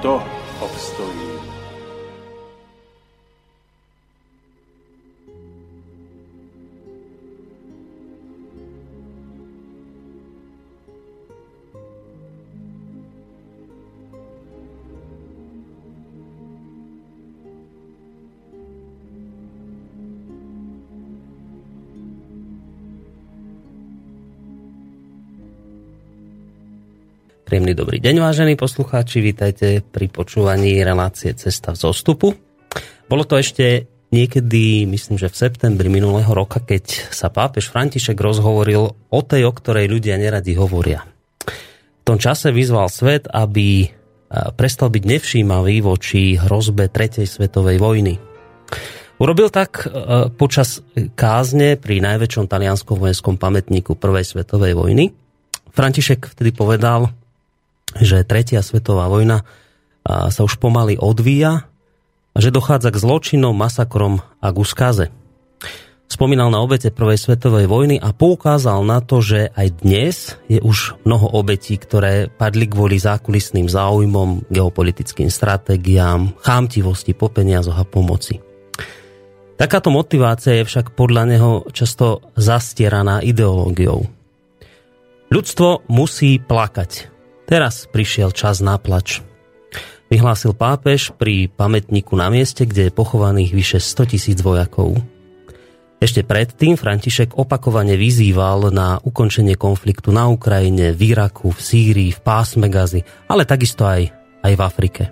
とオプストリー Príjemný dobrý deň, vážení poslucháči, vítajte pri počúvaní relácie Cesta v zostupu. Bolo to ešte niekedy, myslím, že v septembri minulého roka, keď sa pápež František rozhovoril o tej, o ktorej ľudia neradi hovoria. V tom čase vyzval svet, aby prestal byť nevšímavý voči hrozbe Tretej svetovej vojny. Urobil tak počas kázne pri najväčšom talianskom vojenskom pamätníku Prvej svetovej vojny. František vtedy povedal, že tretia svetová vojna sa už pomaly odvíja a že dochádza k zločinom, masakrom a k. Spomínal na obete Prvej svetovej vojny a poukázal na to, že aj dnes je už mnoho obetí, ktoré padli kvôli zákulisným záujmom, geopolitickým stratégiám, chámtivosti po peniazoch a pomoci. Takáto motivácia je však podľa neho často zastieraná ideológiou. Ľudstvo musí plakať, Teraz prišiel čas na plač. Vyhlásil pápež pri pamätníku na mieste, kde je pochovaných vyše 100 tisíc vojakov. Ešte predtým František opakovane vyzýval na ukončenie konfliktu na Ukrajine, v Iraku, v Sýrii, v pásme Gazy, ale takisto aj, aj v Afrike.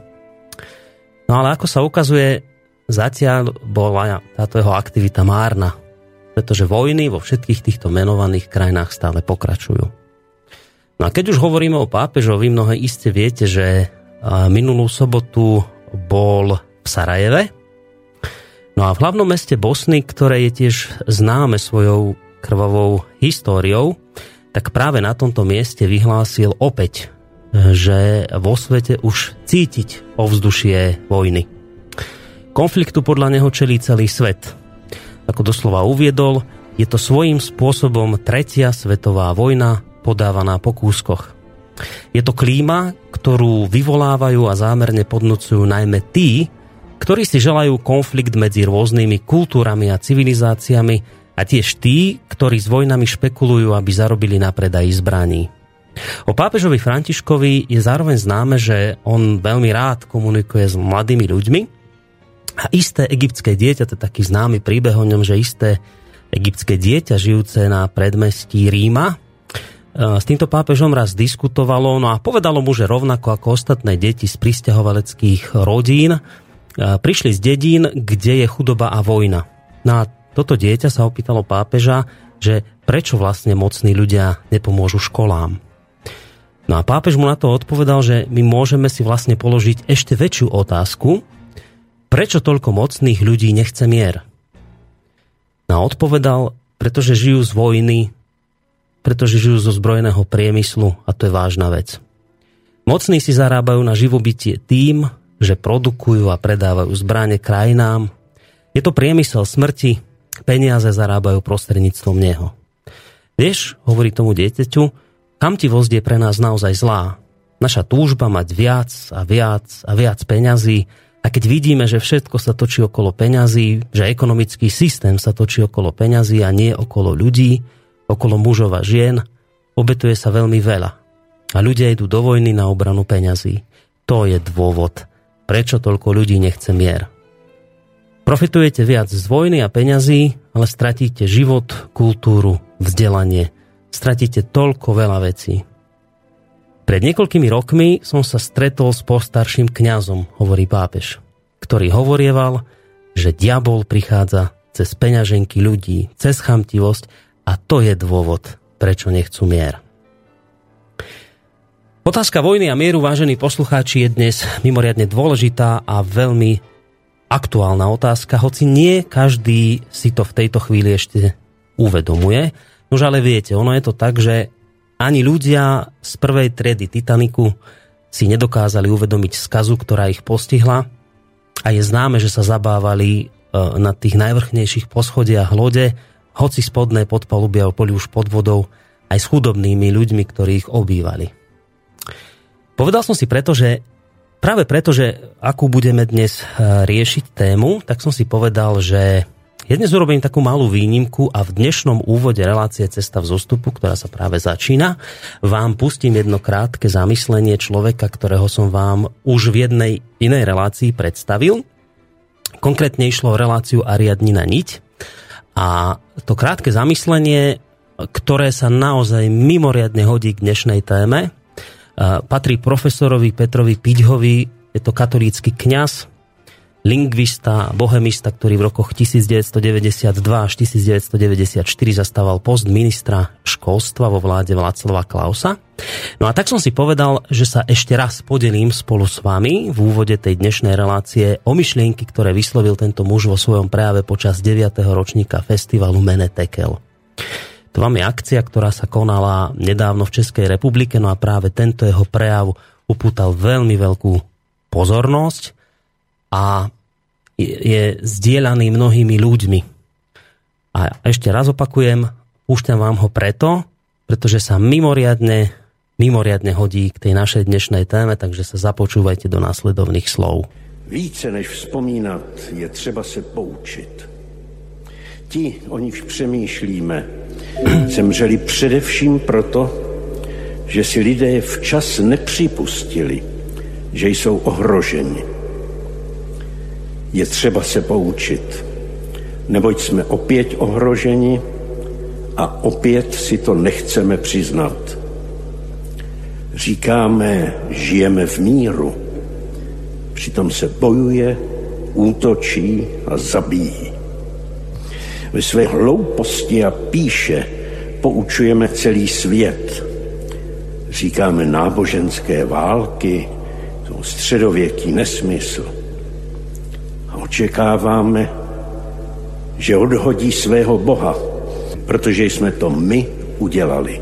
No ale ako sa ukazuje, zatiaľ bola táto jeho aktivita márna, pretože vojny vo všetkých týchto menovaných krajinách stále pokračujú. No a keď už hovoríme o pápežovi, mnohé iste viete, že minulú sobotu bol v Sarajeve. No a v hlavnom meste Bosny, ktoré je tiež známe svojou krvavou históriou, tak práve na tomto mieste vyhlásil opäť, že vo svete už cítiť ovzdušie vojny. Konfliktu podľa neho čelí celý svet. Ako doslova uviedol, je to svojím spôsobom tretia svetová vojna, podávaná po kúskoch. Je to klíma, ktorú vyvolávajú a zámerne podnocujú najmä tí, ktorí si želajú konflikt medzi rôznymi kultúrami a civilizáciami a tiež tí, ktorí s vojnami špekulujú, aby zarobili na predaji zbraní. O pápežovi Františkovi je zároveň známe, že on veľmi rád komunikuje s mladými ľuďmi a isté egyptské dieťa, to je taký známy príbeh o ňom, že isté egyptské dieťa žijúce na predmestí Ríma s týmto pápežom raz diskutovalo, no a povedalo mu, že rovnako ako ostatné deti z pristahovaleckých rodín, prišli z dedín, kde je chudoba a vojna. No a toto dieťa sa opýtalo pápeža, že prečo vlastne mocní ľudia nepomôžu školám. No a pápež mu na to odpovedal, že my môžeme si vlastne položiť ešte väčšiu otázku, prečo toľko mocných ľudí nechce mier. No a odpovedal, pretože žijú z vojny, pretože žijú zo zbrojného priemyslu a to je vážna vec. Mocní si zarábajú na živobytie tým, že produkujú a predávajú zbranie krajinám. Je to priemysel smrti, peniaze zarábajú prostredníctvom neho. Vieš, hovorí tomu dieťaťu, kamtivosť je pre nás naozaj zlá. Naša túžba mať viac a viac a viac peňazí a keď vidíme, že všetko sa točí okolo peňazí, že ekonomický systém sa točí okolo peňazí a nie okolo ľudí, okolo mužov a žien, obetuje sa veľmi veľa. A ľudia idú do vojny na obranu peňazí. To je dôvod, prečo toľko ľudí nechce mier. Profitujete viac z vojny a peňazí, ale stratíte život, kultúru, vzdelanie. Stratíte toľko veľa vecí. Pred niekoľkými rokmi som sa stretol s postarším kňazom, hovorí pápež, ktorý hovorieval, že diabol prichádza cez peňaženky ľudí, cez chamtivosť a to je dôvod, prečo nechcú mier. Otázka vojny a mieru, vážení poslucháči, je dnes mimoriadne dôležitá a veľmi aktuálna otázka, hoci nie každý si to v tejto chvíli ešte uvedomuje. Nož ale viete, ono je to tak, že ani ľudia z prvej triedy Titaniku si nedokázali uvedomiť skazu, ktorá ich postihla a je známe, že sa zabávali e, na tých najvrchnejších poschodiach lode, hoci spodné podpalubia boli už pod vodou, aj s chudobnými ľuďmi, ktorí ich obývali. Povedal som si preto, že Práve preto, že akú budeme dnes e, riešiť tému, tak som si povedal, že ja dnes urobím takú malú výnimku a v dnešnom úvode relácie Cesta v zostupu, ktorá sa práve začína, vám pustím jedno krátke zamyslenie človeka, ktorého som vám už v jednej inej relácii predstavil. Konkrétne išlo o reláciu Ariadnina niť. A to krátke zamyslenie, ktoré sa naozaj mimoriadne hodí k dnešnej téme, patrí profesorovi Petrovi Piďhovi, je to katolícky kňaz, lingvista, bohemista, ktorý v rokoch 1992 až 1994 zastával post ministra školstva vo vláde Václava Klausa. No a tak som si povedal, že sa ešte raz podelím spolu s vami v úvode tej dnešnej relácie o myšlienky, ktoré vyslovil tento muž vo svojom prejave počas 9. ročníka festivalu Mene Tekel. To vám je akcia, ktorá sa konala nedávno v Českej republike, no a práve tento jeho prejav upútal veľmi veľkú pozornosť a je zdieľaný mnohými ľuďmi. A ešte raz opakujem, púšťam vám ho preto, pretože sa mimoriadne, mimoriadne hodí k tej našej dnešnej téme, takže sa započúvajte do následovných slov. Více než vzpomínat je třeba se poučit. Ti, o nichž přemýšlíme, Zemřeli především proto, že si lidé včas nepřipustili, že jsou ohroženi. Je třeba se poučit, neboť jsme opět ohroženi a opět si to nechceme přiznat. Říkáme, žijeme v míru, přitom se bojuje, útočí a zabíjí ve své hlouposti a píše poučujeme celý svět. Říkáme náboženské války, středověký nesmysl. Očekáváme, že odhodí svého Boha, protože jsme to my udělali.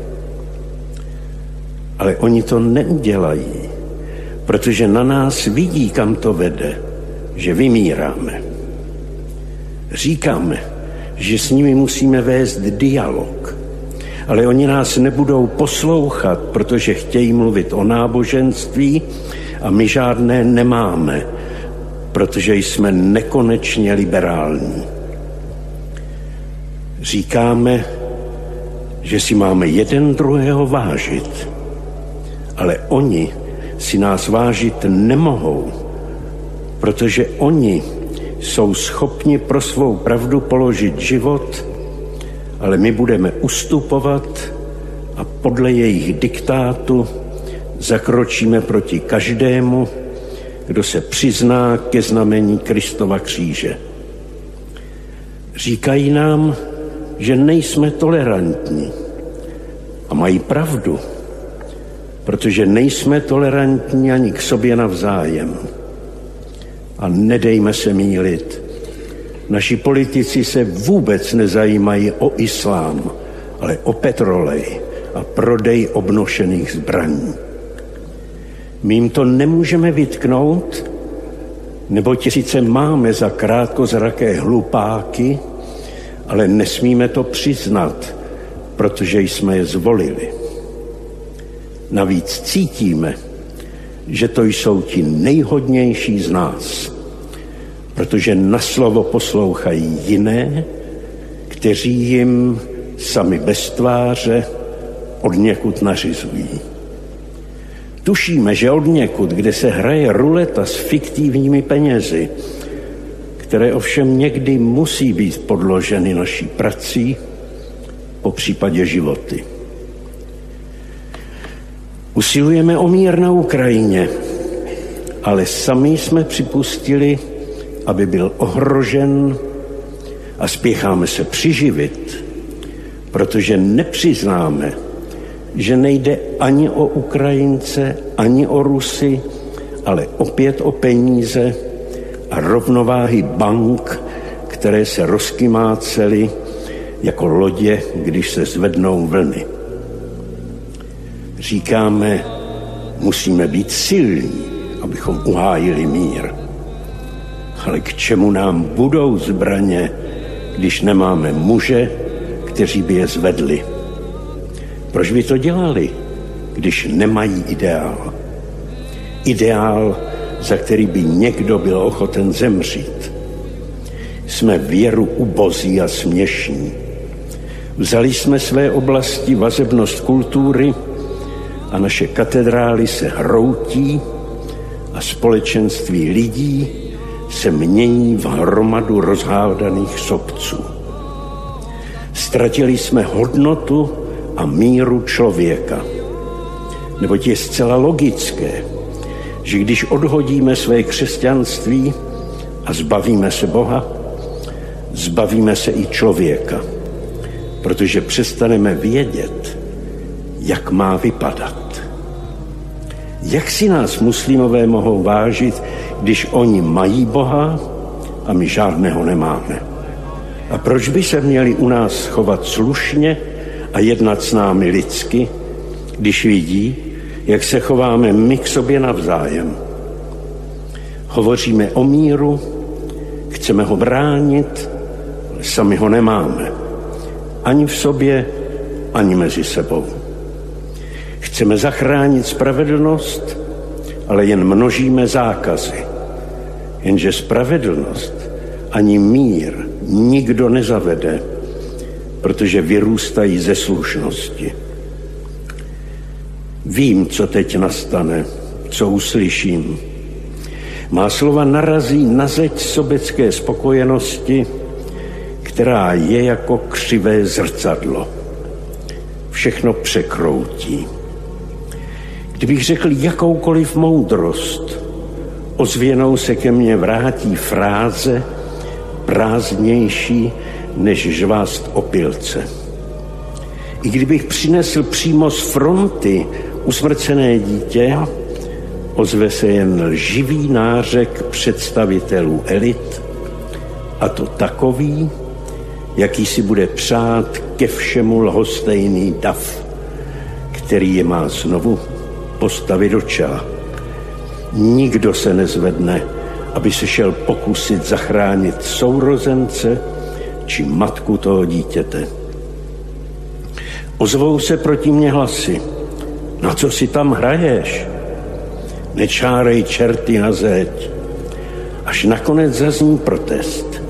Ale oni to neudělají, protože na nás vidí, kam to vede, že vymíráme. Říkáme, že s nimi musíme vést dialog. Ale oni nás nebudou poslouchat, protože chtějí mluvit o náboženství a my žádné nemáme, protože jsme nekonečně liberální. Říkáme, že si máme jeden druhého vážit, ale oni si nás vážit nemohou, protože oni jsou schopni pro svou pravdu položit život, ale my budeme ustupovat a podle jejich diktátu zakročíme proti každému, kdo se přizná ke znamení Kristova kříže. Říkají nám, že nejsme tolerantní. A mají pravdu, protože nejsme tolerantní ani k sobě navzájem. A nedejme se mílit. Naši politici se vůbec nezajímají o islám, ale o petrolej a prodej obnošených zbraní. My jim to nemůžeme vytknout, neboť sice máme za krátkozraké hlupáky, ale nesmíme to přiznat, protože jsme je zvolili. Navíc cítíme, že to jsou ti nejhodnější z nás, protože na slovo poslouchají jiné, kteří jim sami bez tváře od někud nařizují. Tušíme, že od někud, kde se hraje ruleta s fiktivními penězi, které ovšem někdy musí být podloženy naší prací, po případě životy. Usilujeme o mír na Ukrajině, ale sami jsme připustili, aby byl ohrožen a spěcháme se přiživit, protože nepřiznáme, že nejde ani o Ukrajince, ani o Rusy, ale opět o peníze a rovnováhy bank, které se rozkymácely jako lodě, když se zvednou vlny. Říkáme, musíme být silní, abychom uhájili mír. Ale k čemu nám budou zbraně, když nemáme muže, kteří by je zvedli? Proč by to dělali, když nemají ideál? Ideál, za který by někdo byl ochoten zemřít. Jsme věru ubozí a směšní. Vzali jsme své oblasti vazebnost kultury a naše katedrály se hroutí a společenství lidí se mění v hromadu rozhádaných sobců. Ztratili jsme hodnotu a míru člověka. Neboť je zcela logické, že když odhodíme své křesťanství a zbavíme se Boha, zbavíme se i člověka, protože přestaneme vědět, jak má vypadat. Jak si nás muslimové mohou vážit, když oni mají Boha a my žádného nemáme? A proč by se měli u nás chovat slušně a jednat s námi lidsky, když vidí, jak se chováme my k sobě navzájem. Hovoříme o míru, chceme ho bránit, ale sami ho nemáme. Ani v sobě, ani mezi sebou. Chceme zachránit spravedlnost, ale jen množíme zákazy. Jenže spravedlnost ani mír nikdo nezavede, protože vyrůstají ze slušnosti. Vím, co teď nastane, co uslyším. Má slova narazí na zeď sobecké spokojenosti, která je jako křivé zrcadlo. Všechno překroutí. Kdybych řekl jakoukoliv moudrost, ozvěnou se ke mně vrátí fráze prázdnější než žvást opilce. I kdybych přinesl přímo z fronty usmrcené dítě, ozve se jen lživý nářek představitelů elit, a to takový, jaký si bude přát ke všemu lhostejný dav, který je má znovu postavit do čela. Nikdo se nezvedne, aby se šel pokusit zachránit sourozence či matku toho dítěte. Ozvou se proti mně hlasy. Na co si tam hraješ? Nečárej čerty na zeď. Až nakonec zazní protest.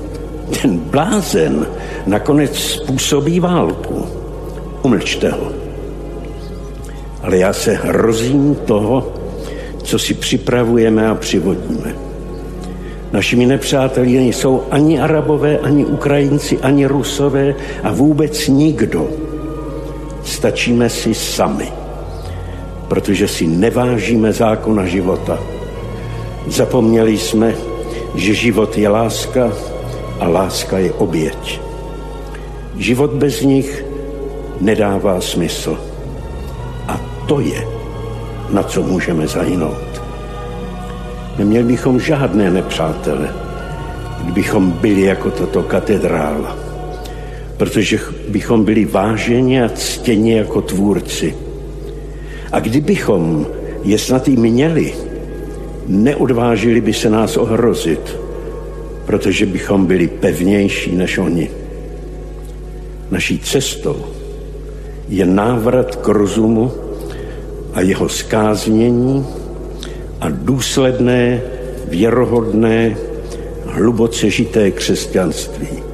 Ten blázen nakonec způsobí válku. Umlčte ho. Ale já se hrozím toho, co si připravujeme a přivodíme. Našimi nepřáteli nejsou ani Arabové, ani Ukrajinci, ani Rusové a vůbec nikdo. Stačíme si sami protože si nevážíme zákona života. Zapomněli jsme, že život je láska a láska je oběť. Život bez nich nedává smysl. A to je, na co můžeme zahynout. Neměli bychom žádné nepřátele, kdybychom byli jako tato katedrála, protože bychom byli váženi a ctěni jako tvůrci – a kdybychom je snad i měli, neodvážili by se nás ohrozit, protože bychom byli pevnější než oni. Naší cestou je návrat k rozumu a jeho skáznění a důsledné, věrohodné, hluboce žité křesťanství.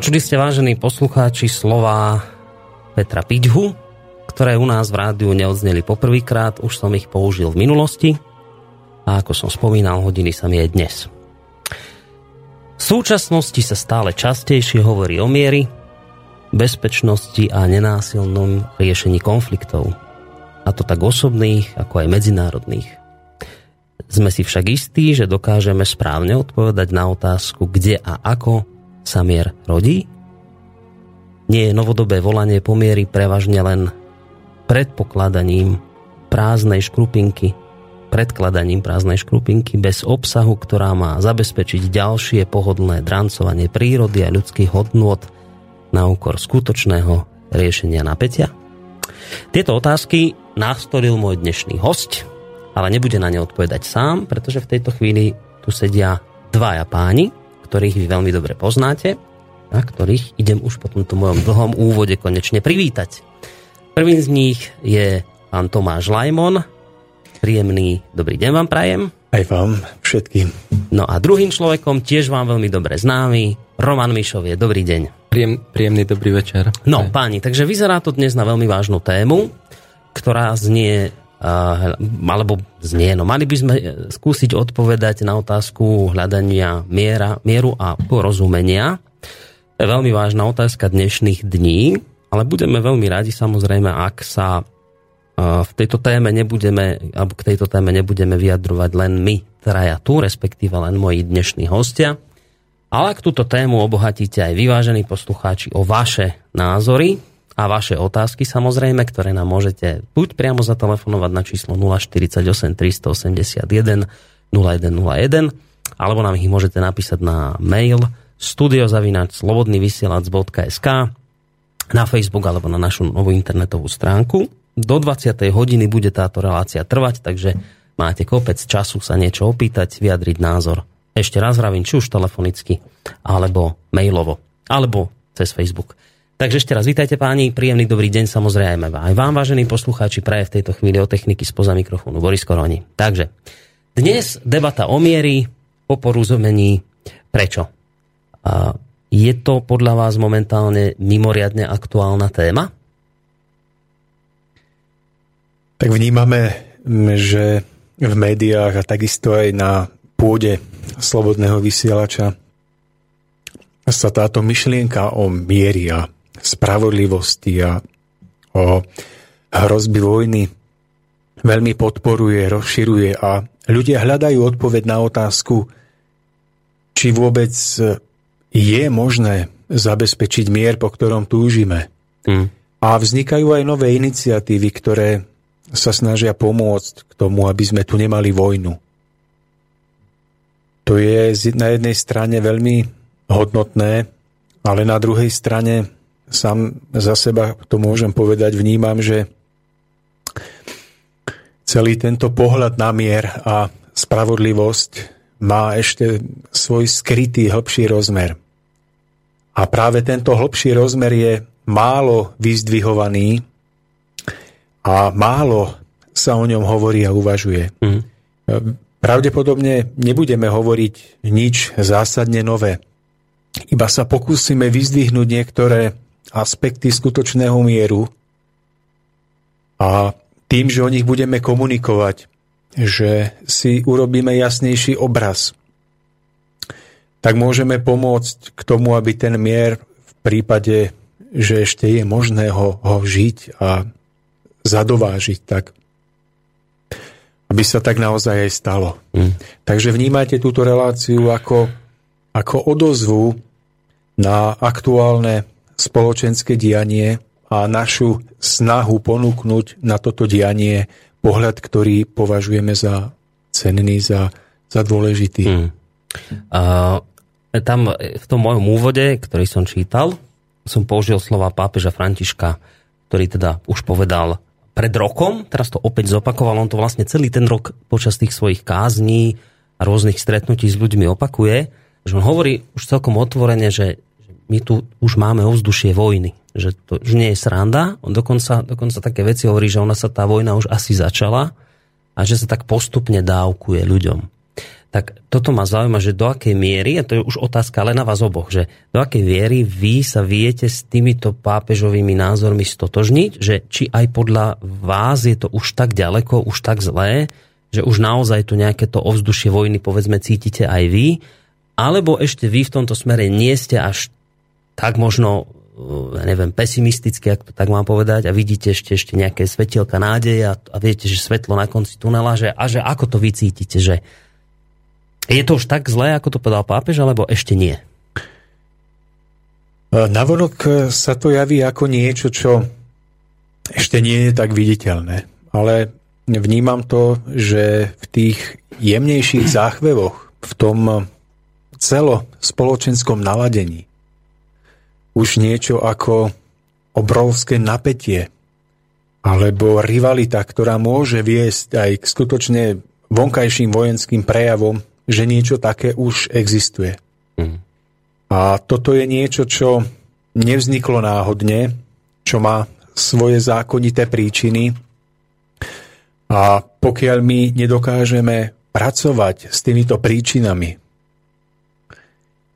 Počuli ste, vážení poslucháči, slova Petra Piďhu, ktoré u nás v rádiu neodzneli poprvýkrát, už som ich použil v minulosti a ako som spomínal, hodiny sa mi aj dnes. V súčasnosti sa stále častejšie hovorí o miery, bezpečnosti a nenásilnom riešení konfliktov. A to tak osobných, ako aj medzinárodných. Sme si však istí, že dokážeme správne odpovedať na otázku, kde a ako sa mier rodí? Nie je novodobé volanie pomiery prevažne len predpokladaním prázdnej škrupinky, predkladaním prázdnej škrupinky bez obsahu, ktorá má zabezpečiť ďalšie pohodlné drancovanie prírody a ľudských hodnôt na úkor skutočného riešenia napätia? Tieto otázky nastolil môj dnešný host, ale nebude na ne odpovedať sám, pretože v tejto chvíli tu sedia dvaja páni, ktorých vy veľmi dobre poznáte a ktorých idem už po tomto mojom dlhom úvode konečne privítať. Prvým z nich je pán Tomáš Lajmon. Príjemný dobrý deň vám prajem. Aj vám všetkým. No a druhým človekom, tiež vám veľmi dobre známy, Roman Mišov je. Dobrý deň. Príjem, príjemný dobrý večer. No, Aj. páni, takže vyzerá to dnes na veľmi vážnu tému, ktorá znie alebo znie. No mali by sme e, skúsiť odpovedať na otázku hľadania miera, mieru a porozumenia. To je veľmi vážna otázka dnešných dní, ale budeme veľmi radi samozrejme, ak sa e, v tejto téme nebudeme, alebo k tejto téme nebudeme vyjadrovať len my, traja tu, respektíve len moji dnešní hostia. Ale ak túto tému obohatíte aj vyvážení poslucháči o vaše názory, a vaše otázky samozrejme, ktoré nám môžete buď priamo zatelefonovať na číslo 048 381 0101 alebo nám ich môžete napísať na mail studiozavinač.slobodnyvysielac.sk na Facebook alebo na našu novú internetovú stránku. Do 20. hodiny bude táto relácia trvať, takže máte kopec času sa niečo opýtať, vyjadriť názor. Ešte raz vravím, či už telefonicky, alebo mailovo, alebo cez Facebook. Takže ešte raz vítajte páni, príjemný dobrý deň samozrejme aj vám, vážení poslucháči, praje v tejto chvíli o techniky spoza mikrofónu Boris Koroni. Takže dnes debata o miery, o porozumení. Prečo? A je to podľa vás momentálne mimoriadne aktuálna téma? Tak vnímame, že v médiách a takisto aj na pôde slobodného vysielača sa táto myšlienka o miery a spravodlivosti a o hrozby vojny veľmi podporuje, rozširuje a ľudia hľadajú odpoveď na otázku, či vôbec je možné zabezpečiť mier, po ktorom túžime. Mm. A vznikajú aj nové iniciatívy, ktoré sa snažia pomôcť k tomu, aby sme tu nemali vojnu. To je na jednej strane veľmi hodnotné, ale na druhej strane sám za seba to môžem povedať, vnímam, že celý tento pohľad na mier a spravodlivosť má ešte svoj skrytý hĺbší rozmer. A práve tento hĺbší rozmer je málo vyzdvihovaný a málo sa o ňom hovorí a uvažuje. Mm. Pravdepodobne nebudeme hovoriť nič zásadne nové. Iba sa pokúsime vyzdvihnúť niektoré aspekty skutočného mieru a tým, že o nich budeme komunikovať, že si urobíme jasnejší obraz, tak môžeme pomôcť k tomu, aby ten mier v prípade, že ešte je možné ho, ho žiť a zadovážiť, tak aby sa tak naozaj aj stalo. Mm. Takže vnímajte túto reláciu ako, ako odozvu na aktuálne spoločenské dianie a našu snahu ponúknuť na toto dianie pohľad, ktorý považujeme za cenný, za, za dôležitý. Hmm. Uh, tam v tom mojom úvode, ktorý som čítal, som použil slova pápeža Františka, ktorý teda už povedal pred rokom, teraz to opäť zopakoval, on to vlastne celý ten rok počas tých svojich kázní a rôznych stretnutí s ľuďmi opakuje, že on hovorí už celkom otvorene, že my tu už máme ovzdušie vojny. Že to už nie je sranda. On dokonca, dokonca také veci hovorí, že ona sa tá vojna už asi začala a že sa tak postupne dávkuje ľuďom. tak toto ma zaujíma, že do akej miery, a to je už otázka len na vás oboch, že do akej miery vy sa viete s týmito pápežovými názormi stotožniť, že či aj podľa vás je to už tak ďaleko, už tak zlé, že už naozaj tu nejaké to ovzdušie vojny povedzme cítite aj vy, alebo ešte vy v tomto smere nie ste až tak možno ja neviem, pesimisticky, ak to tak mám povedať, a vidíte ešte, ešte nejaké svetielka nádeje a, a viete, že svetlo na konci tunela, že, a že ako to vy cítite, že je to už tak zlé, ako to povedal pápež, alebo ešte nie? E, navonok e, sa to javí ako niečo, čo ešte nie je tak viditeľné. Ale vnímam to, že v tých jemnejších záchvevoch, v tom celo spoločenskom naladení, už niečo ako obrovské napätie alebo rivalita, ktorá môže viesť aj k skutočne vonkajším vojenským prejavom, že niečo také už existuje. Mm. A toto je niečo, čo nevzniklo náhodne, čo má svoje zákonité príčiny. A pokiaľ my nedokážeme pracovať s týmito príčinami,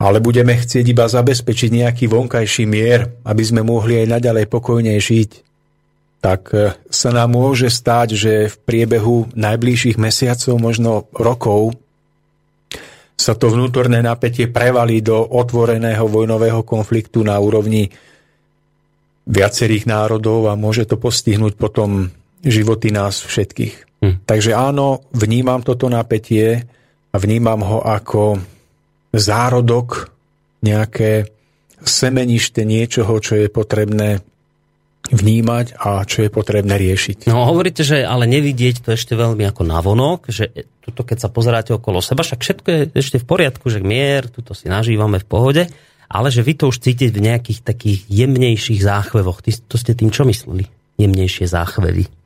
ale budeme chcieť iba zabezpečiť nejaký vonkajší mier, aby sme mohli aj naďalej pokojne žiť, tak e, sa nám môže stať, že v priebehu najbližších mesiacov, možno rokov, sa to vnútorné napätie prevalí do otvoreného vojnového konfliktu na úrovni viacerých národov a môže to postihnúť potom životy nás všetkých. Hm. Takže áno, vnímam toto napätie a vnímam ho ako zárodok, nejaké semenište niečoho, čo je potrebné vnímať a čo je potrebné riešiť. No hovoríte, že ale nevidieť to ešte veľmi ako navonok, že tuto keď sa pozeráte okolo seba, však všetko je ešte v poriadku, že mier, tuto si nažívame v pohode, ale že vy to už cítite v nejakých takých jemnejších záchvevoch. To ste tým čo mysleli? Jemnejšie záchvevy.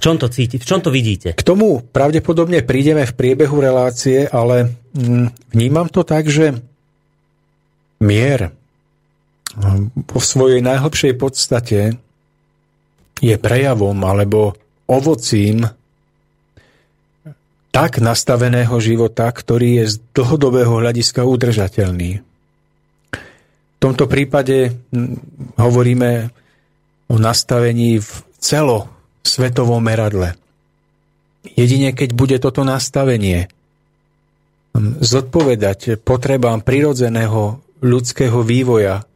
V čom to cíti? V čom to vidíte? K tomu pravdepodobne prídeme v priebehu relácie, ale mm, vnímam to tak, že mier vo mm, svojej najhlbšej podstate je prejavom alebo ovocím tak nastaveného života, ktorý je z dlhodobého hľadiska udržateľný. V tomto prípade mm, hovoríme o nastavení v celo svetovom meradle. Jedine keď bude toto nastavenie zodpovedať potrebám prirodzeného ľudského vývoja,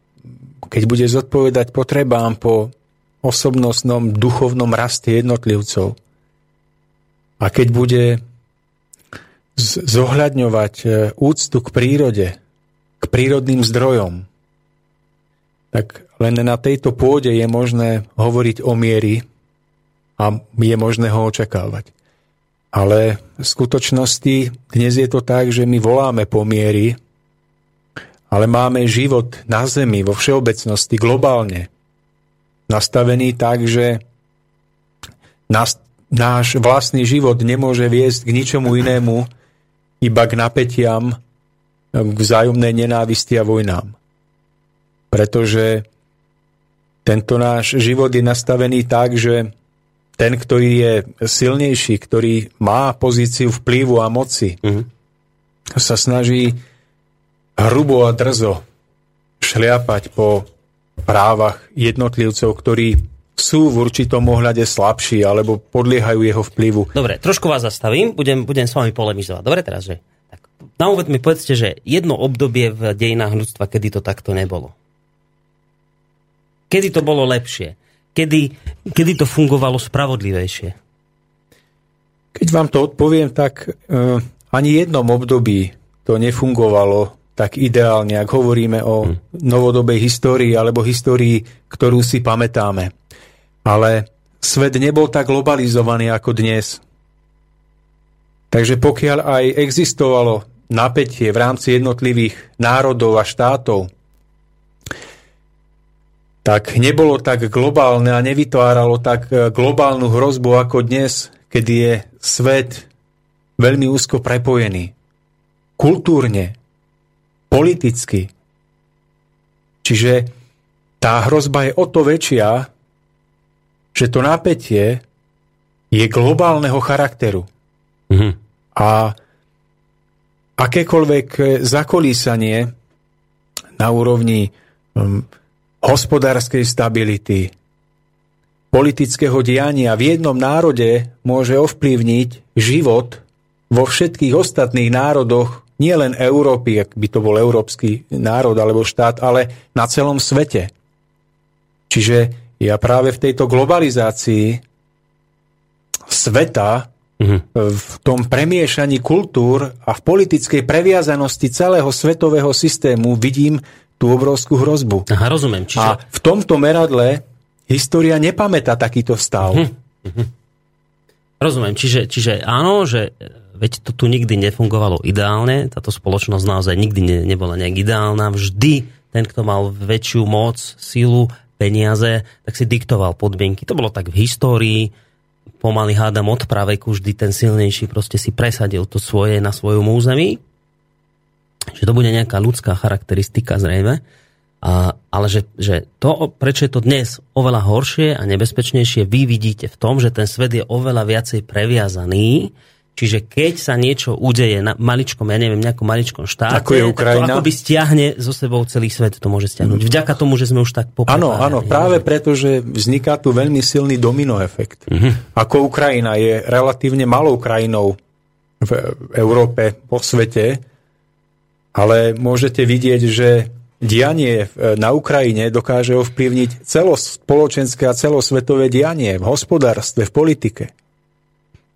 keď bude zodpovedať potrebám po osobnostnom duchovnom raste jednotlivcov a keď bude zohľadňovať e, úctu k prírode, k prírodným zdrojom, tak len na tejto pôde je možné hovoriť o miery, a je možné ho očakávať. Ale v skutočnosti dnes je to tak, že my voláme pomiery, ale máme život na Zemi vo všeobecnosti globálne nastavený tak, že nás, náš vlastný život nemôže viesť k ničomu inému, iba k napätiam, k vzájomnej nenávisti a vojnám. Pretože tento náš život je nastavený tak, že ten, ktorý je silnejší, ktorý má pozíciu vplyvu a moci, mm-hmm. sa snaží hrubo a drzo šliapať po právach jednotlivcov, ktorí sú v určitom ohľade slabší alebo podliehajú jeho vplyvu. Dobre, trošku vás zastavím, budem, budem s vami polemizovať. Dobre teraz, že? Tak, na úvod mi povedzte, že jedno obdobie v dejinách ľudstva, kedy to takto nebolo. Kedy to bolo lepšie? Kedy, kedy to fungovalo spravodlivejšie? Keď vám to odpoviem, tak uh, ani jednom období to nefungovalo tak ideálne, ak hovoríme o hmm. novodobej histórii alebo histórii, ktorú si pamätáme. Ale svet nebol tak globalizovaný ako dnes. Takže pokiaľ aj existovalo napätie v rámci jednotlivých národov a štátov, tak nebolo tak globálne a nevytváralo tak e, globálnu hrozbu ako dnes, kedy je svet veľmi úzko prepojený. Kultúrne, politicky. Čiže tá hrozba je o to väčšia, že to napätie je globálneho charakteru. Mm-hmm. A akékoľvek zakolísanie na úrovni hospodárskej stability, politického diania v jednom národe môže ovplyvniť život vo všetkých ostatných národoch, nielen Európy, ak by to bol európsky národ alebo štát, ale na celom svete. Čiže ja práve v tejto globalizácii sveta, mm-hmm. v tom premiešaní kultúr a v politickej previazanosti celého svetového systému vidím tú obrovskú hrozbu. Aha, rozumiem. Čiže... A v tomto meradle História nepamätá takýto stav. Hm. Hm. Rozumiem, čiže, čiže áno, že e, veď to tu nikdy nefungovalo ideálne, táto spoločnosť naozaj nikdy ne, nebola nejak ideálna, vždy ten, kto mal väčšiu moc, sílu, peniaze, tak si diktoval podmienky. To bolo tak v histórii, pomaly hádam od praveku, vždy ten silnejší proste si presadil to svoje na svojom území. Že to bude nejaká ľudská charakteristika zrejme. A, ale že, že to, prečo je to dnes oveľa horšie a nebezpečnejšie, vy vidíte v tom, že ten svet je oveľa viacej previazaný, Čiže keď sa niečo udeje na maličkom, ja neviem, nejakom maličkom štáte, ako je Ukrajina. to akoby stiahne zo sebou celý svet, to môže stiahnuť. Vďaka tomu, že sme už tak poprepájali. Áno, áno, práve preto, že vzniká tu veľmi silný domino efekt. Uh-huh. Ako Ukrajina je relatívne malou krajinou v Európe, po svete, ale môžete vidieť, že dianie na Ukrajine dokáže ovplyvniť celospoločenské a celosvetové dianie v hospodárstve, v politike.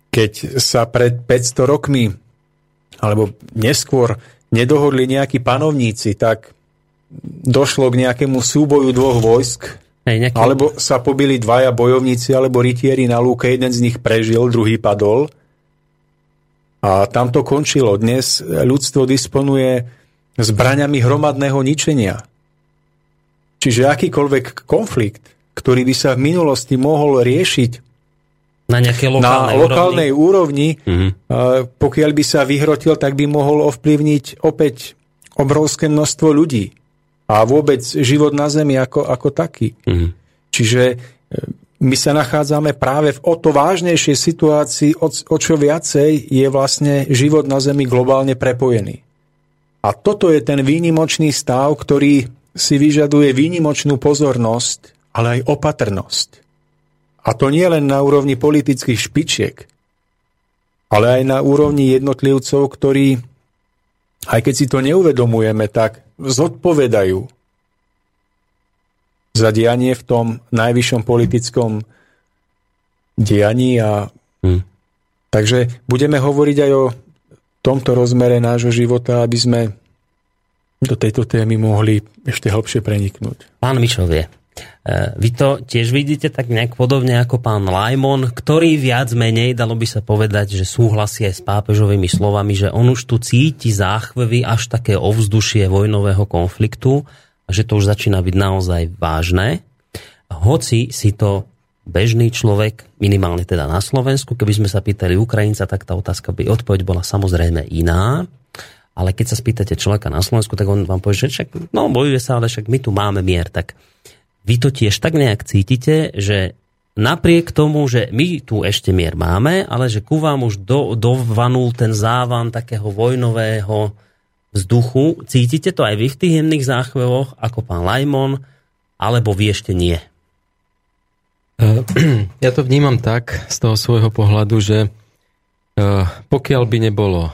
Keď sa pred 500 rokmi alebo neskôr nedohodli nejakí panovníci, tak došlo k nejakému súboju dvoch vojsk, Hej, nejaký... alebo sa pobili dvaja bojovníci alebo rytieri na lúke, jeden z nich prežil, druhý padol. A tam to končilo. Dnes ľudstvo disponuje zbraňami hromadného ničenia. Čiže akýkoľvek konflikt, ktorý by sa v minulosti mohol riešiť na nejakej lokálnej, na lokálnej úrovni, úrovni mm-hmm. pokiaľ by sa vyhrotil, tak by mohol ovplyvniť opäť obrovské množstvo ľudí a vôbec život na Zemi ako, ako taký. Mm-hmm. Čiže my sa nachádzame práve v o to vážnejšej situácii, o, čo viacej je vlastne život na Zemi globálne prepojený. A toto je ten výnimočný stav, ktorý si vyžaduje výnimočnú pozornosť, ale aj opatrnosť. A to nie len na úrovni politických špičiek, ale aj na úrovni jednotlivcov, ktorí, aj keď si to neuvedomujeme, tak zodpovedajú za dianie v tom najvyššom politickom dianí. A... Hmm. Takže budeme hovoriť aj o tomto rozmere nášho života, aby sme do tejto témy mohli ešte hlbšie preniknúť. Pán Mišovie, e, vy to tiež vidíte tak nejak podobne ako pán Lajmon, ktorý viac menej, dalo by sa povedať, že súhlasí aj s pápežovými slovami, že on už tu cíti záchvevy až také ovzdušie vojnového konfliktu že to už začína byť naozaj vážne. Hoci si to bežný človek, minimálne teda na Slovensku, keby sme sa pýtali Ukrajinca, tak tá otázka by, odpoveď bola samozrejme iná. Ale keď sa spýtate človeka na Slovensku, tak on vám povie, že však, no bojuje sa, ale však my tu máme mier. Tak vy to tiež tak nejak cítite, že napriek tomu, že my tu ešte mier máme, ale že ku vám už do, dovanul ten závan takého vojnového vzduchu. Cítite to aj vy v tých jemných záchvevoch, ako pán Lajmon, alebo vy ešte nie? Eh, ja to vnímam tak z toho svojho pohľadu, že eh, pokiaľ by nebolo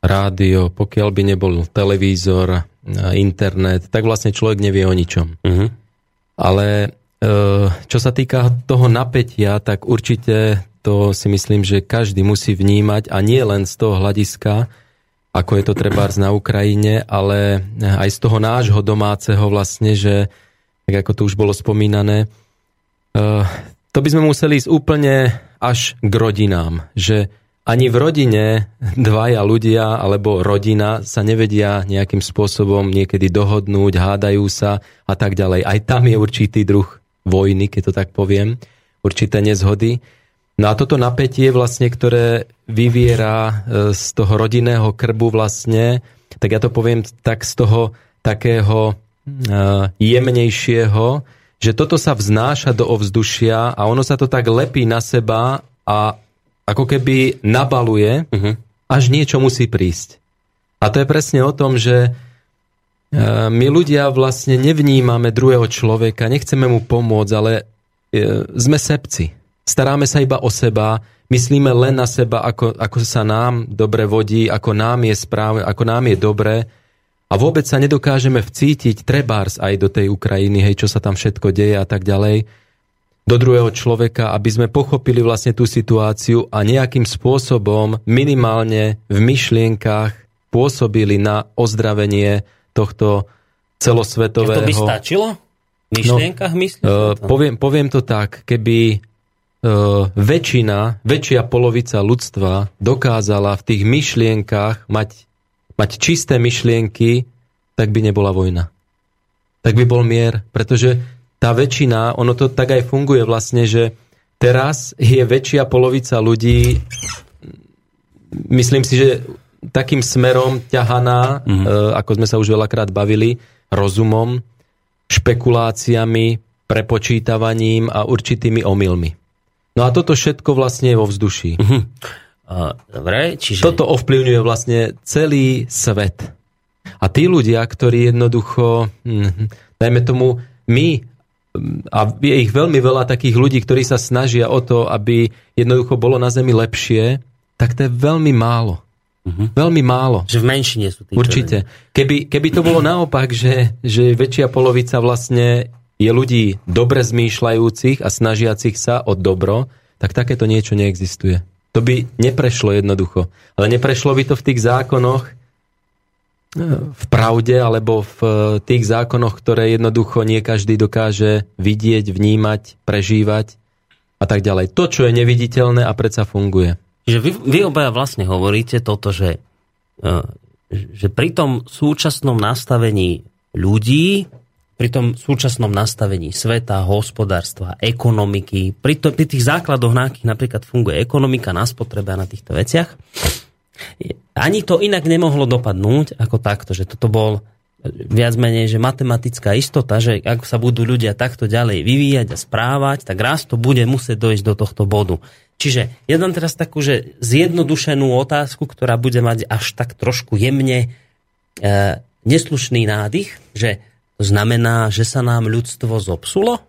rádio, pokiaľ by nebol televízor, eh, internet, tak vlastne človek nevie o ničom. Uh-huh. Ale čo sa týka toho napätia, tak určite to si myslím, že každý musí vnímať a nie len z toho hľadiska, ako je to trebárs na Ukrajine, ale aj z toho nášho domáceho vlastne, že tak ako to už bolo spomínané, Eh, to by sme museli ísť úplne až k rodinám, že ani v rodine dvaja ľudia alebo rodina sa nevedia nejakým spôsobom niekedy dohodnúť, hádajú sa a tak ďalej. Aj tam je určitý druh vojny, keď to tak poviem, určité nezhody. No a toto napätie vlastne, ktoré vyviera eh, z toho rodinného krbu vlastne, tak ja to poviem tak z toho takého eh, jemnejšieho, že toto sa vznáša do ovzdušia a ono sa to tak lepí na seba a ako keby nabaluje, uh-huh. až niečo musí prísť. A to je presne o tom, že my ľudia vlastne nevnímame druhého človeka, nechceme mu pomôcť, ale sme sepci. Staráme sa iba o seba, myslíme len na seba, ako, ako sa nám dobre vodí, ako nám je správne, ako nám je dobre a vôbec sa nedokážeme vcítiť trebárs aj do tej Ukrajiny, hej, čo sa tam všetko deje a tak ďalej, do druhého človeka, aby sme pochopili vlastne tú situáciu a nejakým spôsobom minimálne v myšlienkach pôsobili na ozdravenie tohto celosvetového... To by stačilo? V myšlienkach no, myslíš? Uh, poviem, poviem to tak, keby väčšina, väčšia polovica ľudstva dokázala v tých myšlienkach mať, mať čisté myšlienky, tak by nebola vojna. Tak by bol mier, pretože tá väčšina, ono to tak aj funguje vlastne, že teraz je väčšia polovica ľudí, myslím si, že takým smerom ťahaná, mm-hmm. ako sme sa už veľakrát bavili, rozumom, špekuláciami, prepočítavaním a určitými omylmi. No a toto všetko vlastne je vo vzduší. Mm-hmm. Dobre, čiže... Toto ovplyvňuje vlastne celý svet. A tí ľudia, ktorí jednoducho, hm, dajme tomu, my a je ich veľmi veľa takých ľudí, ktorí sa snažia o to, aby jednoducho bolo na Zemi lepšie, tak to je veľmi málo. Uh-huh. Veľmi málo. Že v menšine sú tí. Určite. Keby, keby to bolo naopak, že, že väčšia polovica vlastne je ľudí dobre zmýšľajúcich a snažiacich sa o dobro, tak takéto niečo neexistuje. To by neprešlo jednoducho. Ale neprešlo by to v tých zákonoch, v pravde alebo v eh, tých zákonoch, ktoré jednoducho nie každý dokáže vidieť, vnímať, prežívať a tak ďalej. To, čo je neviditeľné a predsa funguje. Čiže vy, vy obaja vlastne hovoríte toto, že, eh, že pri tom súčasnom nastavení ľudí, pri tom súčasnom nastavení sveta, hospodárstva, ekonomiky, pri, to, pri tých základoch, na akých napríklad funguje ekonomika, na spotrebe a na týchto veciach, ani to inak nemohlo dopadnúť ako takto, že toto bol viac menej, že matematická istota, že ak sa budú ľudia takto ďalej vyvíjať a správať, tak raz to bude musieť dojsť do tohto bodu. Čiže ja dám teraz takú, že zjednodušenú otázku, ktorá bude mať až tak trošku jemne e, neslušný nádych, že znamená, že sa nám ľudstvo zopsulo?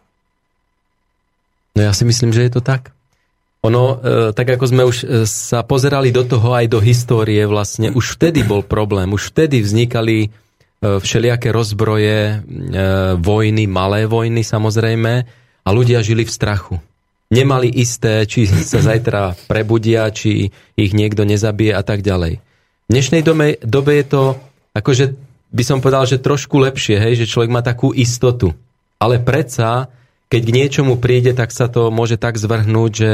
No ja si myslím, že je to tak. Ono, e, tak ako sme už e, sa pozerali do toho aj do histórie vlastne, už vtedy bol problém, už vtedy vznikali e, všelijaké rozbroje, vojny, malé vojny samozrejme a ľudia žili v strachu. Nemali isté, či sa zajtra prebudia, či ich niekto nezabije a tak ďalej. V dnešnej dobe, je to, akože by som povedal, že trošku lepšie, hej, že človek má takú istotu. Ale predsa, keď k niečomu príde, tak sa to môže tak zvrhnúť, že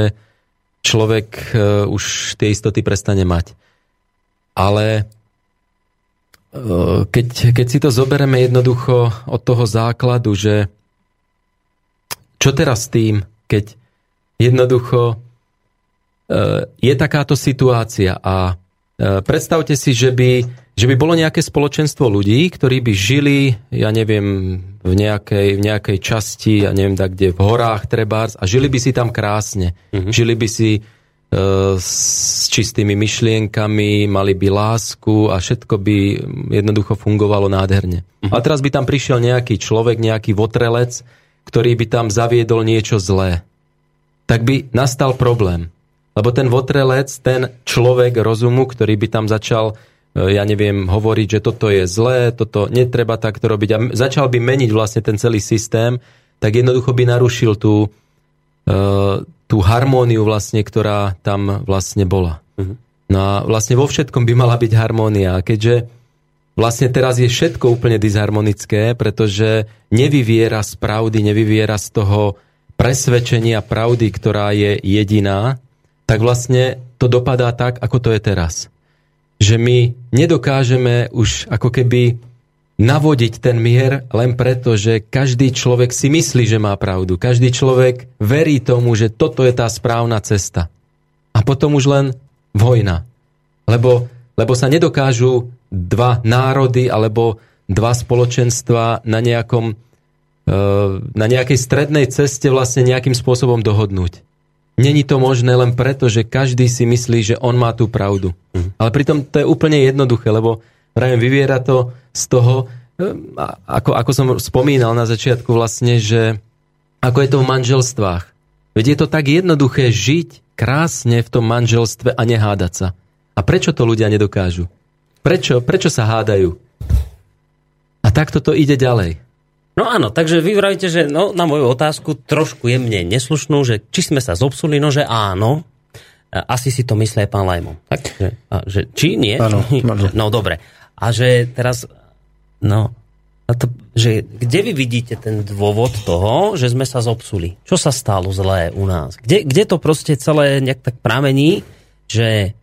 človek e, už tie istoty prestane mať. Ale e, keď, keď si to zoberieme jednoducho od toho základu, že čo teraz s tým, keď jednoducho e, je takáto situácia a predstavte si, že by že by bolo nejaké spoločenstvo ľudí, ktorí by žili, ja neviem, v nejakej, v nejakej časti, ja neviem, tak kde, v horách trebárs a žili by si tam krásne. Mm-hmm. Žili by si e, s čistými myšlienkami, mali by lásku a všetko by jednoducho fungovalo nádherne. Mm-hmm. A teraz by tam prišiel nejaký človek, nejaký votrelec, ktorý by tam zaviedol niečo zlé. Tak by nastal problém. Lebo ten votrelec, ten človek rozumu, ktorý by tam začal ja neviem, hovoriť, že toto je zlé, toto netreba takto robiť a začal by meniť vlastne ten celý systém, tak jednoducho by narušil tú, e, tú harmóniu vlastne, ktorá tam vlastne bola. Uh-huh. No a vlastne vo všetkom by mala byť harmónia. Keďže vlastne teraz je všetko úplne disharmonické, pretože nevyviera z pravdy, nevyviera z toho presvedčenia pravdy, ktorá je jediná, tak vlastne to dopadá tak, ako to je teraz že my nedokážeme už ako keby navodiť ten mier len preto, že každý človek si myslí, že má pravdu. Každý človek verí tomu, že toto je tá správna cesta. A potom už len vojna. Lebo, lebo sa nedokážu dva národy alebo dva spoločenstva na nejakom e, na nejakej strednej ceste vlastne nejakým spôsobom dohodnúť. Není to možné len preto, že každý si myslí, že on má tú pravdu. Mhm. Ale pritom to je úplne jednoduché, lebo Prajem, vyviera to z toho, e, ako, ako som spomínal na začiatku vlastne, že ako je to v manželstvách. Veď je to tak jednoduché žiť krásne v tom manželstve a nehádať sa. A prečo to ľudia nedokážu? Prečo, prečo sa hádajú? A takto to ide ďalej. No áno, takže vy vravíte, že no, na moju otázku trošku jemne neslušnú, že či sme sa zobsuli, no že áno, asi si to myslí aj pán Lajmo. Tak, že, a, že, či nie? Áno, áno. No dobre. A že teraz, no, to, že kde vy vidíte ten dôvod toho, že sme sa zobsuli? Čo sa stalo zlé u nás? Kde, kde to proste celé nejak tak pramení, že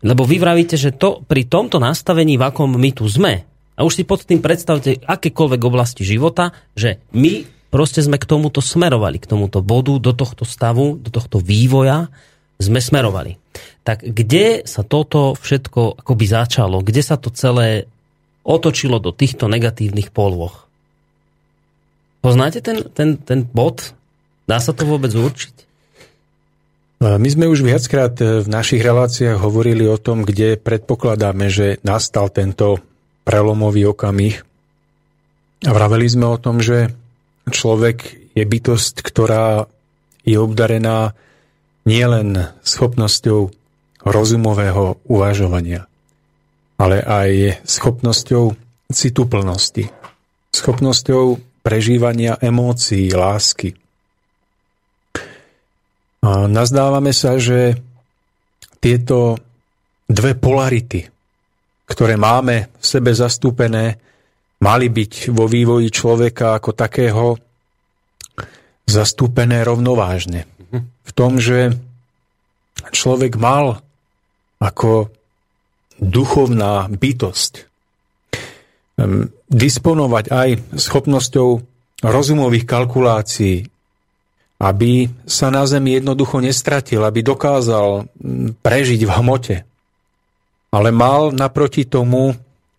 lebo vy vravíte, že to pri tomto nastavení, v akom my tu sme, a už si pod tým predstavte akékoľvek oblasti života, že my proste sme k tomuto smerovali, k tomuto bodu, do tohto stavu, do tohto vývoja sme smerovali. Tak kde sa toto všetko akoby začalo? Kde sa to celé otočilo do týchto negatívnych polôch? Poznáte ten, ten, ten bod? Dá sa to vôbec určiť? My sme už viackrát v našich reláciách hovorili o tom, kde predpokladáme, že nastal tento prelomový okamih. A vraveli sme o tom, že človek je bytosť, ktorá je obdarená nielen schopnosťou rozumového uvažovania, ale aj schopnosťou cituplnosti, schopnosťou prežívania emócií, lásky. A nazdávame sa, že tieto dve polarity, ktoré máme v sebe zastúpené, mali byť vo vývoji človeka ako takého zastúpené rovnovážne. V tom, že človek mal ako duchovná bytosť disponovať aj schopnosťou rozumových kalkulácií, aby sa na Zemi jednoducho nestratil, aby dokázal prežiť v hmote ale mal naproti tomu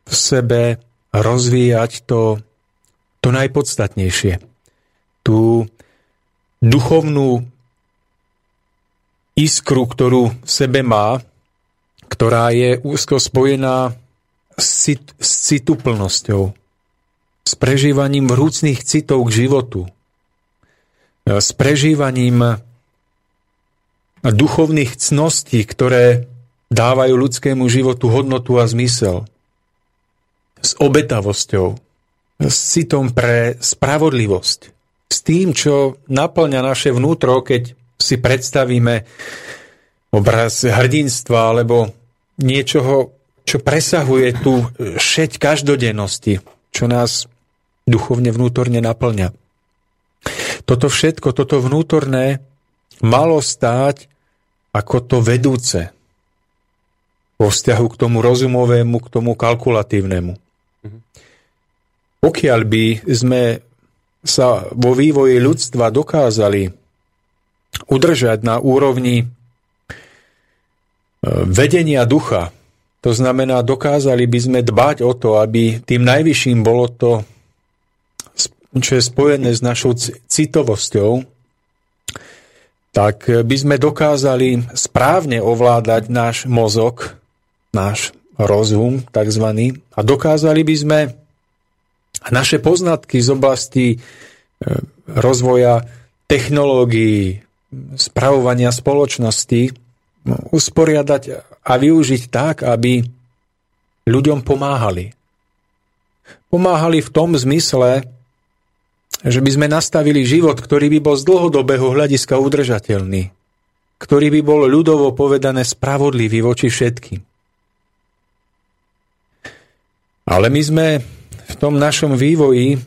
v sebe rozvíjať to, to najpodstatnejšie. Tú duchovnú iskru, ktorú v sebe má, ktorá je úzko spojená s, cit, s cituplnosťou, s prežívaním vrúcných citov k životu, s prežívaním duchovných cností, ktoré dávajú ľudskému životu hodnotu a zmysel. S obetavosťou, s citom pre spravodlivosť, s tým, čo naplňa naše vnútro, keď si predstavíme obraz hrdinstva alebo niečoho, čo presahuje tú šeť každodennosti, čo nás duchovne vnútorne naplňa. Toto všetko, toto vnútorné malo stáť ako to vedúce, vo vzťahu k tomu rozumovému, k tomu kalkulatívnemu. Pokiaľ by sme sa vo vývoji ľudstva dokázali udržať na úrovni e, vedenia ducha, to znamená, dokázali by sme dbať o to, aby tým najvyšším bolo to, čo je spojené s našou citovosťou, tak by sme dokázali správne ovládať náš mozog, náš rozum tzv. a dokázali by sme naše poznatky z oblasti e, rozvoja technológií, spravovania spoločnosti no, usporiadať a využiť tak, aby ľuďom pomáhali. Pomáhali v tom zmysle, že by sme nastavili život, ktorý by bol z dlhodobého hľadiska udržateľný, ktorý by bol ľudovo povedané spravodlivý voči všetkým. Ale my sme v tom našom vývoji,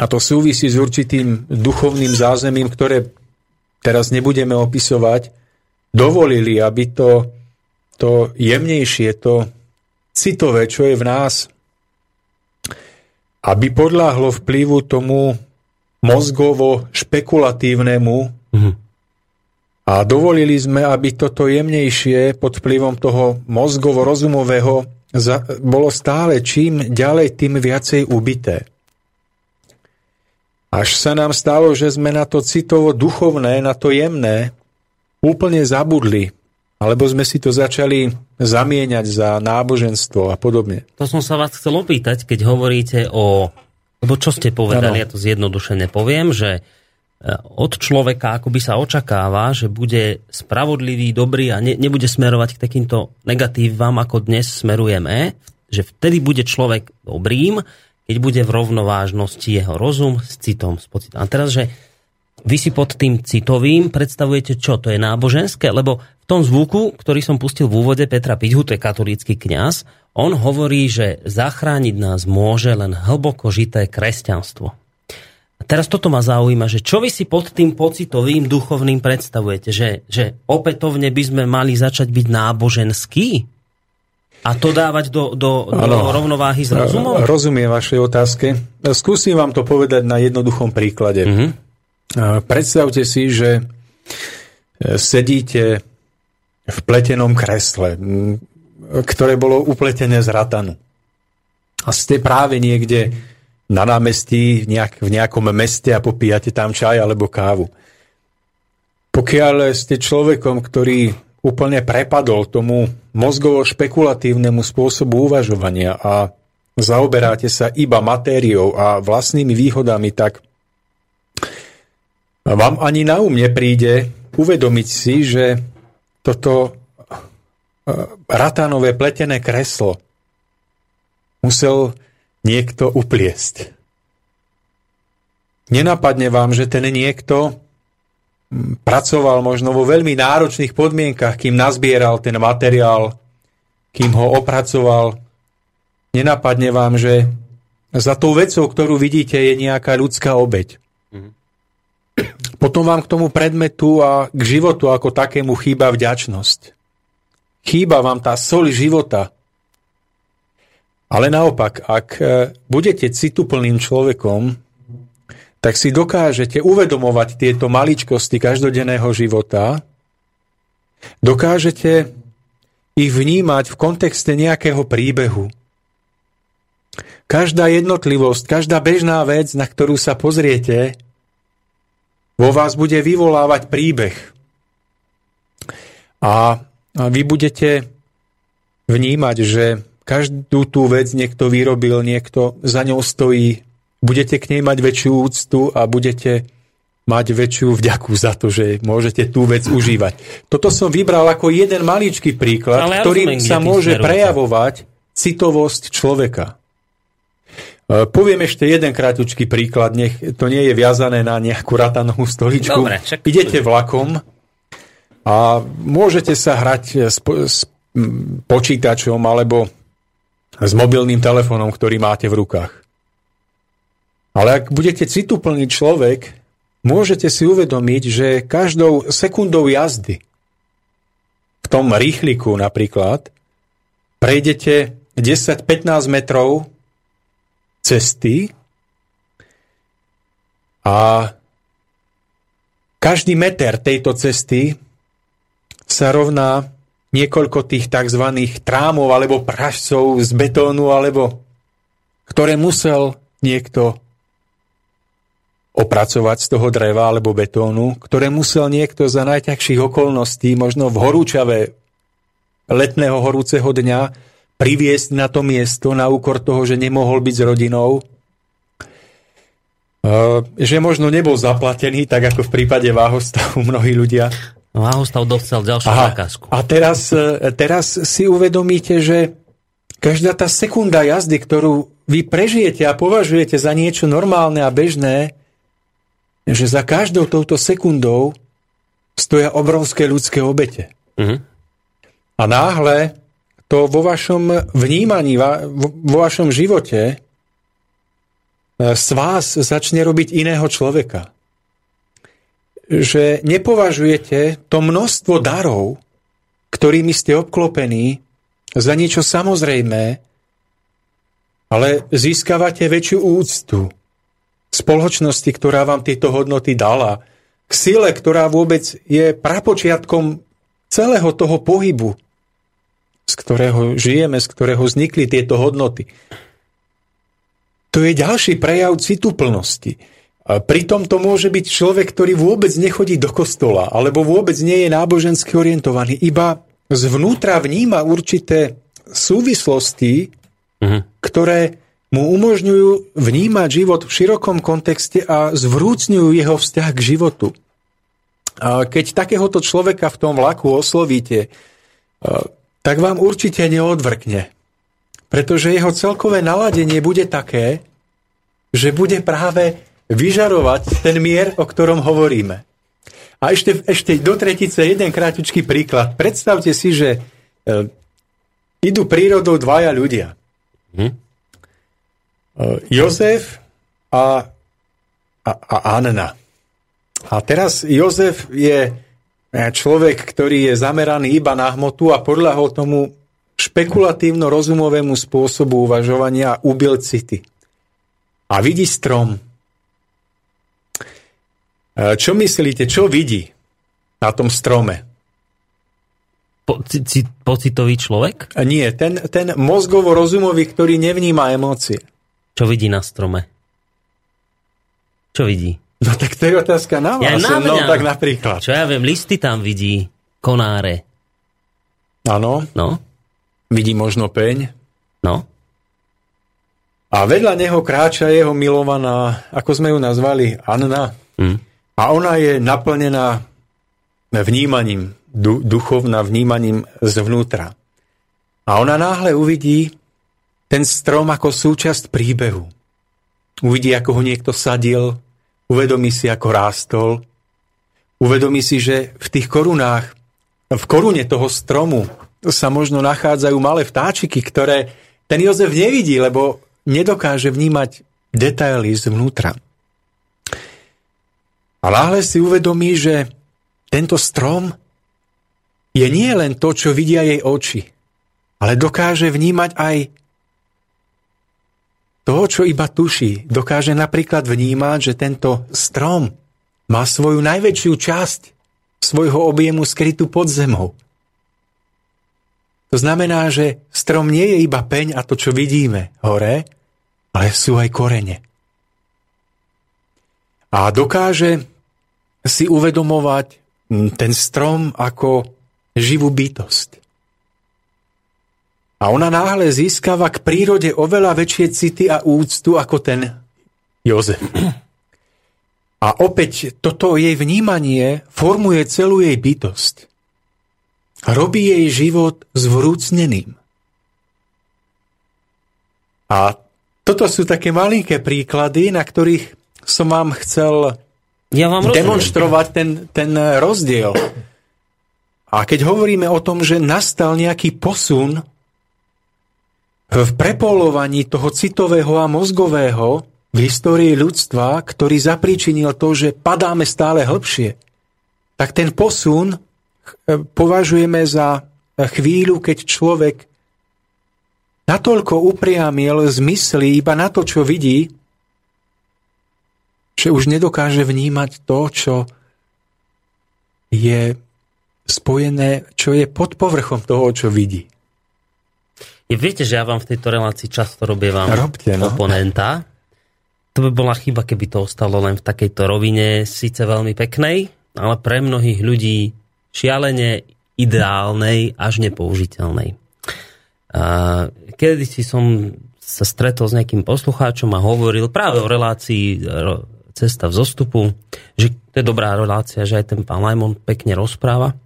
a to súvisí s určitým duchovným zázemím, ktoré teraz nebudeme opisovať, dovolili, aby to, to jemnejšie, to citové, čo je v nás, aby podláhlo vplyvu tomu mozgovo špekulatívnemu mm-hmm. a dovolili sme, aby toto jemnejšie pod vplyvom toho mozgovo-rozumového za, bolo stále čím ďalej, tým viacej ubité. Až sa nám stalo, že sme na to citovo duchovné, na to jemné, úplne zabudli alebo sme si to začali zamieňať za náboženstvo a podobne. To som sa vás chcel opýtať, keď hovoríte o... Lebo čo ste povedali, ano. ja to zjednodušene poviem, že od človeka akoby sa očakáva, že bude spravodlivý, dobrý a ne, nebude smerovať k takýmto negatívam, ako dnes smerujeme, že vtedy bude človek dobrým, keď bude v rovnovážnosti jeho rozum s citom, s pocitom. A teraz, že vy si pod tým citovým predstavujete čo? To je náboženské? Lebo v tom zvuku, ktorý som pustil v úvode Petra Piťhu, to je katolícky kňaz, on hovorí, že zachrániť nás môže len hlboko žité kresťanstvo. A teraz toto ma zaujíma, že čo vy si pod tým pocitovým duchovným predstavujete? Že, že opätovne by sme mali začať byť náboženský? A to dávať do, do, do rovnováhy s rozumom? Rozumiem vašej otázke. Skúsim vám to povedať na jednoduchom príklade. Mm-hmm. Predstavte si, že e, sedíte v pletenom kresle, ktoré bolo upletené z ratanu. A ste práve niekde na námestí nejak, v nejakom meste a popíjate tam čaj alebo kávu. Pokiaľ ste človekom, ktorý úplne prepadol tomu mozgovo špekulatívnemu spôsobu uvažovania a zaoberáte sa iba matériou a vlastnými výhodami, tak vám ani na um nepríde uvedomiť si, že toto e, ratánové pletené kreslo musel niekto upliesť. Nenapadne vám, že ten niekto pracoval možno vo veľmi náročných podmienkach, kým nazbieral ten materiál, kým ho opracoval. Nenapadne vám, že za tou vecou, ktorú vidíte, je nejaká ľudská obeď. Potom vám k tomu predmetu a k životu ako takému chýba vďačnosť. Chýba vám tá sol života. Ale naopak, ak e, budete cituplným človekom, tak si dokážete uvedomovať tieto maličkosti každodenného života, dokážete ich vnímať v kontexte nejakého príbehu. Každá jednotlivosť, každá bežná vec, na ktorú sa pozriete, vo vás bude vyvolávať príbeh. A vy budete vnímať, že každú tú vec niekto vyrobil, niekto za ňou stojí, budete k nej mať väčšiu úctu a budete mať väčšiu vďaku za to, že môžete tú vec užívať. Toto som vybral ako jeden maličký príklad, ja ktorým sa môže prejavovať citovosť človeka. E, poviem ešte jeden krátučký príklad, nech to nie je viazané na nejakú ratanovú stoličku. Dobre, čak... Idete vlakom a môžete sa hrať s, s počítačom alebo s mobilným telefónom, ktorý máte v rukách. Ale ak budete cituplný človek, môžete si uvedomiť, že každou sekundou jazdy v tom rýchliku napríklad prejdete 10-15 metrov cesty a každý meter tejto cesty sa rovná niekoľko tých tzv. trámov alebo pražcov z betónu, alebo ktoré musel niekto opracovať z toho dreva alebo betónu, ktoré musel niekto za najťažších okolností, možno v horúčave letného horúceho dňa, priviesť na to miesto na úkor toho, že nemohol byť s rodinou, že možno nebol zaplatený, tak ako v prípade Váhostavu mnohí ľudia. Váhostav dostal ďalšiu Aha. zákazku. A teraz, e, teraz si uvedomíte, že každá tá sekunda jazdy, ktorú vy prežijete a považujete za niečo normálne a bežné, že za každou touto sekundou stoja obrovské ľudské obete. Uh-huh. A náhle to vo vašom vnímaní, vo vašom živote e, z vás začne robiť iného človeka. Že nepovažujete to množstvo darov, ktorými ste obklopení, za niečo samozrejmé, ale získavate väčšiu úctu spoločnosti, ktorá vám tieto hodnoty dala, k sile, ktorá vôbec je prapočiatkom celého toho pohybu, z ktorého žijeme, z ktorého vznikli tieto hodnoty. To je ďalší prejav cituplnosti. A pritom to môže byť človek, ktorý vôbec nechodí do kostola, alebo vôbec nie je nábožensky orientovaný, iba zvnútra vníma určité súvislosti, Mhm. ktoré mu umožňujú vnímať život v širokom kontexte a zvrúcňujú jeho vzťah k životu. Keď takéhoto človeka v tom vlaku oslovíte, tak vám určite neodvrkne. Pretože jeho celkové naladenie bude také, že bude práve vyžarovať ten mier, o ktorom hovoríme. A ešte, ešte do tretice jeden krátičký príklad. Predstavte si, že e, idú prírodou dvaja ľudia. Hm? E, Jozef a, a, a Anna. A teraz Jozef je človek, ktorý je zameraný iba na hmotu a podľahol tomu špekulatívno-rozumovému spôsobu uvažovania a ubil city. A vidí strom. E, Čo myslíte, čo vidí na tom strome? Po, ci, ci, pocitový človek? A Nie, ten, ten mozgovo-rozumový, ktorý nevníma emócie. Čo vidí na strome? Čo vidí? No tak to je otázka na Ja vás. na no mňa. tak napríklad. Čo ja viem, listy tam vidí, konáre. Áno, No, vidí možno peň. no. A vedľa neho kráča jeho milovaná, ako sme ju nazvali, Anna. Hm. A ona je naplnená vnímaním, du, duchovná vnímaním zvnútra. A ona náhle uvidí ten strom ako súčasť príbehu. Uvidí, ako ho niekto sadil, uvedomí si, ako rástol, uvedomí si, že v tých korunách, v korune toho stromu sa možno nachádzajú malé vtáčiky, ktoré ten Jozef nevidí, lebo nedokáže vnímať detaily zvnútra. A náhle si uvedomí, že tento strom je nie len to, čo vidia jej oči, ale dokáže vnímať aj toho, čo iba tuší. Dokáže napríklad vnímať, že tento strom má svoju najväčšiu časť svojho objemu skrytú pod zemou. To znamená, že strom nie je iba peň a to, čo vidíme hore, ale sú aj korene. A dokáže si uvedomovať ten strom ako živú bytosť. A ona náhle získava k prírode oveľa väčšie city a úctu ako ten Jozef. A opäť toto jej vnímanie formuje celú jej bytosť. Robí jej život zvrúcneným. A toto sú také malinké príklady, na ktorých som vám chcel Ja vám rozumiem. demonstrovať ten, ten rozdiel. A keď hovoríme o tom, že nastal nejaký posun v prepolovaní toho citového a mozgového v histórii ľudstva, ktorý zapríčinil to, že padáme stále hlbšie, tak ten posun eh, považujeme za chvíľu, keď človek natoľko upriamil zmysly iba na to, čo vidí, že už nedokáže vnímať to, čo je spojené, čo je pod povrchom toho, čo vidí. Je, viete, že ja vám v tejto relácii často robievam Robte, no. oponenta. To by bola chyba, keby to ostalo len v takejto rovine, síce veľmi peknej, ale pre mnohých ľudí šialene ideálnej až nepoužiteľnej. Kedy si som sa stretol s nejakým poslucháčom a hovoril práve o relácii cesta v zostupu, že to je dobrá relácia, že aj ten pán Lajmon pekne rozpráva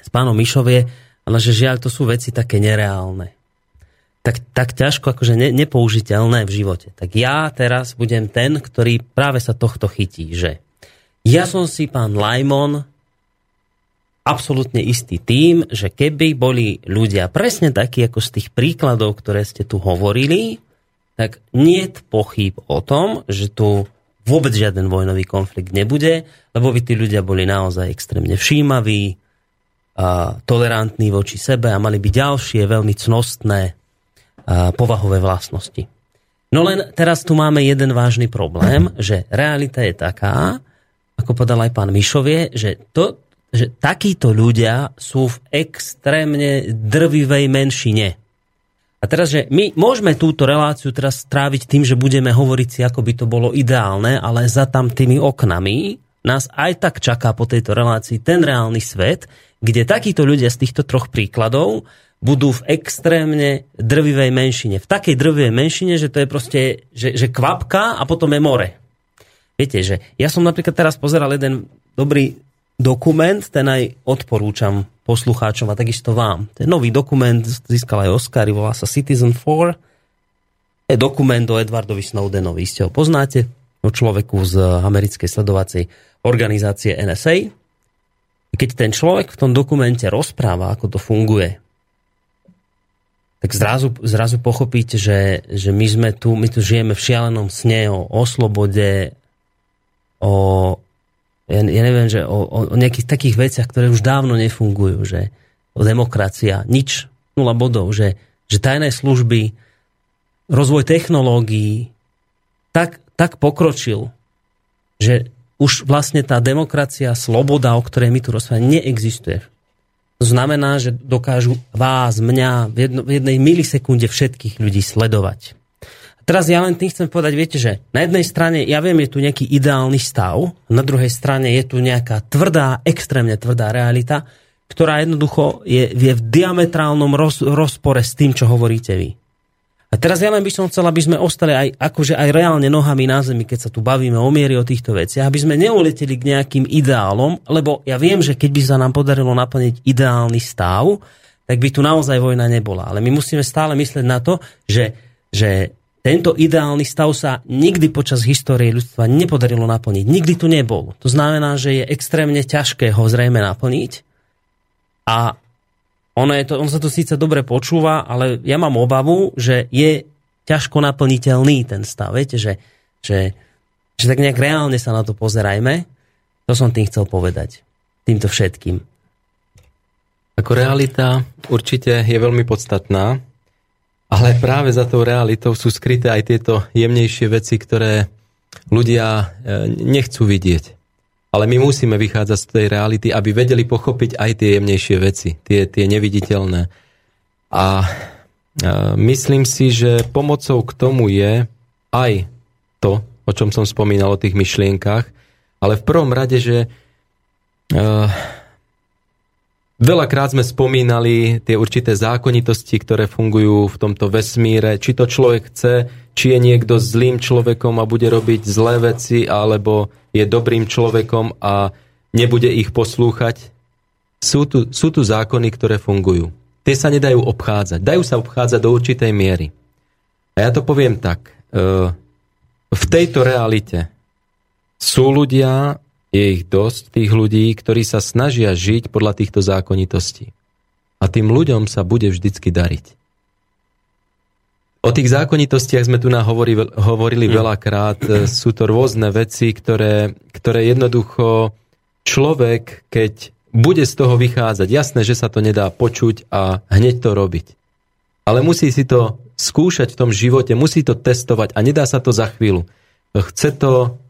s pánom Mišovie, ale že žiaľ, to sú veci také nereálne. Tak, tak ťažko, akože ne, nepoužiteľné v živote. Tak ja teraz budem ten, ktorý práve sa tohto chytí, že ja som si pán Lajmon absolútne istý tým, že keby boli ľudia presne takí, ako z tých príkladov, ktoré ste tu hovorili, tak nie pochyb o tom, že tu vôbec žiaden vojnový konflikt nebude, lebo by tí ľudia boli naozaj extrémne všímaví, a tolerantní voči sebe a mali by ďalšie veľmi cnostné a povahové vlastnosti. No len teraz tu máme jeden vážny problém, že realita je taká, ako povedal aj pán Mišovie, že, to, že takíto ľudia sú v extrémne drvivej menšine. A teraz, že my môžeme túto reláciu teraz stráviť tým, že budeme hovoriť si, ako by to bolo ideálne, ale za tam tými oknami nás aj tak čaká po tejto relácii ten reálny svet, kde takíto ľudia z týchto troch príkladov budú v extrémne drvivej menšine. V takej drvivej menšine, že to je proste, že, že kvapka a potom je more. Viete, že ja som napríklad teraz pozeral jeden dobrý dokument, ten aj odporúčam poslucháčom a takisto vám. Ten nový dokument získal aj Oscary, volá sa Citizen 4. Je dokument o Edwardovi Snowdenovi, ste ho poznáte, o človeku z americkej sledovacej organizácie NSA. Keď ten človek v tom dokumente rozpráva, ako to funguje, tak zrazu, zrazu pochopíte, že, že my sme tu, my tu žijeme v šialenom sne o, o slobode, o, ja, ja neviem, že o, o nejakých takých veciach, ktoré už dávno nefungujú, že o demokracia, nič, nula bodov, že, že tajné služby, rozvoj technológií tak, tak pokročil, že už vlastne tá demokracia, sloboda, o ktorej my tu rozprávame, neexistuje to znamená, že dokážu vás, mňa v, jedno, v jednej milisekunde všetkých ľudí sledovať. Teraz ja len tým chcem povedať, viete, že na jednej strane, ja viem, je tu nejaký ideálny stav, na druhej strane je tu nejaká tvrdá, extrémne tvrdá realita, ktorá jednoducho je, je v diametrálnom roz, rozpore s tým, čo hovoríte vy. A teraz ja len by som chcel, aby sme ostali aj, akože aj reálne nohami na zemi, keď sa tu bavíme o miery o týchto veciach, aby sme neuleteli k nejakým ideálom, lebo ja viem, že keď by sa nám podarilo naplniť ideálny stav, tak by tu naozaj vojna nebola. Ale my musíme stále myslieť na to, že, že tento ideálny stav sa nikdy počas histórie ľudstva nepodarilo naplniť. Nikdy tu nebol. To znamená, že je extrémne ťažké ho zrejme naplniť. A ono, je to, on sa to síce dobre počúva, ale ja mám obavu, že je ťažko naplniteľný ten stav. Viete, že, že, že tak nejak reálne sa na to pozerajme. To som tým chcel povedať. Týmto všetkým. Ako realita určite je veľmi podstatná, ale práve za tou realitou sú skryté aj tieto jemnejšie veci, ktoré ľudia e, nechcú vidieť. Ale my musíme vychádzať z tej reality, aby vedeli pochopiť aj tie jemnejšie veci, tie, tie neviditeľné. A myslím si, že pomocou k tomu je aj to, o čom som spomínal, o tých myšlienkach, ale v prvom rade, že Veľakrát sme spomínali tie určité zákonitosti, ktoré fungujú v tomto vesmíre, či to človek chce, či je niekto zlým človekom a bude robiť zlé veci, alebo je dobrým človekom a nebude ich poslúchať. Sú tu, sú tu zákony, ktoré fungujú. Tie sa nedajú obchádzať. Dajú sa obchádzať do určitej miery. A ja to poviem tak. E, v tejto realite sú ľudia, je ich dosť, tých ľudí, ktorí sa snažia žiť podľa týchto zákonitostí. A tým ľuďom sa bude vždycky dariť. O tých zákonitostiach sme tu hovorili, hovorili mm. veľakrát. E, sú to rôzne veci, ktoré, ktoré jednoducho človek, keď bude z toho vychádzať, jasné, že sa to nedá počuť a hneď to robiť. Ale musí si to skúšať v tom živote, musí to testovať a nedá sa to za chvíľu. Chce to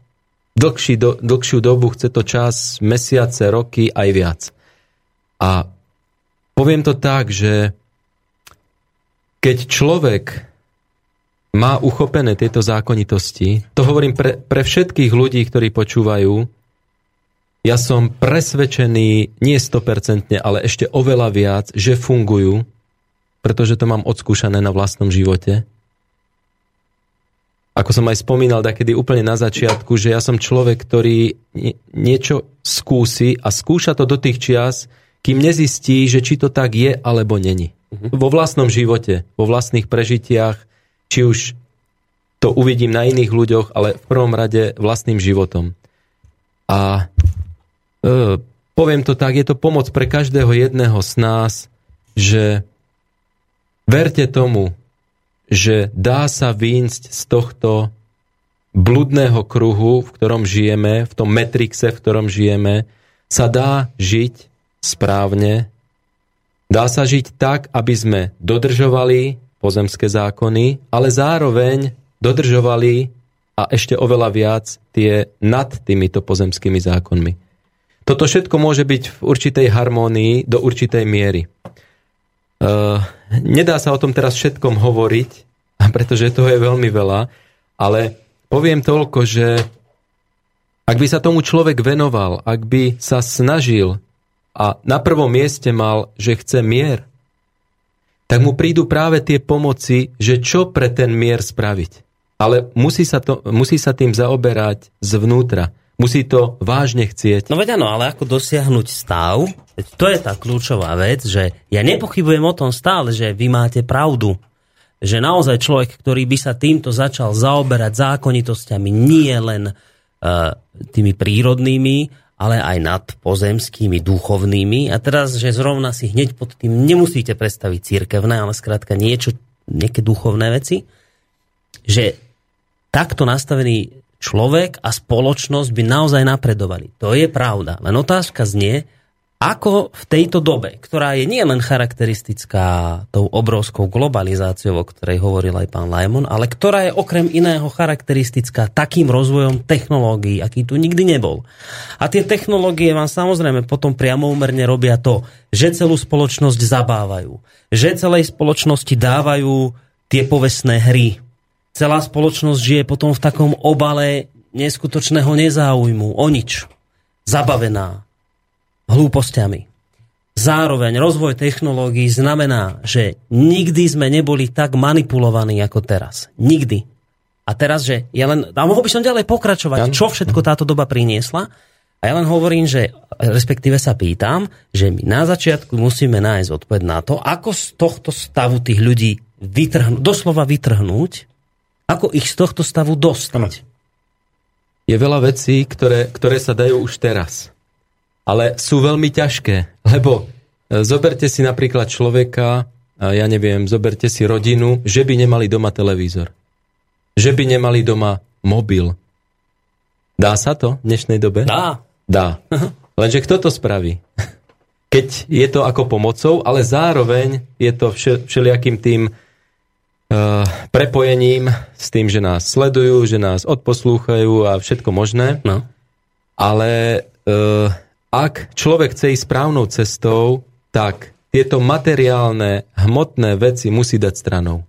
dlhší, do, dlhšiu dobu, chce to čas, mesiace, roky, aj viac. A poviem to tak, že keď človek má uchopené tieto zákonitosti, to hovorím pre, pre všetkých ľudí, ktorí počúvajú, ja som presvedčený, nie 100%, ale ešte oveľa viac, že fungujú, pretože to mám odskúšané na vlastnom živote ako som aj spomínal takedy úplne na začiatku, že ja som človek, ktorý niečo skúsi a skúša to do tých čias, kým nezistí, že či to tak je alebo není. Uh-huh. Vo vlastnom živote, vo vlastných prežitiach, či už to uvidím na iných ľuďoch, ale v prvom rade vlastným životom. A e, poviem to tak, je to pomoc pre každého jedného z nás, že verte tomu, že dá sa výjsť z tohto bludného kruhu, v ktorom žijeme, v tom metrixe, v ktorom žijeme, sa dá žiť správne, dá sa žiť tak, aby sme dodržovali pozemské zákony, ale zároveň dodržovali a ešte oveľa viac tie nad týmito pozemskými zákonmi. Toto všetko môže byť v určitej harmónii do určitej miery. Uh, nedá sa o tom teraz všetkom hovoriť, pretože toho je veľmi veľa, ale poviem toľko, že Ak by sa tomu človek venoval, ak by sa snažil a na prvom mieste mal, že chce mier, tak mu prídu práve tie pomoci, že čo pre ten mier spraviť. Ale musí sa, to, musí sa tým zaoberať zvnútra. Musí to vážne chcieť. No veď áno, ale ako dosiahnuť stav, to je tá kľúčová vec, že ja nepochybujem o tom stále, že vy máte pravdu. Že naozaj človek, ktorý by sa týmto začal zaoberať zákonitosťami, nie len uh, tými prírodnými, ale aj nad pozemskými, duchovnými. A teraz, že zrovna si hneď pod tým nemusíte predstaviť církevné, ale skrátka niečo, nejaké duchovné veci, že takto nastavený človek a spoločnosť by naozaj napredovali. To je pravda. Len otázka znie, ako v tejto dobe, ktorá je nielen charakteristická tou obrovskou globalizáciou, o ktorej hovoril aj pán Lajmon, ale ktorá je okrem iného charakteristická takým rozvojom technológií, aký tu nikdy nebol. A tie technológie vám samozrejme potom priamo úmerne robia to, že celú spoločnosť zabávajú, že celej spoločnosti dávajú tie povestné hry. Celá spoločnosť žije potom v takom obale neskutočného nezáujmu, o nič. Zabavená, hlúpostiami. Zároveň rozvoj technológií znamená, že nikdy sme neboli tak manipulovaní ako teraz. Nikdy. A teraz, že ja len, a mohol by som ďalej pokračovať, čo všetko táto doba priniesla. A ja len hovorím, že respektíve sa pýtam, že my na začiatku musíme nájsť odpoveď na to, ako z tohto stavu tých ľudí vytrhnúť, doslova vytrhnúť, ako ich z tohto stavu dostať. Je veľa vecí, ktoré, ktoré sa dajú už teraz ale sú veľmi ťažké, lebo e, zoberte si napríklad človeka, ja neviem, zoberte si rodinu, že by nemali doma televízor. Že by nemali doma mobil. Dá sa to v dnešnej dobe? Dá. Dá. Lenže kto to spraví? Keď je to ako pomocou, ale zároveň je to všelijakým tým uh, prepojením s tým, že nás sledujú, že nás odposlúchajú a všetko možné. No. Ale uh, ak človek chce ísť správnou cestou, tak tieto materiálne, hmotné veci musí dať stranou.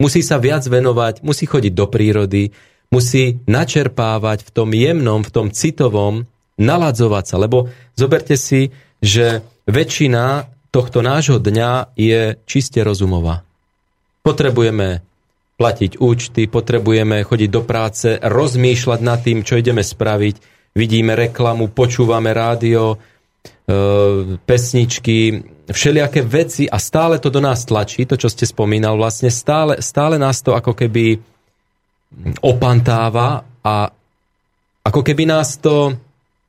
Musí sa viac venovať, musí chodiť do prírody, musí načerpávať v tom jemnom, v tom citovom, naladzovať sa. Lebo zoberte si, že väčšina tohto nášho dňa je čiste rozumová. Potrebujeme platiť účty, potrebujeme chodiť do práce, rozmýšľať nad tým, čo ideme spraviť, vidíme reklamu, počúvame rádio, e, pesničky, všelijaké veci a stále to do nás tlačí, to, čo ste spomínal, vlastne stále, stále nás to ako keby opantáva a ako keby nás to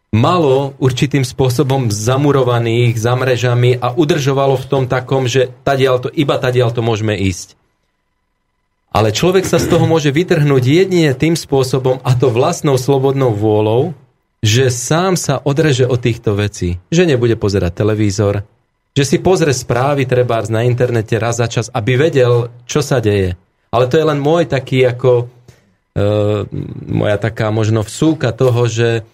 malo určitým spôsobom zamurovaných za mrežami a udržovalo v tom takom, že tadiaľ to, iba tadiaľ to môžeme ísť. Ale človek sa z toho môže vytrhnúť jedine tým spôsobom, a to vlastnou slobodnou vôľou, že sám sa odreže od týchto vecí. Že nebude pozerať televízor, že si pozrie správy trebárs na internete raz za čas, aby vedel, čo sa deje. Ale to je len môj taký ako e, moja taká možno vsúka toho, že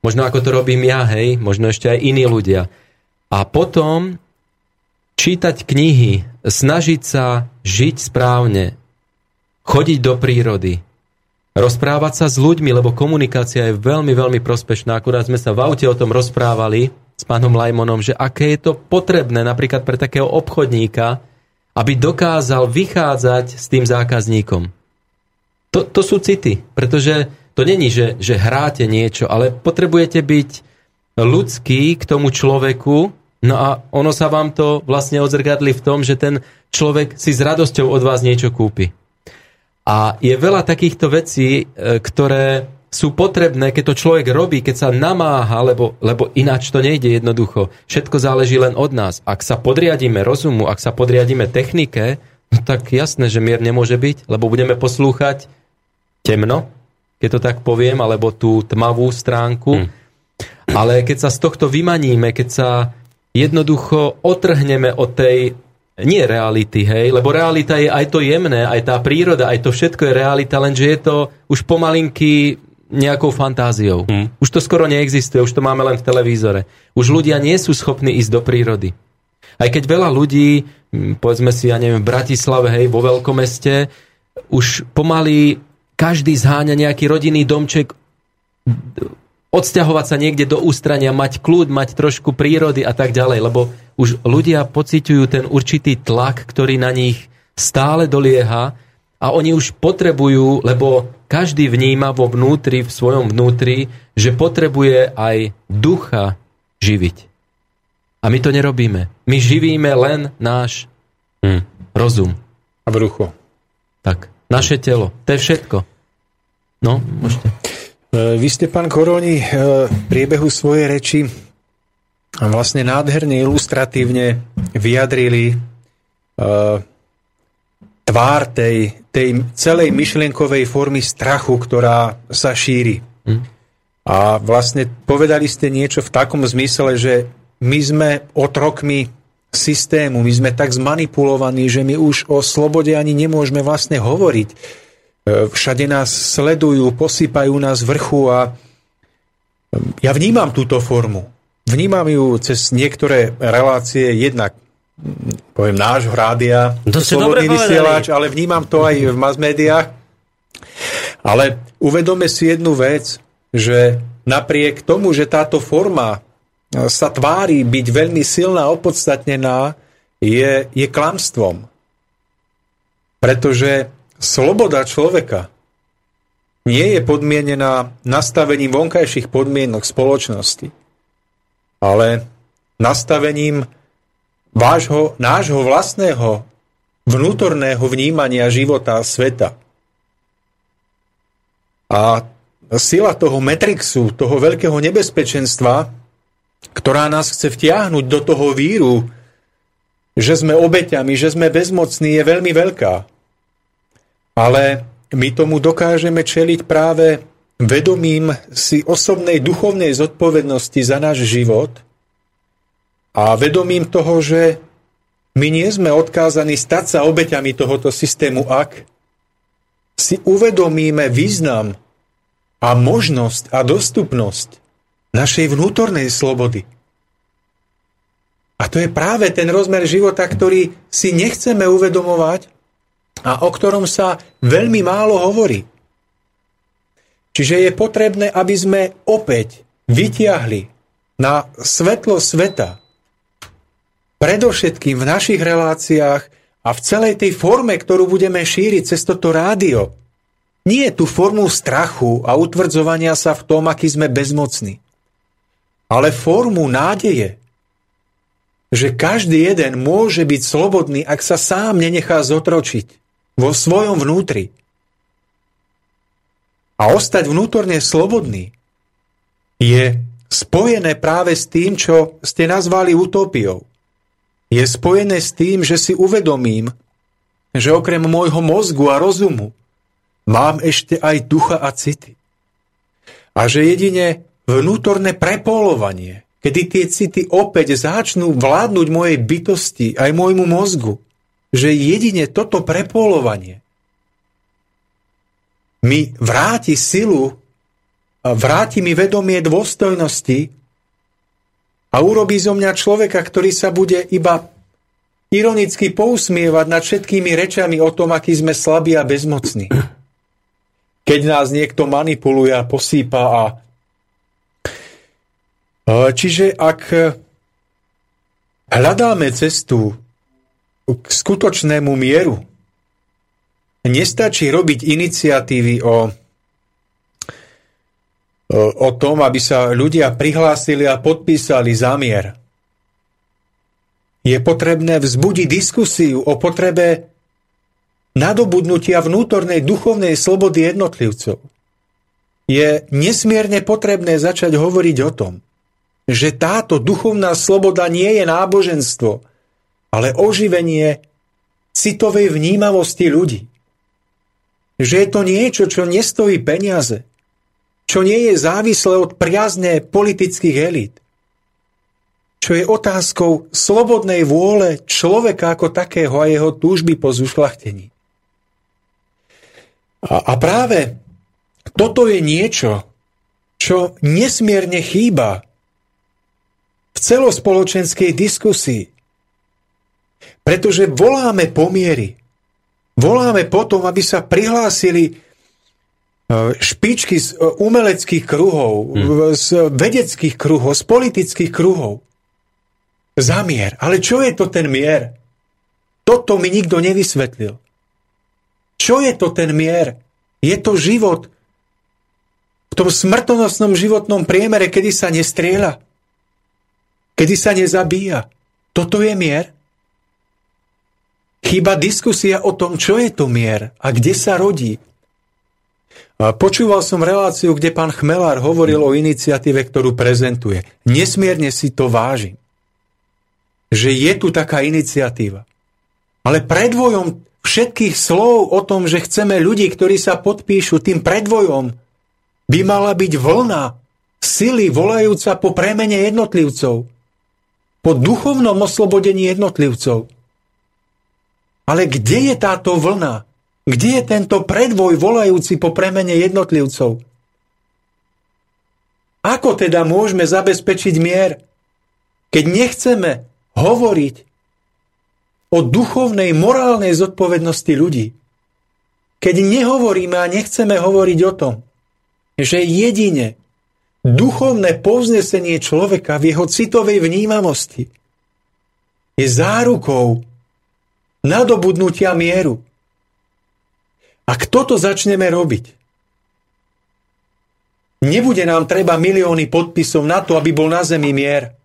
možno ako to robím ja, hej, možno ešte aj iní ľudia. A potom čítať knihy, snažiť sa žiť správne, chodiť do prírody, rozprávať sa s ľuďmi, lebo komunikácia je veľmi, veľmi prospešná. Akurát sme sa v aute o tom rozprávali s pánom Lajmonom, že aké je to potrebné napríklad pre takého obchodníka, aby dokázal vychádzať s tým zákazníkom. To, to sú city, pretože to není, že, že hráte niečo, ale potrebujete byť ľudský k tomu človeku, no a ono sa vám to vlastne odzrkadli v tom, že ten človek si s radosťou od vás niečo kúpi. A je veľa takýchto vecí, e, ktoré sú potrebné, keď to človek robí, keď sa namáha, lebo, lebo ináč to nejde jednoducho. Všetko záleží len od nás. Ak sa podriadíme rozumu, ak sa podriadíme technike, no tak jasné, že mier nemôže byť, lebo budeme poslúchať temno, keď to tak poviem, alebo tú tmavú stránku. Hmm. Ale keď sa z tohto vymaníme, keď sa jednoducho otrhneme od tej nie reality, hej, lebo realita je aj to jemné, aj tá príroda, aj to všetko je realita, lenže je to už pomalinky nejakou fantáziou. Hmm. Už to skoro neexistuje, už to máme len v televízore. Už ľudia nie sú schopní ísť do prírody. Aj keď veľa ľudí, povedzme si, ja neviem, v Bratislave, hej, vo veľkomeste, už pomaly každý zháňa nejaký rodinný domček odsťahovať sa niekde do ústrania, mať kľud, mať trošku prírody a tak ďalej, lebo už ľudia pociťujú ten určitý tlak, ktorý na nich stále dolieha a oni už potrebujú, lebo každý vníma vo vnútri, v svojom vnútri, že potrebuje aj ducha živiť. A my to nerobíme. My živíme len náš hm, rozum. A brucho. Tak, naše telo. To je všetko. No, môžete. E, vy ste, pán Koroni, e, v priebehu svojej reči vlastne nádherne ilustratívne vyjadrili e, tvár tej, tej celej myšlienkovej formy strachu, ktorá sa šíri. Hm. A vlastne povedali ste niečo v takom zmysle, že my sme otrokmi systému, my sme tak zmanipulovaní, že my už o slobode ani nemôžeme vlastne hovoriť všade nás sledujú, posýpajú nás vrchu a e, ja vnímam túto formu. Vnímam ju cez niektoré relácie, jednak poviem nášho rádia, to slobodný vysielač, ale vnímam to aj v mass médiách. Ale uvedome si jednu vec, že napriek tomu, že táto forma e, sa tvári byť veľmi silná a opodstatnená, je, je klamstvom. Pretože sloboda človeka nie je podmienená nastavením vonkajších podmienok spoločnosti, ale nastavením vášho, nášho vlastného vnútorného vnímania života a sveta. A sila toho Matrixu, toho veľkého nebezpečenstva, ktorá nás chce vtiahnuť do toho víru, že sme obeťami, že sme bezmocní, je veľmi veľká. Ale my tomu dokážeme čeliť práve vedomím si osobnej duchovnej zodpovednosti za náš život a vedomím toho, že my nie sme odkázaní stať sa obeťami tohoto systému, ak si uvedomíme význam a možnosť a dostupnosť našej vnútornej slobody. A to je práve ten rozmer života, ktorý si nechceme uvedomovať, a o ktorom sa veľmi málo hovorí. Čiže je potrebné, aby sme opäť vytiahli na svetlo sveta, predovšetkým v našich reláciách a v celej tej forme, ktorú budeme šíriť cez toto rádio, nie je tu formu strachu a utvrdzovania sa v tom, aký sme bezmocní, ale formu nádeje, že každý jeden môže byť slobodný, ak sa sám nenechá zotročiť vo svojom vnútri. A ostať vnútorne slobodný je spojené práve s tým, čo ste nazvali utopiou. Je spojené s tým, že si uvedomím, že okrem môjho mozgu a rozumu mám ešte aj ducha a city. A že jedine vnútorné prepolovanie, kedy tie city opäť začnú vládnuť mojej bytosti aj môjmu mozgu, že jedine toto prepolovanie mi vráti silu, vráti mi vedomie dôstojnosti a urobí zo mňa človeka, ktorý sa bude iba ironicky pousmievať nad všetkými rečami o tom, aký sme slabí a bezmocní. Keď nás niekto manipuluje a posýpa a Čiže ak hľadáme cestu k skutočnému mieru. Nestačí robiť iniciatívy o, o tom, aby sa ľudia prihlásili a podpísali zamier. Je potrebné vzbudiť diskusiu o potrebe nadobudnutia vnútornej duchovnej slobody jednotlivcov. Je nesmierne potrebné začať hovoriť o tom, že táto duchovná sloboda nie je náboženstvo, ale oživenie citovej vnímavosti ľudí. Že je to niečo, čo nestojí peniaze, čo nie je závislé od priazne politických elít, čo je otázkou slobodnej vôle človeka ako takého a jeho túžby po zušlachtení. A, a práve toto je niečo, čo nesmierne chýba v celospoločenskej diskusii. Pretože voláme pomiery. Voláme potom, aby sa prihlásili špičky z umeleckých kruhov, hmm. z vedeckých kruhov, z politických kruhov. Za mier. Ale čo je to ten mier? Toto mi nikto nevysvetlil. Čo je to ten mier? Je to život v tom smrtonosnom životnom priemere, kedy sa nestrieľa, kedy sa nezabíja. Toto je mier? Chýba diskusia o tom, čo je to mier a kde sa rodí. Počúval som reláciu, kde pán Chmelár hovoril o iniciatíve, ktorú prezentuje. Nesmierne si to vážim. Že je tu taká iniciatíva. Ale predvojom všetkých slov o tom, že chceme ľudí, ktorí sa podpíšu, tým predvojom by mala byť vlna sily volajúca po premene jednotlivcov. Po duchovnom oslobodení jednotlivcov. Ale kde je táto vlna? Kde je tento predvoj volajúci po premene jednotlivcov? Ako teda môžeme zabezpečiť mier, keď nechceme hovoriť o duchovnej, morálnej zodpovednosti ľudí? Keď nehovoríme a nechceme hovoriť o tom, že jedine duchovné povznesenie človeka v jeho citovej vnímamosti je zárukou nadobudnutia mieru. Ak toto začneme robiť, nebude nám treba milióny podpisov na to, aby bol na zemi mier.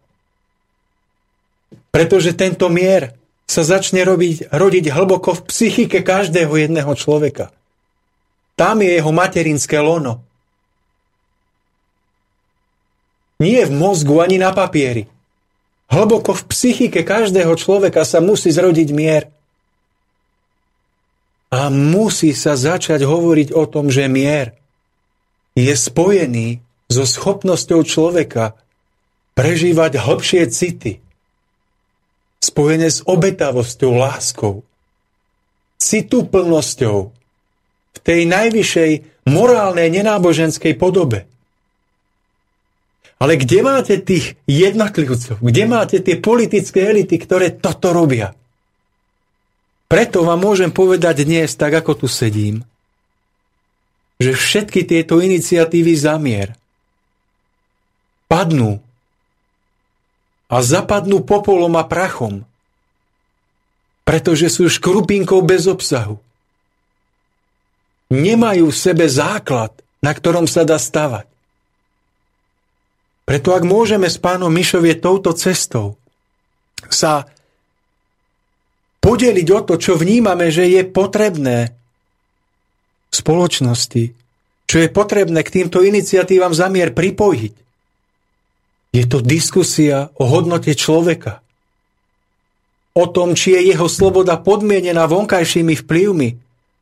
Pretože tento mier sa začne robiť, rodiť hlboko v psychike každého jedného človeka. Tam je jeho materinské lono. Nie v mozgu ani na papieri. Hlboko v psychike každého človeka sa musí zrodiť mier. A musí sa začať hovoriť o tom, že mier je spojený so schopnosťou človeka prežívať hlbšie city, spojené s obetavosťou, láskou, cituplnosťou v tej najvyššej morálnej nenáboženskej podobe. Ale kde máte tých jednotlivcov? Kde máte tie politické elity, ktoré toto robia? Preto vám môžem povedať dnes, tak ako tu sedím, že všetky tieto iniciatívy zamier padnú a zapadnú popolom a prachom, pretože sú škrupinkou bez obsahu. Nemajú v sebe základ, na ktorom sa dá stavať. Preto ak môžeme s pánom Mišovie touto cestou sa podeliť o to, čo vnímame, že je potrebné v spoločnosti, čo je potrebné k týmto iniciatívam zamier pripojiť. Je to diskusia o hodnote človeka. O tom, či je jeho sloboda podmienená vonkajšími vplyvmi,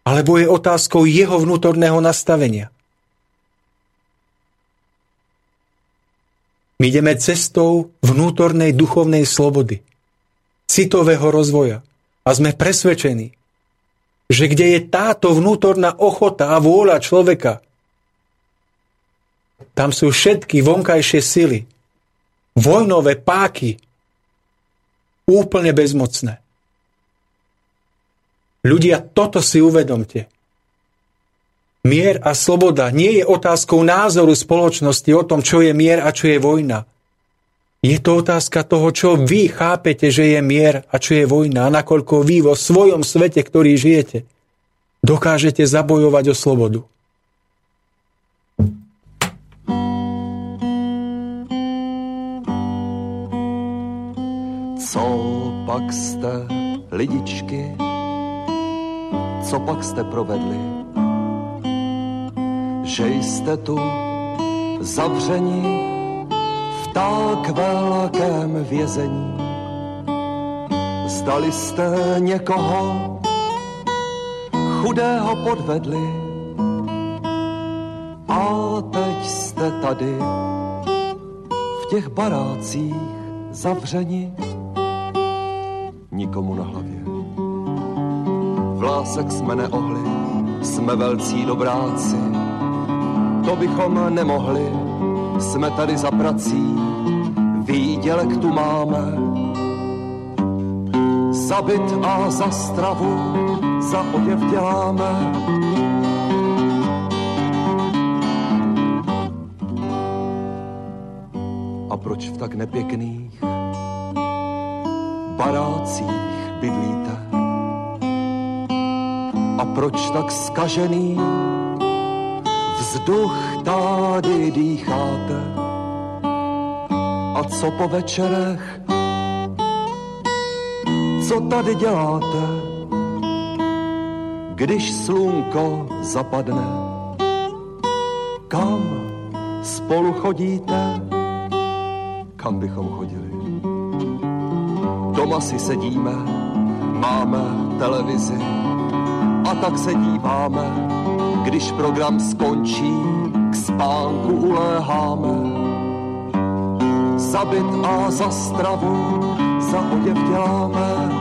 alebo je otázkou jeho vnútorného nastavenia. My ideme cestou vnútornej duchovnej slobody, citového rozvoja, a sme presvedčení, že kde je táto vnútorná ochota a vôľa človeka, tam sú všetky vonkajšie sily, vojnové páky, úplne bezmocné. Ľudia, toto si uvedomte. Mier a sloboda nie je otázkou názoru spoločnosti o tom, čo je mier a čo je vojna. Je to otázka toho, čo vy chápete, že je mier a čo je vojna a nakoľko vy vo svojom svete, ktorý žijete, dokážete zabojovať o slobodu. Co pak jste, lidičky, co pak jste provedli? Že jste tu tak velkém vězení. Zdali jste někoho chudého podvedli a teď jste tady v těch barácích zavřeni nikomu na hlavě. Vlásek jsme neohli, jsme velcí dobráci, to bychom nemohli, jsme tady za prací, výdělek tu máme. Za byt a za stravu, za oděv děláme. A proč v tak nepěkných barácích bydlíte? A proč tak skažených vzduch tady dýcháte? A co po večerech? Co tady děláte? Když slunko zapadne, kam spolu chodíte? Kam bychom chodili? Doma si sedíme, máme televizi a tak se díváme, když program skončí, k spánku uléháme. Zabit a za stravu, za oděv děláme.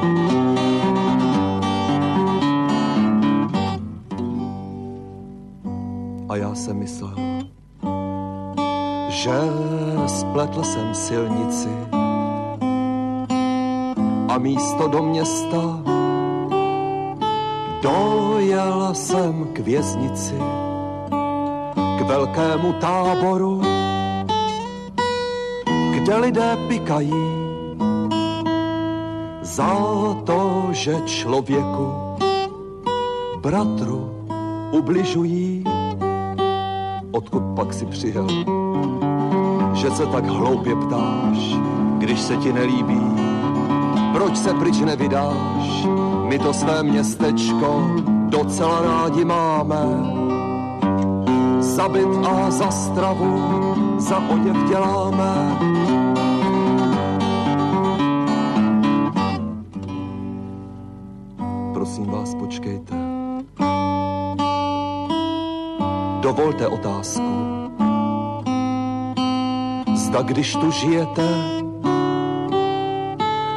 A já jsem myslel, že spletl jsem silnici a místo do města jsem k věznici, k velkému táboru, kde lidé pikají za to, že člověku, bratru, ubližují. Odkud pak si přijel? Že se tak hloupě ptáš, když se ti nelíbí proč se pryč nevydáš? My to své městečko docela rádi máme. Zabit a za stravu, za oděv děláme. Prosím vás, počkejte. Dovolte otázku. Zda když tu žijete,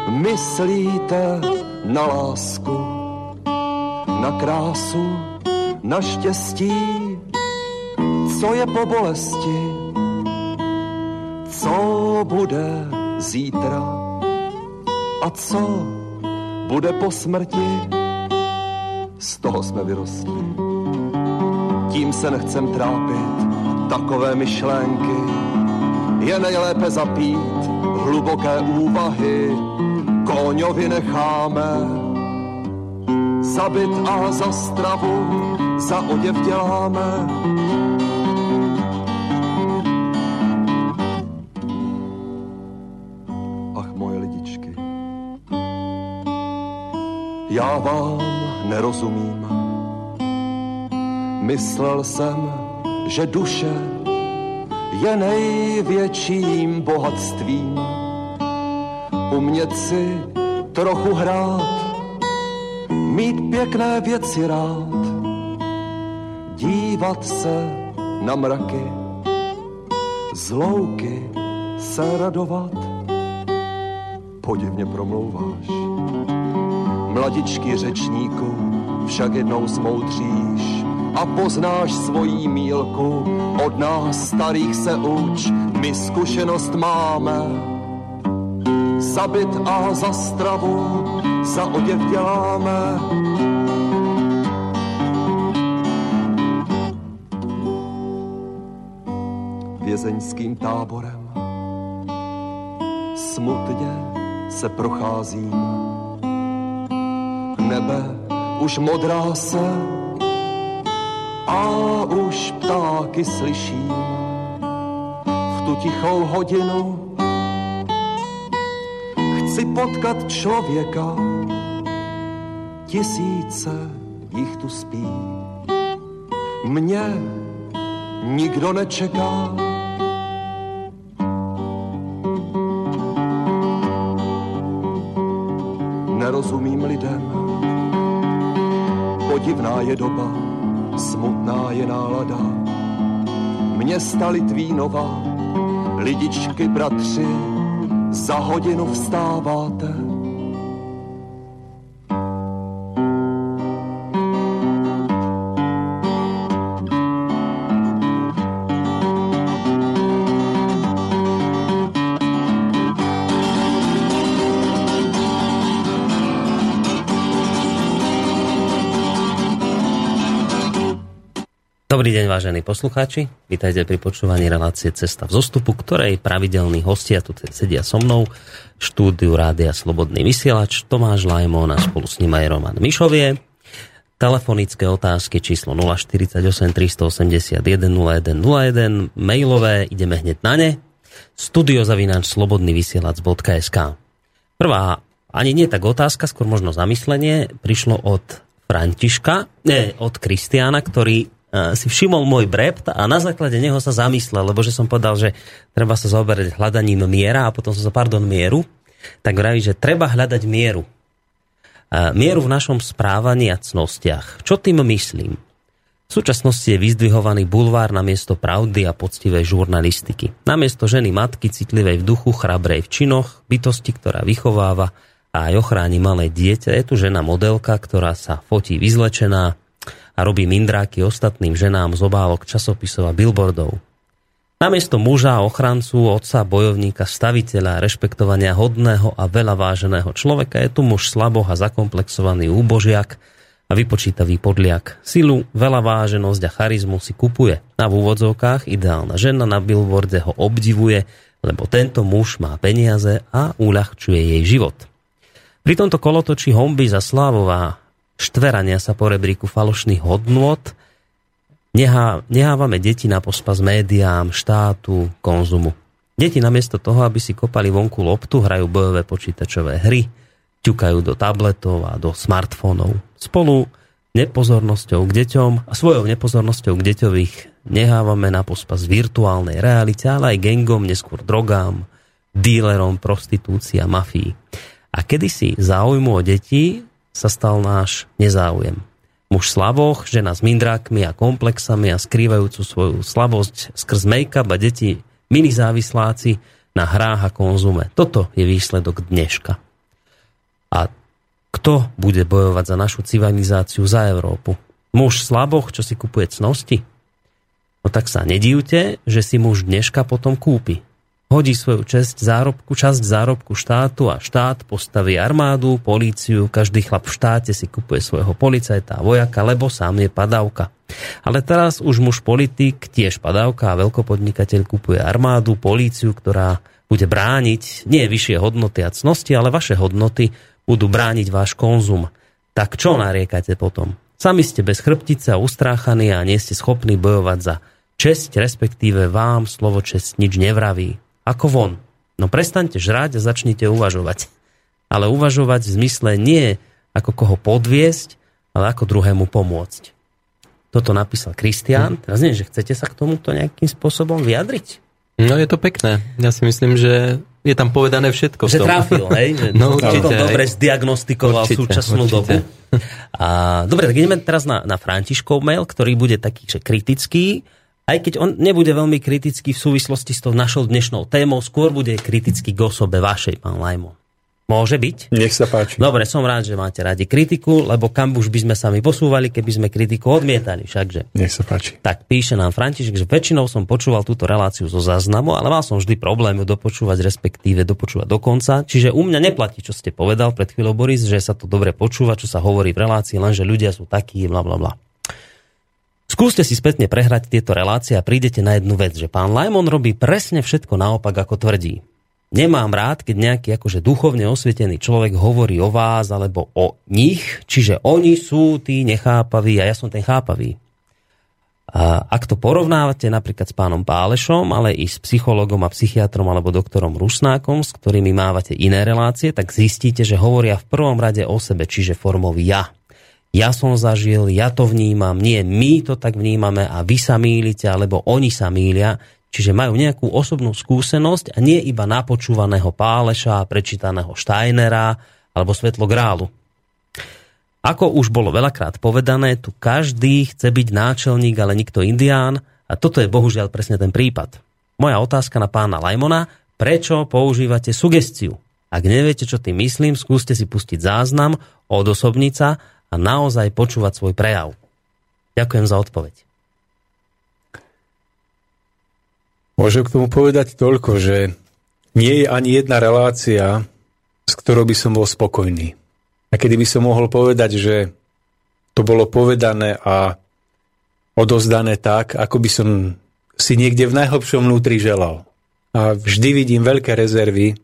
myslíte na lásku, na krásu, na štěstí, co je po bolesti, co bude zítra? A co bude po smrti. Z toho jsme vyrostli. Tím se nechcem trápit, takové myšlenky je nejlépe zapít. Hluboké úvahy Kóňovi necháme zabit a za stravu, za oděv děláme. Ach, moje lidičky, já vám nerozumím. Myslel jsem, že duše je největším bohatstvím umět si trochu hrát, pěkné věci rád, dívat se na mraky, z louky se radovat. Podivně promlouváš, mladičky řečníku, však jednou smoudříš a poznáš svojí mílku. Od nás starých se uč, my zkušenost máme zabit a za stravu, za oděv děláme. Vězeňským táborem smutně se procházím. Nebe už modrá se a už ptáky slyším. V tu tichou hodinu potkat člověka, tisíce jich tu spí. Mě nikdo nečeká. Nerozumím lidem, podivná je doba, smutná je nálada. Města Litvínova, lidičky bratři, za hodinu vstáváte. Dobrý deň, vážení poslucháči. Vítajte pri počúvaní relácie Cesta v zostupu, ktorej pravidelní hostia tu sedia so mnou štúdiu Rádia Slobodný vysielač Tomáš Lajmon a spolu s ním aj Roman Mišovie. Telefonické otázky číslo 048 381 0101, mailové, ideme hneď na ne. Studiozavináč slobodnyvysielac.sk Prvá, ani nie tak otázka, skôr možno zamyslenie, prišlo od Františka, ne, od Kristiána, ktorý si všimol môj brept a na základe neho sa zamyslel, lebo že som povedal, že treba sa zaoberať hľadaním miera a potom som sa, pardon, mieru, tak vraví, že treba hľadať mieru. Mieru v našom správaní a cnostiach. Čo tým myslím? V súčasnosti je vyzdvihovaný bulvár na miesto pravdy a poctivej žurnalistiky. Namiesto ženy matky, citlivej v duchu, chrabrej v činoch, bytosti, ktorá vychováva a aj ochráni malé dieťa, je tu žena modelka, ktorá sa fotí vyzlečená, a robí mindráky ostatným ženám z obálok časopisov a billboardov. Namiesto muža, ochrancu, otca, bojovníka, staviteľa, rešpektovania hodného a veľa váženého človeka je tu muž slaboh a zakomplexovaný úbožiak a vypočítavý podliak. Silu, veľa váženosť a charizmu si kupuje. A v úvodzovkách ideálna žena na billboarde ho obdivuje, lebo tento muž má peniaze a uľahčuje jej život. Pri tomto kolotočí homby za slávová štverania sa po rebríku falošných hodnôt, nehá, nehávame deti na pospas médiám, štátu, konzumu. Deti namiesto toho, aby si kopali vonku loptu, hrajú bojové počítačové hry, ťukajú do tabletov a do smartfónov. Spolu nepozornosťou k deťom a svojou nepozornosťou k deťových nehávame na pospas virtuálnej realite, ale aj gengom, neskôr drogám, dílerom, prostitúcii a mafii. A kedysi záujmu o deti sa stal náš nezáujem. Muž slavoch, žena s mindrákmi a komplexami a skrývajúcu svoju slabosť skrz make-up a deti mini závisláci na hrách a konzume. Toto je výsledok dneška. A kto bude bojovať za našu civilizáciu, za Európu? Muž slaboch, čo si kupuje cnosti? No tak sa nedívte, že si muž dneška potom kúpi hodí svoju časť zárobku, časť zárobku štátu a štát postaví armádu, políciu, každý chlap v štáte si kupuje svojho policajta a vojaka, lebo sám je padávka. Ale teraz už muž politik, tiež padávka a veľkopodnikateľ kupuje armádu, políciu, ktorá bude brániť nie vyššie hodnoty a cnosti, ale vaše hodnoty budú brániť váš konzum. Tak čo nariekate potom? Sami ste bez chrbtice a ustráchaní a nie ste schopní bojovať za česť, respektíve vám slovo česť nič nevraví. Ako von. No prestaňte žrať a začnite uvažovať. Ale uvažovať v zmysle nie ako koho podviesť, ale ako druhému pomôcť. Toto napísal Kristián. Teraz nie, že chcete sa k tomuto nejakým spôsobom vyjadriť? No je to pekné. Ja si myslím, že je tam povedané všetko. Že trafil, hej? Že no, určite, dobre zdiagnostikoval určite, súčasnú určite. dobu. A, dobre, tak ideme teraz na, na Františkov mail, ktorý bude taký že kritický aj keď on nebude veľmi kritický v súvislosti s tou našou dnešnou témou, skôr bude kritický k osobe vašej, pán Lajmo. Môže byť? Nech sa páči. Dobre, som rád, že máte radi kritiku, lebo kam už by sme sa mi posúvali, keby sme kritiku odmietali, všakže. Nech sa páči. Tak píše nám František, že väčšinou som počúval túto reláciu zo záznamu, ale mal som vždy problém ju dopočúvať, respektíve dopočúvať do konca. Čiže u mňa neplatí, čo ste povedal pred chvíľou, Boris, že sa to dobre počúva, čo sa hovorí v relácii, lenže ľudia sú takí, bla bla bla. Skúste si spätne prehrať tieto relácie a prídete na jednu vec, že pán Lajmon robí presne všetko naopak, ako tvrdí. Nemám rád, keď nejaký akože duchovne osvietený človek hovorí o vás alebo o nich, čiže oni sú tí nechápaví a ja som ten chápavý. A ak to porovnávate napríklad s pánom Pálešom, ale i s psychologom a psychiatrom alebo doktorom Rusnákom, s ktorými mávate iné relácie, tak zistíte, že hovoria v prvom rade o sebe, čiže formou ja ja som zažil, ja to vnímam, nie my to tak vnímame a vy sa mýlite, alebo oni sa mýlia. Čiže majú nejakú osobnú skúsenosť a nie iba napočúvaného Páleša, prečítaného Steinera alebo Svetlo Grálu. Ako už bolo veľakrát povedané, tu každý chce byť náčelník, ale nikto indián a toto je bohužiaľ presne ten prípad. Moja otázka na pána Lajmona, prečo používate sugestiu? Ak neviete, čo tým myslím, skúste si pustiť záznam, odosobniť sa a naozaj počúvať svoj prejav. Ďakujem za odpoveď. Môžem k tomu povedať toľko, že nie je ani jedna relácia, s ktorou by som bol spokojný. A kedy by som mohol povedať, že to bolo povedané a odozdané tak, ako by som si niekde v najhlbšom vnútri želal. A vždy vidím veľké rezervy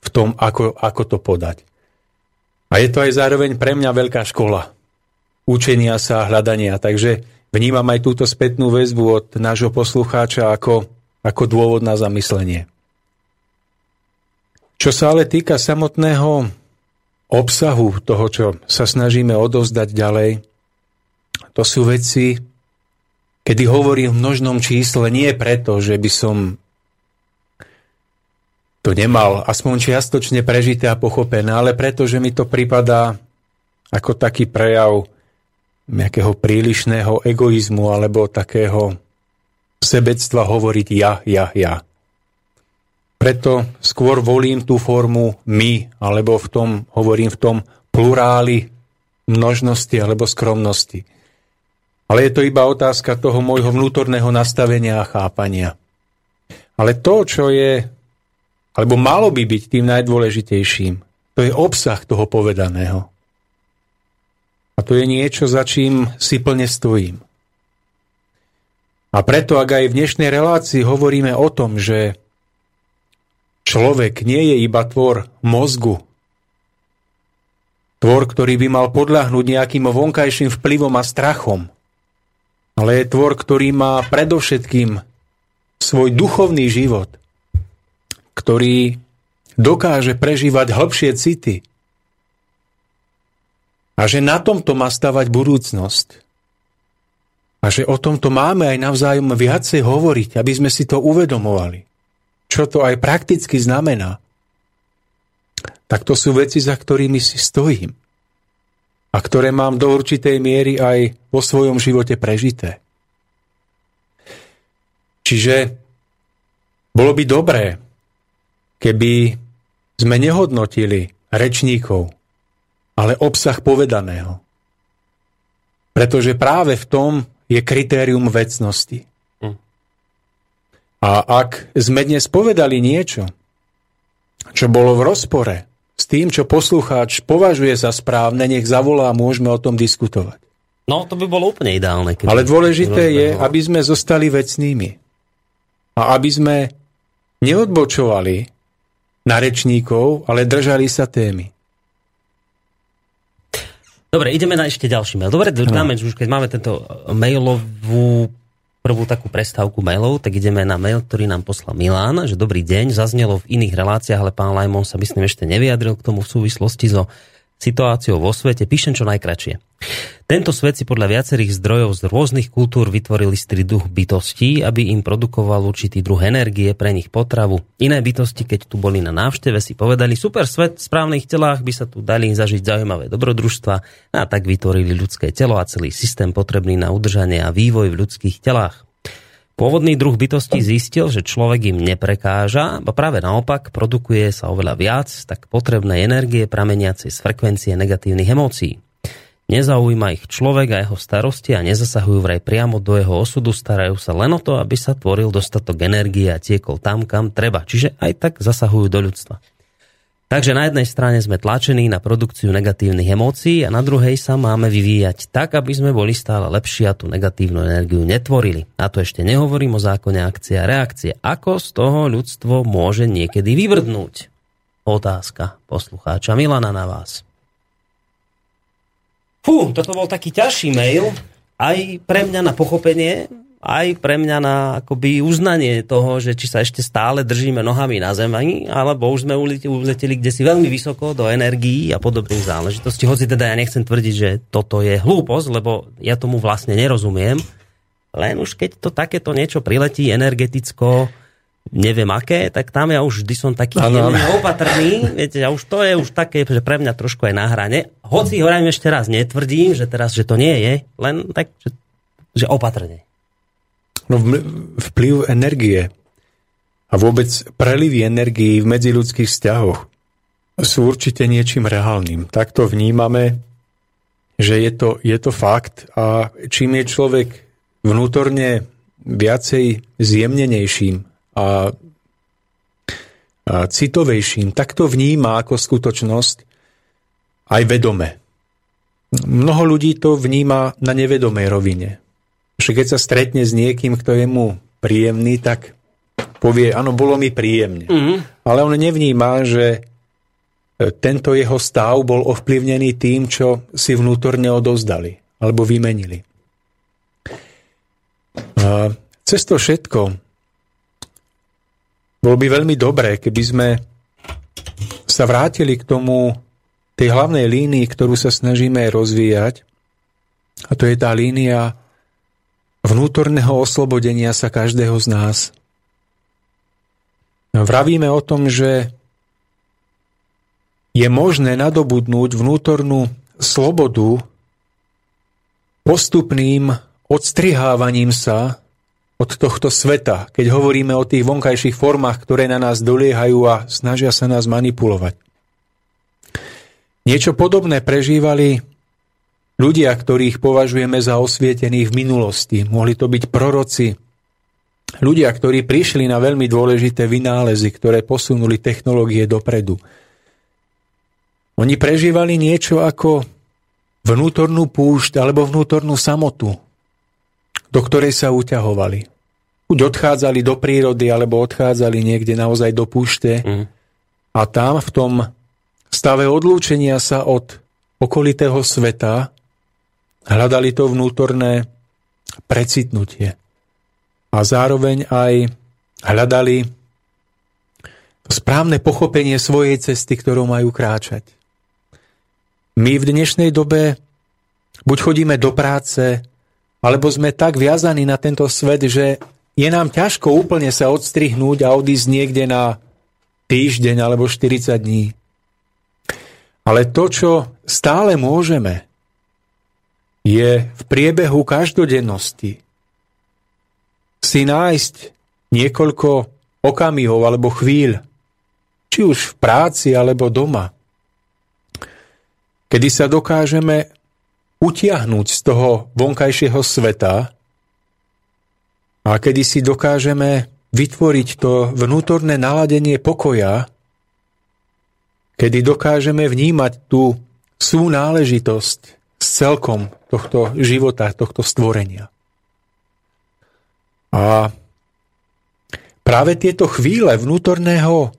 v tom, ako, ako to podať. A je to aj zároveň pre mňa veľká škola učenia sa a hľadania. Takže vnímam aj túto spätnú väzbu od nášho poslucháča ako, ako dôvod na zamyslenie. Čo sa ale týka samotného obsahu toho, čo sa snažíme odovzdať ďalej, to sú veci, kedy hovorím v množnom čísle nie preto, že by som to nemal aspoň čiastočne prežité a pochopené, ale preto, že mi to pripadá ako taký prejav nejakého prílišného egoizmu alebo takého sebectva hovoriť ja, ja, ja. Preto skôr volím tú formu my, alebo v tom, hovorím v tom pluráli množnosti alebo skromnosti. Ale je to iba otázka toho môjho vnútorného nastavenia a chápania. Ale to, čo je alebo malo by byť tým najdôležitejším. To je obsah toho povedaného. A to je niečo, za čím si plne stojím. A preto, ak aj v dnešnej relácii hovoríme o tom, že človek nie je iba tvor mozgu, tvor, ktorý by mal podľahnúť nejakým vonkajším vplyvom a strachom, ale je tvor, ktorý má predovšetkým svoj duchovný život, ktorý dokáže prežívať hĺbšie city a že na tomto má stavať budúcnosť. A že o tomto máme aj navzájom viacej hovoriť, aby sme si to uvedomovali. Čo to aj prakticky znamená. Tak to sú veci, za ktorými si stojím. A ktoré mám do určitej miery aj vo svojom živote prežité. Čiže bolo by dobré, keby sme nehodnotili rečníkov, ale obsah povedaného. Pretože práve v tom je kritérium vecnosti. Hm. A ak sme dnes povedali niečo, čo bolo v rozpore s tým, čo poslucháč považuje za správne, nech zavolá a môžeme o tom diskutovať. No, to by bolo úplne ideálne. Ale dôležité je, aby sme zostali vecnými. A aby sme neodbočovali na rečníkov, ale držali sa témy. Dobre, ideme na ešte ďalší mail. Dobre, no. dáme, už keď máme tento mailovú prvú takú prestávku mailov, tak ideme na mail, ktorý nám poslal Milán, že dobrý deň, zaznelo v iných reláciách, ale pán Lajmon sa myslím ešte nevyjadril k tomu v súvislosti so situáciou vo svete. Píšem čo najkračšie. Tento svet si podľa viacerých zdrojov z rôznych kultúr vytvoril istý duch bytostí, aby im produkoval určitý druh energie pre nich potravu. Iné bytosti, keď tu boli na návšteve, si povedali, super svet v správnych telách by sa tu dali zažiť zaujímavé dobrodružstva a tak vytvorili ľudské telo a celý systém potrebný na udržanie a vývoj v ľudských telách. Pôvodný druh bytosti zistil, že človek im neprekáža, a práve naopak produkuje sa oveľa viac tak potrebnej energie prameniacej z frekvencie negatívnych emócií. Nezaujíma ich človek a jeho starosti a nezasahujú vraj priamo do jeho osudu, starajú sa len o to, aby sa tvoril dostatok energie a tiekol tam, kam treba. Čiže aj tak zasahujú do ľudstva. Takže na jednej strane sme tlačení na produkciu negatívnych emócií a na druhej sa máme vyvíjať tak, aby sme boli stále lepší a tú negatívnu energiu netvorili. A to ešte nehovorím o zákone akcie a reakcie. Ako z toho ľudstvo môže niekedy vyvrdnúť? Otázka poslucháča Milana na vás. Fú, toto bol taký ťažší mail, aj pre mňa na pochopenie, aj pre mňa na akoby uznanie toho, že či sa ešte stále držíme nohami na zemi, alebo už sme uleteli kde si veľmi vysoko do energií a podobných záležitostí. Hoci teda ja nechcem tvrdiť, že toto je hlúposť, lebo ja tomu vlastne nerozumiem. Len už keď to takéto niečo priletí energeticko, neviem aké, tak tam ja už vždy som taký ano, opatrný. Viete, ja už to je už také, že pre mňa trošku je na hrane. Hoci hovorím ešte raz, netvrdím, že teraz, že to nie je, len tak, že, že opatrne. No vplyv energie a vôbec prelivy energií v medziludských vzťahoch sú určite niečím reálnym. Tak to vnímame, že je to, je to fakt a čím je človek vnútorne viacej zjemnenejším a, a citovejším, tak to vníma ako skutočnosť aj vedome. Mnoho ľudí to vníma na nevedomej rovine. Že keď sa stretne s niekým, kto je mu príjemný, tak povie, áno, bolo mi príjemne. Mm-hmm. Ale on nevníma, že e, tento jeho stav bol ovplyvnený tým, čo si vnútorne odovzdali alebo vymenili. A cez to všetko bolo by veľmi dobré, keby sme sa vrátili k tomu, tej hlavnej línii, ktorú sa snažíme rozvíjať, a to je tá línia vnútorného oslobodenia sa každého z nás. Vravíme o tom, že je možné nadobudnúť vnútornú slobodu postupným odstrihávaním sa od tohto sveta, keď hovoríme o tých vonkajších formách, ktoré na nás doliehajú a snažia sa nás manipulovať. Niečo podobné prežívali ľudia, ktorých považujeme za osvietených v minulosti. Mohli to byť proroci, ľudia, ktorí prišli na veľmi dôležité vynálezy, ktoré posunuli technológie dopredu. Oni prežívali niečo ako vnútornú púšť alebo vnútornú samotu, do ktorej sa uťahovali. Buď odchádzali do prírody, alebo odchádzali niekde naozaj do púšte mm. a tam v tom stave odlúčenia sa od okolitého sveta hľadali to vnútorné precitnutie a zároveň aj hľadali správne pochopenie svojej cesty, ktorou majú kráčať. My v dnešnej dobe buď chodíme do práce, alebo sme tak viazaní na tento svet, že je nám ťažko úplne sa odstrihnúť a odísť niekde na týždeň alebo 40 dní. Ale to, čo stále môžeme, je v priebehu každodennosti si nájsť niekoľko okamihov alebo chvíľ, či už v práci alebo doma, kedy sa dokážeme utiahnuť z toho vonkajšieho sveta a kedy si dokážeme vytvoriť to vnútorné naladenie pokoja, kedy dokážeme vnímať tú súnáležitosť s celkom tohto života, tohto stvorenia. A práve tieto chvíle vnútorného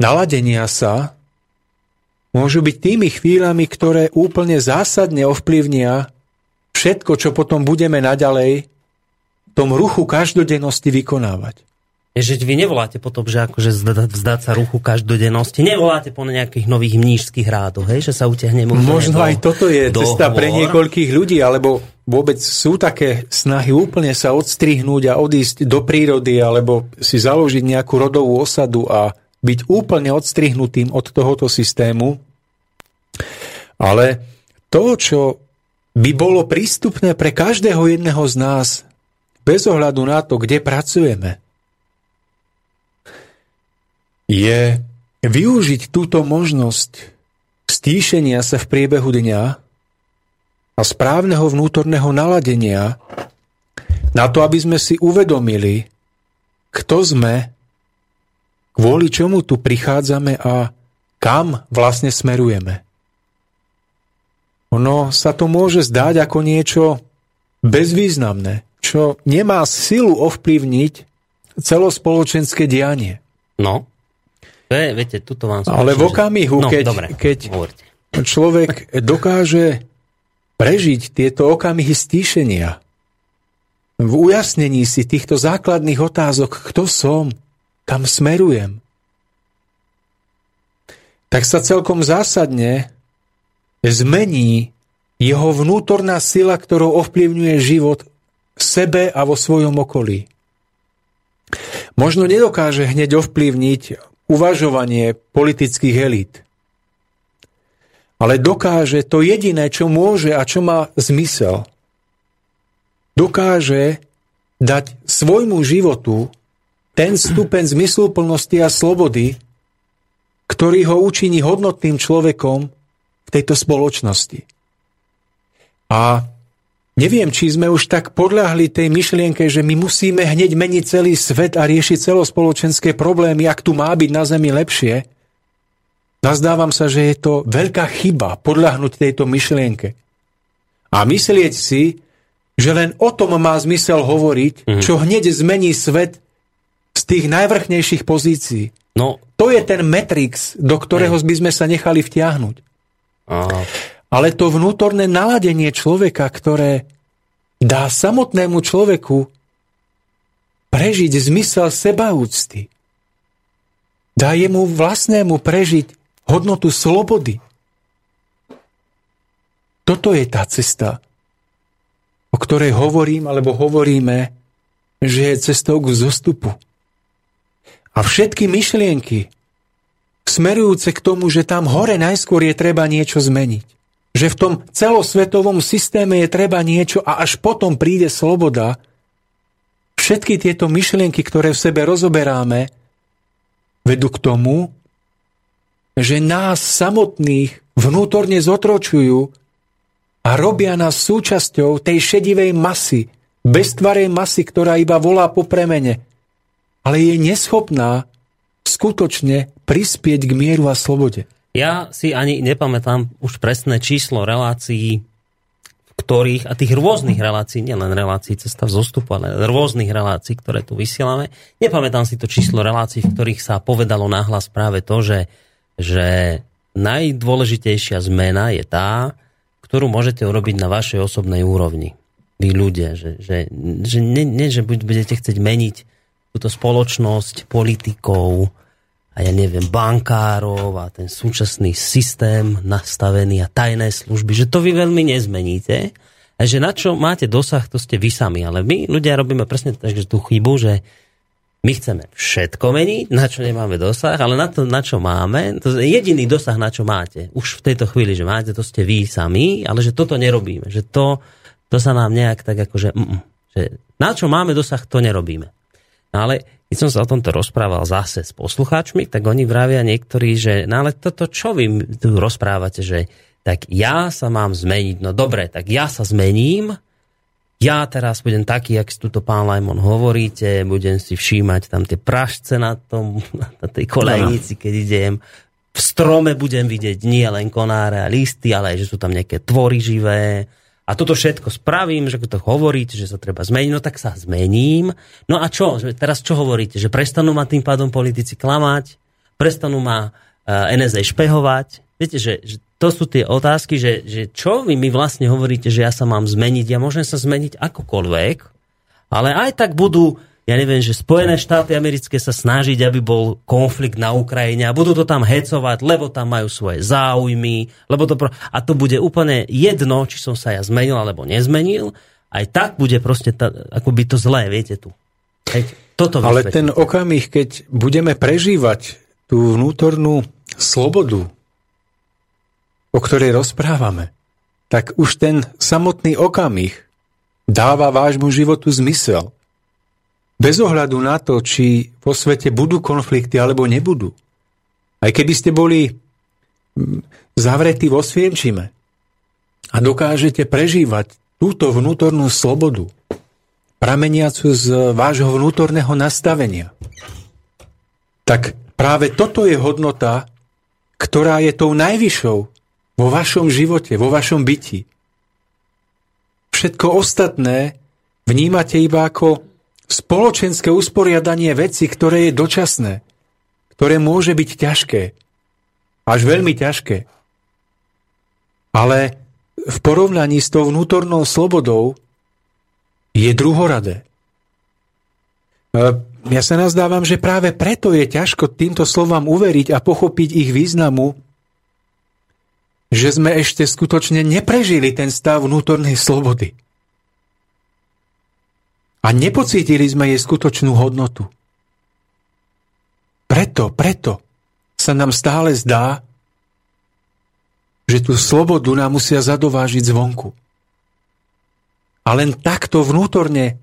naladenia sa môžu byť tými chvíľami, ktoré úplne zásadne ovplyvnia všetko, čo potom budeme naďalej v tom ruchu každodennosti vykonávať. Je, že vy nevoláte potom, že akože vzdať sa ruchu každodennosti, nevoláte po nejakých nových mnížských rádoch, hej, že sa utiahne Možno aj toto je cesta pre niekoľkých ľudí, alebo vôbec sú také snahy úplne sa odstrihnúť a odísť do prírody alebo si založiť nejakú rodovú osadu a byť úplne odstrihnutým od tohoto systému. Ale to, čo by bolo prístupné pre každého jedného z nás, bez ohľadu na to, kde pracujeme, je využiť túto možnosť stíšenia sa v priebehu dňa a správneho vnútorného naladenia na to, aby sme si uvedomili, kto sme, kvôli čomu tu prichádzame a kam vlastne smerujeme. Ono sa to môže zdať ako niečo bezvýznamné, čo nemá silu ovplyvniť celospoločenské dianie. No, to je, viete, tuto vám Ale v okamihu, no, keď, dobre, keď človek dokáže prežiť tieto okamihy stíšenia, v ujasnení si týchto základných otázok, kto som, kam smerujem, tak sa celkom zásadne zmení jeho vnútorná sila, ktorou ovplyvňuje život v sebe a vo svojom okolí. Možno nedokáže hneď ovplyvniť uvažovanie politických elít ale dokáže to jediné, čo môže a čo má zmysel. Dokáže dať svojmu životu ten stupeň zmysluplnosti a slobody, ktorý ho učiní hodnotným človekom v tejto spoločnosti. A neviem, či sme už tak podľahli tej myšlienke, že my musíme hneď meniť celý svet a riešiť celospoločenské problémy, ak tu má byť na Zemi lepšie, Nazdávam sa, že je to veľká chyba podľahnuť tejto myšlienke. A myslieť si, že len o tom má zmysel hovoriť, mm. čo hneď zmení svet z tých najvrchnejších pozícií. No. To je ten metrix, do ktorého by sme sa nechali vtiahnuť. Aha. Ale to vnútorné naladenie človeka, ktoré dá samotnému človeku prežiť zmysel sebaúcty, dá jemu vlastnému prežiť hodnotu slobody. Toto je tá cesta, o ktorej hovorím alebo hovoríme, že je cestou k zostupu. A všetky myšlienky smerujúce k tomu, že tam hore najskôr je treba niečo zmeniť. Že v tom celosvetovom systéme je treba niečo a až potom príde sloboda. Všetky tieto myšlienky, ktoré v sebe rozoberáme, vedú k tomu, že nás samotných vnútorne zotročujú a robia nás súčasťou tej šedivej masy, beztvarej masy, ktorá iba volá po premene, ale je neschopná skutočne prispieť k mieru a slobode. Ja si ani nepamätám už presné číslo relácií, v ktorých, a tých rôznych relácií, nielen relácií cesta v ale rôznych relácií, ktoré tu vysielame. Nepamätám si to číslo relácií, v ktorých sa povedalo nahlas práve to, že, že najdôležitejšia zmena je tá, ktorú môžete urobiť na vašej osobnej úrovni. Vy ľudia, že, že, že nie, nie, že budete chcieť meniť túto spoločnosť politikov a ja neviem, bankárov a ten súčasný systém nastavený a tajné služby, že to vy veľmi nezmeníte a že na čo máte dosah, to ste vy sami. Ale my ľudia robíme presne tú chybu, že my chceme všetko meniť, na čo nemáme dosah, ale na to, na čo máme, to je jediný dosah, na čo máte. Už v tejto chvíli, že máte, to ste vy sami, ale že toto nerobíme. Že to, to sa nám nejak tak akože, mm, mm že na čo máme dosah, to nerobíme. No ale keď som sa o tomto rozprával zase s poslucháčmi, tak oni vravia niektorí, že no ale toto čo vy tu rozprávate, že tak ja sa mám zmeniť. No dobre, tak ja sa zmením, ja teraz budem taký, jak si tuto pán Lajmon hovoríte, budem si všímať tam tie prašce na, tom, na tej kolejnici, keď idem. V strome budem vidieť nie len konáre a listy, ale aj, že sú tam nejaké tvory živé, a toto všetko spravím, že to hovoríte, že sa treba zmeniť, no tak sa zmením. No a čo? Teraz čo hovoríte? Že prestanú ma tým pádom politici klamať? Prestanú ma uh, e, NSA špehovať? Viete, že, že to sú tie otázky, že, že čo vy mi vlastne hovoríte, že ja sa mám zmeniť? Ja môžem sa zmeniť akokoľvek, ale aj tak budú ja neviem, že Spojené štáty americké sa snažiť, aby bol konflikt na Ukrajine a budú to tam hecovať, lebo tam majú svoje záujmy, lebo to pro... a to bude úplne jedno, či som sa ja zmenil alebo nezmenil, aj tak bude proste ako by to zlé, viete tu. Hej, toto Ale ten okamih, keď budeme prežívať tú vnútornú slobodu, o ktorej rozprávame, tak už ten samotný okamih dáva vášmu životu zmysel bez ohľadu na to, či vo svete budú konflikty alebo nebudú. Aj keby ste boli mm, zavretí vo Svienčime a dokážete prežívať túto vnútornú slobodu, prameniacu z vášho vnútorného nastavenia, tak práve toto je hodnota, ktorá je tou najvyššou vo vašom živote, vo vašom byti. Všetko ostatné vnímate iba ako spoločenské usporiadanie veci, ktoré je dočasné, ktoré môže byť ťažké, až veľmi ťažké. Ale v porovnaní s tou vnútornou slobodou je druhoradé. E, ja sa nazdávam, že práve preto je ťažko týmto slovám uveriť a pochopiť ich významu, že sme ešte skutočne neprežili ten stav vnútornej slobody a nepocítili sme jej skutočnú hodnotu. Preto, preto sa nám stále zdá, že tú slobodu nám musia zadovážiť zvonku. A len takto vnútorne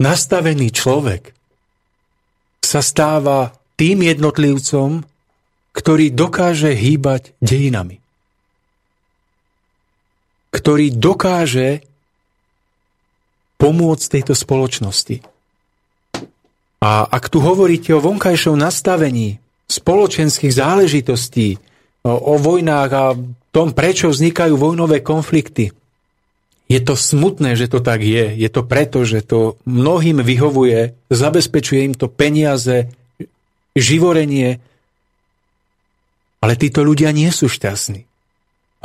nastavený človek sa stáva tým jednotlivcom, ktorý dokáže hýbať dejinami. Ktorý dokáže pomôcť tejto spoločnosti. A ak tu hovoríte o vonkajšom nastavení spoločenských záležitostí, o, vojnách a tom, prečo vznikajú vojnové konflikty, Je to smutné, že to tak je. Je to preto, že to mnohým vyhovuje, zabezpečuje im to peniaze, živorenie, ale títo ľudia nie sú šťastní.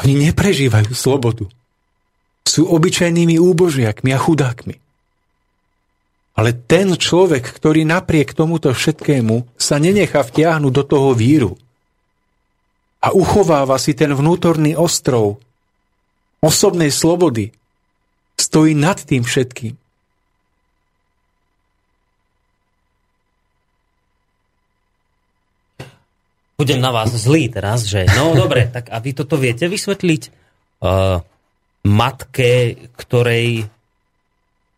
Oni neprežívajú slobodu. Sú obyčajnými úbožiakmi a chudákmi. Ale ten človek, ktorý napriek tomuto všetkému sa nenechá vtiahnuť do toho víru a uchováva si ten vnútorný ostrov osobnej slobody, stojí nad tým všetkým. Budem na vás zlý teraz, že no dobre, tak a vy toto viete vysvetliť uh, matke, ktorej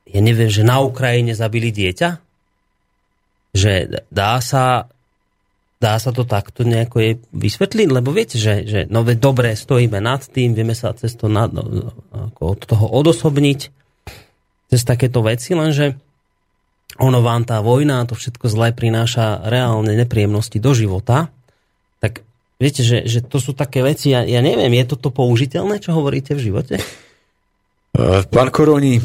ja neviem, že na Ukrajine zabili dieťa? Že dá sa, dá sa to takto nejako je vysvetliť? Lebo viete, že, že no dobre, stojíme nad tým, vieme sa cez to nad, no, ako od toho odosobniť cez takéto veci, lenže ono vám tá vojna, to všetko zlé prináša reálne nepríjemnosti do života, tak viete, že, že to sú také veci, ja, ja neviem, je toto použiteľné, čo hovoríte v živote? Pán Koroni,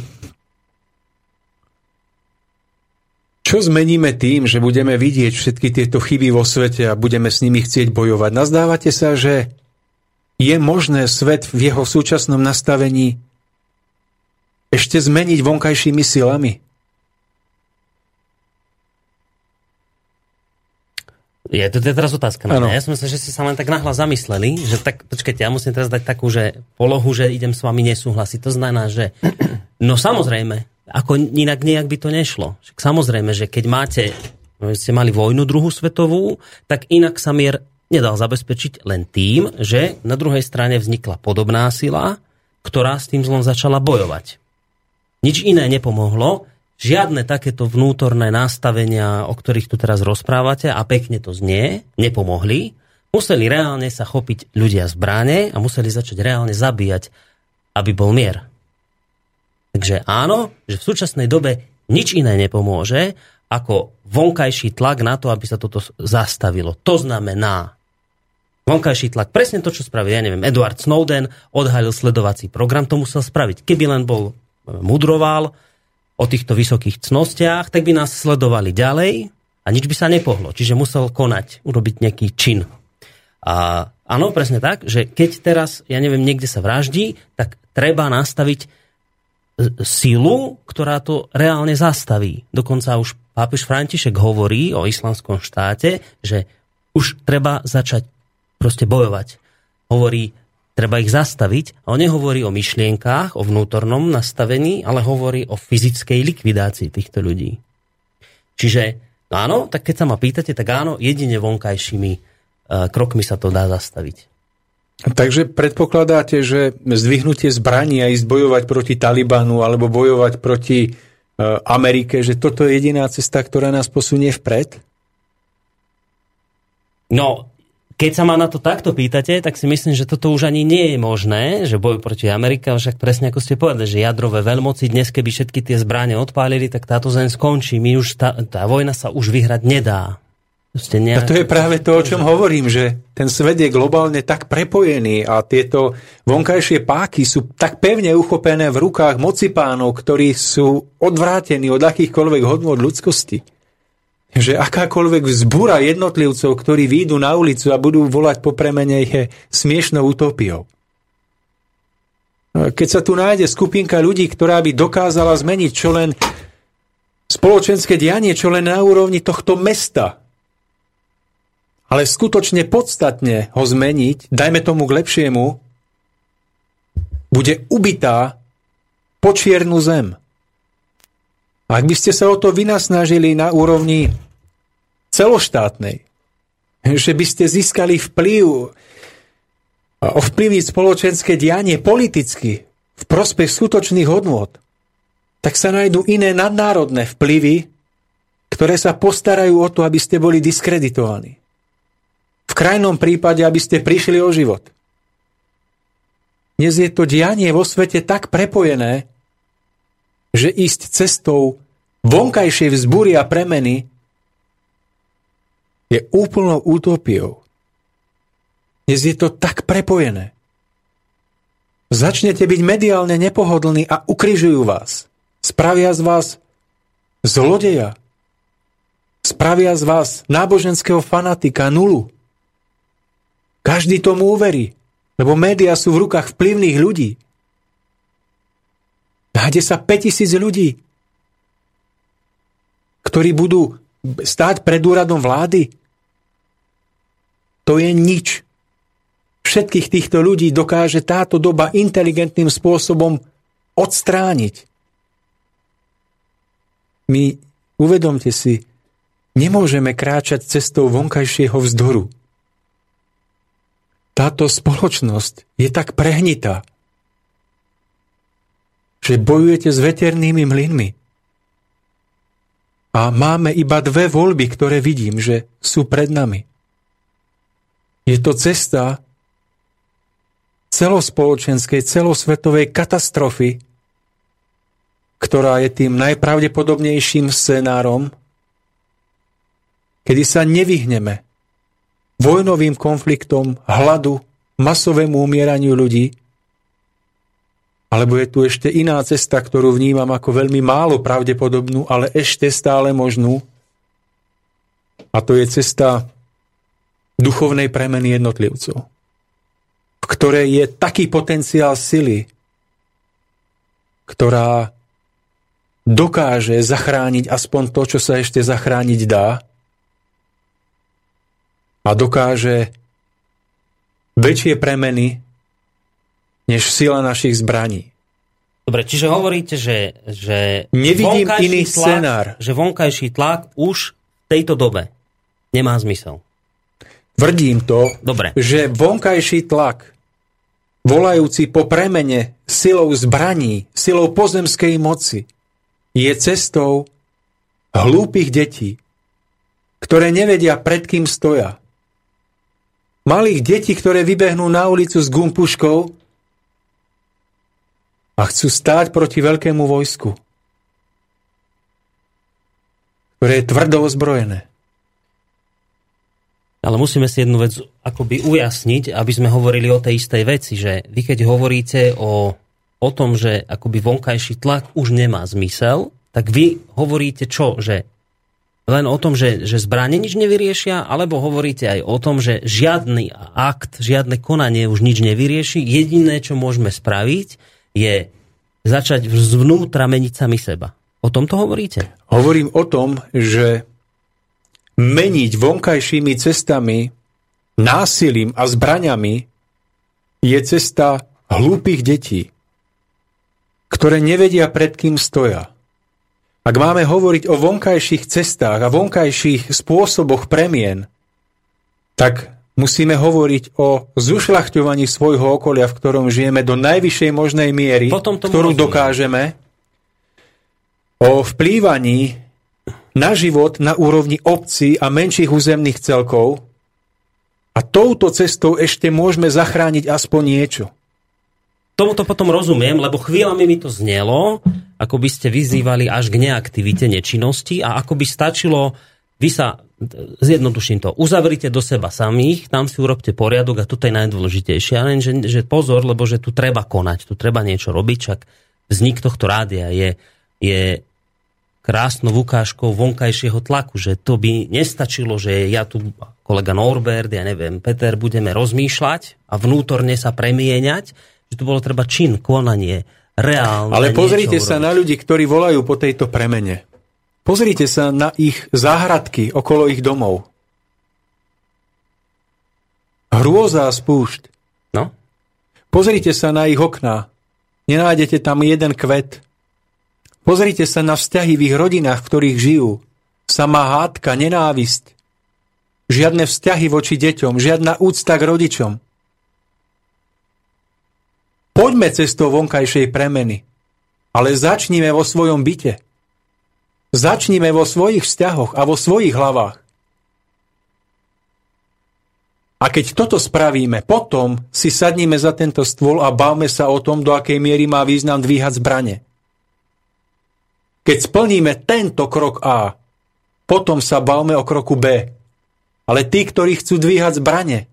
Čo zmeníme tým, že budeme vidieť všetky tieto chyby vo svete a budeme s nimi chcieť bojovať? Nazdávate sa, že je možné svet v jeho súčasnom nastavení ešte zmeniť vonkajšími silami? Je to teraz otázka. Na ja som myslel, že ste sa len tak nahlas zamysleli, že tak, počkajte, ja musím teraz dať takú, že polohu, že idem s vami nesúhlasiť. To znamená, že no samozrejme, ako inak nejak by to nešlo. Však samozrejme, že keď máte, ste mali vojnu druhú svetovú, tak inak sa mier nedal zabezpečiť len tým, že na druhej strane vznikla podobná sila, ktorá s tým zlom začala bojovať. Nič iné nepomohlo, žiadne takéto vnútorné nastavenia, o ktorých tu teraz rozprávate, a pekne to znie, nepomohli. Museli reálne sa chopiť ľudia zbráne a museli začať reálne zabíjať, aby bol mier. Takže áno, že v súčasnej dobe nič iné nepomôže, ako vonkajší tlak na to, aby sa toto zastavilo. To znamená, vonkajší tlak, presne to, čo spravil, ja neviem, Edward Snowden odhalil sledovací program, to musel spraviť. Keby len bol mudroval o týchto vysokých cnostiach, tak by nás sledovali ďalej a nič by sa nepohlo. Čiže musel konať, urobiť nejaký čin. A áno, presne tak, že keď teraz, ja neviem, niekde sa vraždí, tak treba nastaviť silu, ktorá to reálne zastaví. Dokonca už pápež František hovorí o islamskom štáte, že už treba začať proste bojovať. Hovorí, treba ich zastaviť. A on nehovorí o myšlienkách, o vnútornom nastavení, ale hovorí o fyzickej likvidácii týchto ľudí. Čiže, no áno, tak keď sa ma pýtate, tak áno, jedine vonkajšími uh, krokmi sa to dá zastaviť. Takže predpokladáte, že zdvihnutie zbraní a ísť bojovať proti Talibanu alebo bojovať proti e, Amerike, že toto je jediná cesta, ktorá nás posunie vpred? No, keď sa ma na to takto pýtate, tak si myslím, že toto už ani nie je možné, že boj proti Amerike, však presne ako ste povedali, že jadrové veľmoci dnes, keby všetky tie zbranie odpálili, tak táto zem skončí. My už tá, tá vojna sa už vyhrať nedá. Nejak... A to je práve to, o čom hovorím, že ten svet je globálne tak prepojený a tieto vonkajšie páky sú tak pevne uchopené v rukách mocipánov, ktorí sú odvrátení od akýchkoľvek hodnôt ľudskosti. Že akákoľvek vzbúra jednotlivcov, ktorí výjdu na ulicu a budú volať po premene, je smiešnou utopiou. Keď sa tu nájde skupinka ľudí, ktorá by dokázala zmeniť čo len spoločenské dianie, čo len na úrovni tohto mesta, ale skutočne podstatne ho zmeniť, dajme tomu k lepšiemu, bude ubitá počiernu zem. Ak by ste sa o to vynasnažili na úrovni celoštátnej, že by ste získali vplyv a ovplyvniť spoločenské dianie politicky v prospech skutočných hodnôt, tak sa nájdú iné nadnárodné vplyvy, ktoré sa postarajú o to, aby ste boli diskreditovaní. V krajnom prípade, aby ste prišli o život. Dnes je to dianie vo svete tak prepojené, že ísť cestou vonkajšej vzbúry a premeny je úplnou utopiou. Dnes je to tak prepojené. Začnete byť mediálne nepohodlní a ukrižujú vás. Spravia z vás zlodeja. Spravia z vás náboženského fanatika nulu. Každý tomu uverí, lebo médiá sú v rukách vplyvných ľudí. Nájde sa 5000 ľudí, ktorí budú stáť pred úradom vlády. To je nič. Všetkých týchto ľudí dokáže táto doba inteligentným spôsobom odstrániť. My, uvedomte si, nemôžeme kráčať cestou vonkajšieho vzdoru. Táto spoločnosť je tak prehnitá, že bojujete s veternými mlynmi. A máme iba dve voľby, ktoré vidím, že sú pred nami. Je to cesta celospoločenskej, celosvetovej katastrofy, ktorá je tým najpravdepodobnejším scenárom, kedy sa nevyhneme vojnovým konfliktom, hladu, masovému umieraniu ľudí, alebo je tu ešte iná cesta, ktorú vnímam ako veľmi málo pravdepodobnú, ale ešte stále možnú. A to je cesta duchovnej premeny jednotlivcov, v ktorej je taký potenciál sily, ktorá dokáže zachrániť aspoň to, čo sa ešte zachrániť dá a dokáže väčšie premeny než sila našich zbraní. Dobre, čiže hovoríte, že, že Nevidím iný tlak, scenár. že vonkajší tlak už v tejto dobe nemá zmysel. Tvrdím to, Dobre. že vonkajší tlak, volajúci po premene silou zbraní, silou pozemskej moci, je cestou hlúpych detí, ktoré nevedia, pred kým stoja. Malých detí, ktoré vybehnú na ulicu s gumpuškou a chcú stáť proti veľkému vojsku, ktoré je tvrdo ozbrojené. Ale musíme si jednu vec akoby ujasniť, aby sme hovorili o tej istej veci, že vy keď hovoríte o, o tom, že akoby vonkajší tlak už nemá zmysel, tak vy hovoríte čo? Že len o tom, že, že zbranie nič nevyriešia, alebo hovoríte aj o tom, že žiadny akt, žiadne konanie už nič nevyrieši. Jediné, čo môžeme spraviť, je začať zvnútra meniť sami seba. O tom to hovoríte? Hovorím o tom, že meniť vonkajšími cestami, násilím a zbraňami je cesta hlúpych detí, ktoré nevedia pred kým stoja. Ak máme hovoriť o vonkajších cestách a vonkajších spôsoboch premien, tak musíme hovoriť o zušľachťovaní svojho okolia, v ktorom žijeme do najvyššej možnej miery, Potom ktorú rozumiem. dokážeme, o vplývaní na život na úrovni obcí a menších územných celkov a touto cestou ešte môžeme zachrániť aspoň niečo. Tomuto potom rozumiem, lebo chvíľami mi to znelo, ako by ste vyzývali až k neaktivite, nečinnosti a ako by stačilo, vy sa, zjednoduším to, uzavrite do seba samých, tam si urobte poriadok a toto je najdôležitejšie. A len, že, že pozor, lebo že tu treba konať, tu treba niečo robiť, však vznik tohto rádia je, je krásnou ukážkou vonkajšieho tlaku, že to by nestačilo, že ja tu, kolega Norbert, ja neviem, Peter, budeme rozmýšľať a vnútorne sa premieňať, že tu bolo treba čin, konanie, reálne. Ale pozrite sa urobiť. na ľudí, ktorí volajú po tejto premene. Pozrite sa na ich záhradky okolo ich domov. Hrôza spúšť. No, Pozrite sa na ich okná. Nenájdete tam jeden kvet. Pozrite sa na vzťahy v ich rodinách, v ktorých žijú. Samá hádka, nenávisť. Žiadne vzťahy voči deťom, žiadna úcta k rodičom. Poďme cestou vonkajšej premeny, ale začnime vo svojom byte. Začnime vo svojich vzťahoch a vo svojich hlavách. A keď toto spravíme, potom si sadníme za tento stôl a bavme sa o tom, do akej miery má význam dvíhať zbrane. Keď splníme tento krok A, potom sa bavme o kroku B. Ale tí, ktorí chcú dvíhať zbrane,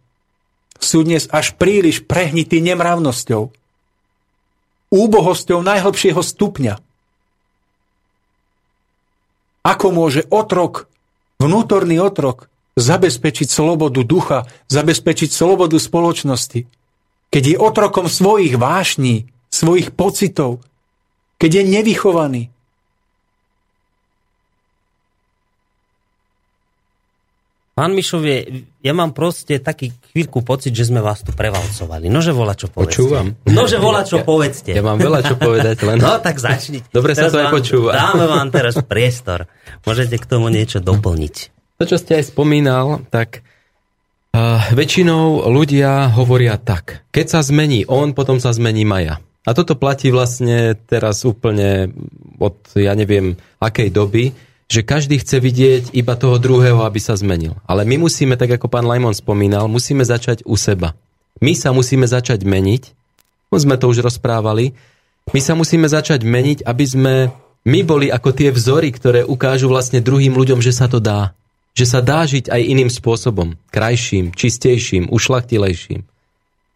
sú dnes až príliš prehnití nemravnosťou. úbohosťou najhlbšieho stupňa. Ako môže otrok, vnútorný otrok, zabezpečiť slobodu ducha, zabezpečiť slobodu spoločnosti, keď je otrokom svojich vášní, svojich pocitov, keď je nevychovaný, Pán Mišovie, ja mám proste taký chvíľku pocit, že sme vás tu prevalcovali. Nože volá, čo povedzte. Počúvam. Nože volá, čo povedzte. Ja mám veľa čo povedať, len... No tak začnite. Dobre sa to aj počúva. Dáme vám teraz priestor. Môžete k tomu niečo doplniť. To, čo ste aj spomínal, tak uh, väčšinou ľudia hovoria tak. Keď sa zmení on, potom sa zmení Maja. A toto platí vlastne teraz úplne od, ja neviem, akej doby, že každý chce vidieť iba toho druhého, aby sa zmenil. Ale my musíme, tak ako pán Lajmon spomínal, musíme začať u seba. My sa musíme začať meniť, no sme to už rozprávali, my sa musíme začať meniť, aby sme my boli ako tie vzory, ktoré ukážu vlastne druhým ľuďom, že sa to dá. Že sa dá žiť aj iným spôsobom. Krajším, čistejším, ušlachtilejším.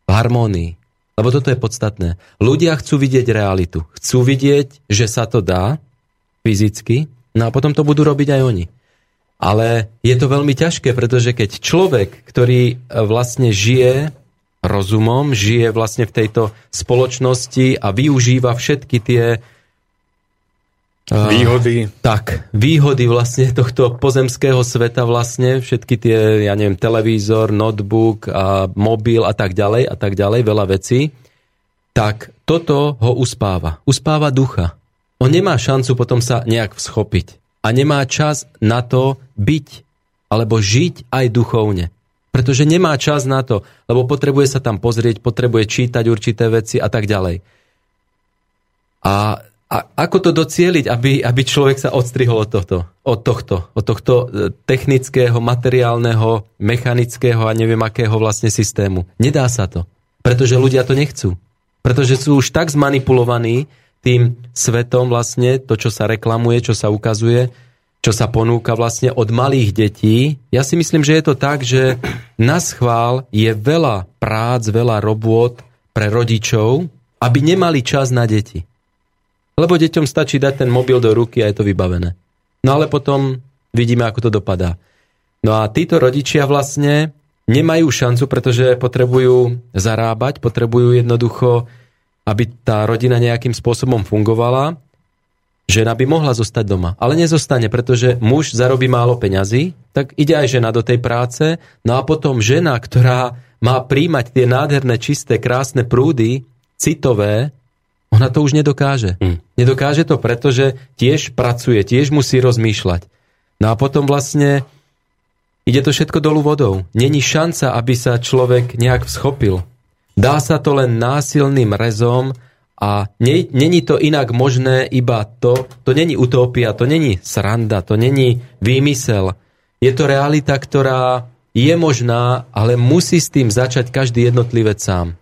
V harmónii. Lebo toto je podstatné. Ľudia chcú vidieť realitu. Chcú vidieť, že sa to dá fyzicky, No a potom to budú robiť aj oni. Ale je to veľmi ťažké, pretože keď človek, ktorý e, vlastne žije rozumom, žije vlastne v tejto spoločnosti a využíva všetky tie e, Výhody. Uh, tak, výhody vlastne tohto pozemského sveta vlastne, všetky tie, ja neviem, televízor, notebook a mobil a tak ďalej a tak ďalej, veľa vecí, tak toto ho uspáva. Uspáva ducha. On nemá šancu potom sa nejak всchopiť. A nemá čas na to byť alebo žiť aj duchovne. Pretože nemá čas na to, lebo potrebuje sa tam pozrieť, potrebuje čítať určité veci a tak ďalej. A, a ako to docieliť, aby, aby človek sa odstrihol od tohto, od tohto, od tohto e, technického, materiálneho, mechanického a neviem akého vlastne systému? Nedá sa to. Pretože ľudia to nechcú. Pretože sú už tak zmanipulovaní, tým svetom vlastne, to, čo sa reklamuje, čo sa ukazuje, čo sa ponúka vlastne od malých detí. Ja si myslím, že je to tak, že na schvál je veľa prác, veľa robôt pre rodičov, aby nemali čas na deti. Lebo deťom stačí dať ten mobil do ruky a je to vybavené. No ale potom vidíme, ako to dopadá. No a títo rodičia vlastne nemajú šancu, pretože potrebujú zarábať, potrebujú jednoducho aby tá rodina nejakým spôsobom fungovala, žena by mohla zostať doma. Ale nezostane, pretože muž zarobí málo peňazí, tak ide aj žena do tej práce, no a potom žena, ktorá má príjmať tie nádherné, čisté, krásne prúdy, citové, ona to už nedokáže. Hmm. Nedokáže to, pretože tiež pracuje, tiež musí rozmýšľať. No a potom vlastne ide to všetko dolu vodou. Není šanca, aby sa človek nejak schopil. Dá sa to len násilným rezom a není to inak možné iba to, to není utopia, to není sranda, to není výmysel. Je to realita, ktorá je možná, ale musí s tým začať každý jednotlivec sám.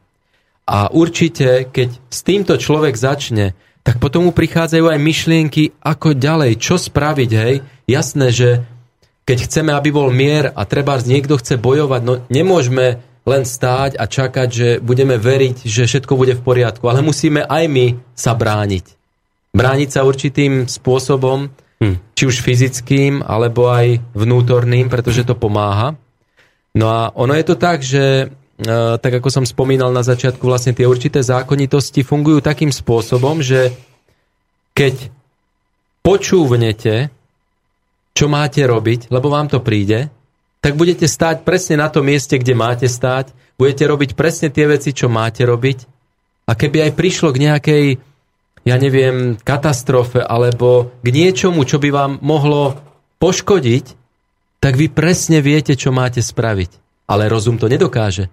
A určite, keď s týmto človek začne, tak potom mu prichádzajú aj myšlienky, ako ďalej, čo spraviť, hej. Jasné, že keď chceme, aby bol mier a treba niekto chce bojovať, no nemôžeme len stáť a čakať, že budeme veriť, že všetko bude v poriadku, ale musíme aj my sa brániť. Brániť sa určitým spôsobom, hm. či už fyzickým, alebo aj vnútorným, pretože to pomáha. No a ono je to tak, že e, tak ako som spomínal na začiatku, vlastne tie určité zákonitosti fungujú takým spôsobom, že keď počúvnete, čo máte robiť, lebo vám to príde, tak budete stáť presne na tom mieste, kde máte stáť, budete robiť presne tie veci, čo máte robiť. A keby aj prišlo k nejakej, ja neviem, katastrofe alebo k niečomu, čo by vám mohlo poškodiť, tak vy presne viete, čo máte spraviť. Ale rozum to nedokáže.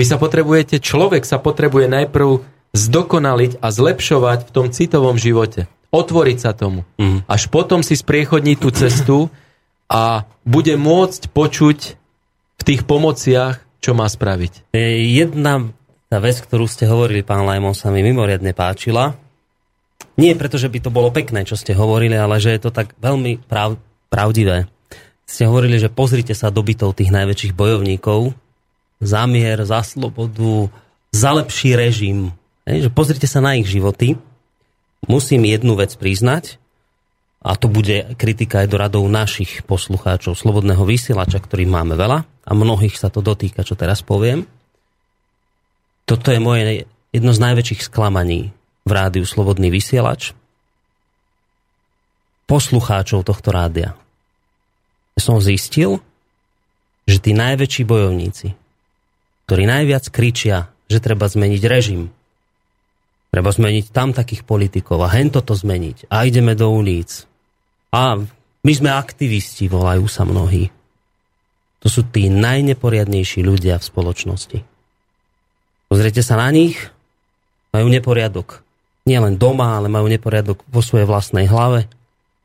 Vy sa potrebujete, človek sa potrebuje najprv zdokonaliť a zlepšovať v tom citovom živote. Otvoriť sa tomu. Mm. Až potom si spriechodniť tú cestu, a bude môcť počuť v tých pomociach, čo má spraviť. Jedna tá vec, ktorú ste hovorili, pán Lajmon, sa mi mimoriadne páčila. Nie preto, že by to bolo pekné, čo ste hovorili, ale že je to tak veľmi prav, pravdivé. Ste hovorili, že pozrite sa do bytov tých najväčších bojovníkov za mier, za slobodu, za lepší režim. Hej, že pozrite sa na ich životy. Musím jednu vec priznať, a to bude kritika aj do radov našich poslucháčov Slobodného vysielača, ktorých máme veľa a mnohých sa to dotýka, čo teraz poviem. Toto je moje jedno z najväčších sklamaní v rádiu Slobodný vysielač. Poslucháčov tohto rádia. Som zistil, že tí najväčší bojovníci, ktorí najviac kričia, že treba zmeniť režim, treba zmeniť tam takých politikov a hen toto zmeniť a ideme do ulic a my sme aktivisti, volajú sa mnohí. To sú tí najneporiadnejší ľudia v spoločnosti. Pozrite sa na nich, majú neporiadok. Nie len doma, ale majú neporiadok vo svojej vlastnej hlave,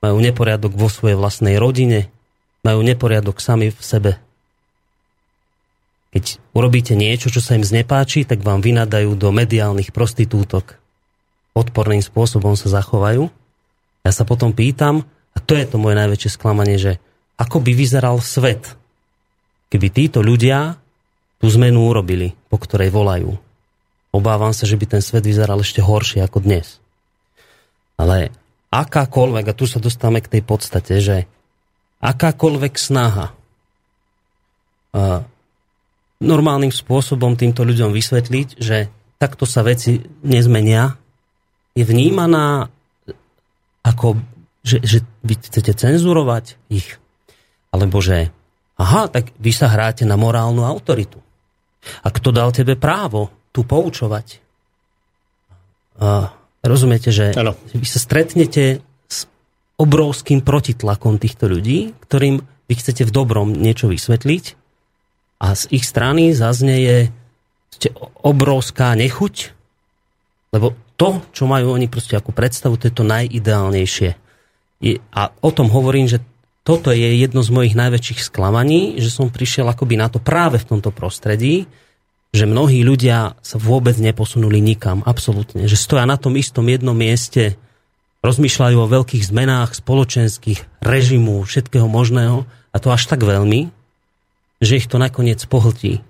majú neporiadok vo svojej vlastnej rodine, majú neporiadok sami v sebe. Keď urobíte niečo, čo sa im znepáči, tak vám vynadajú do mediálnych prostitútok. Odporným spôsobom sa zachovajú. Ja sa potom pýtam, a to je to moje najväčšie sklamanie, že ako by vyzeral svet, keby títo ľudia tú zmenu urobili, po ktorej volajú. Obávam sa, že by ten svet vyzeral ešte horšie ako dnes. Ale akákoľvek, a tu sa dostávame k tej podstate, že akákoľvek snaha normálnym spôsobom týmto ľuďom vysvetliť, že takto sa veci nezmenia, je vnímaná ako že, že vy chcete cenzurovať ich. Alebo že, aha, tak vy sa hráte na morálnu autoritu. A kto dal tebe právo tu poučovať? A rozumiete, že ano. vy sa stretnete s obrovským protitlakom týchto ľudí, ktorým vy chcete v dobrom niečo vysvetliť a z ich strany zaznieje obrovská nechuť, lebo to, čo majú oni proste ako predstavu, to je to najideálnejšie a o tom hovorím, že toto je jedno z mojich najväčších sklamaní, že som prišiel akoby na to práve v tomto prostredí, že mnohí ľudia sa vôbec neposunuli nikam, absolútne. Že stoja na tom istom jednom mieste, rozmýšľajú o veľkých zmenách spoločenských, režimu, všetkého možného a to až tak veľmi, že ich to nakoniec pohltí.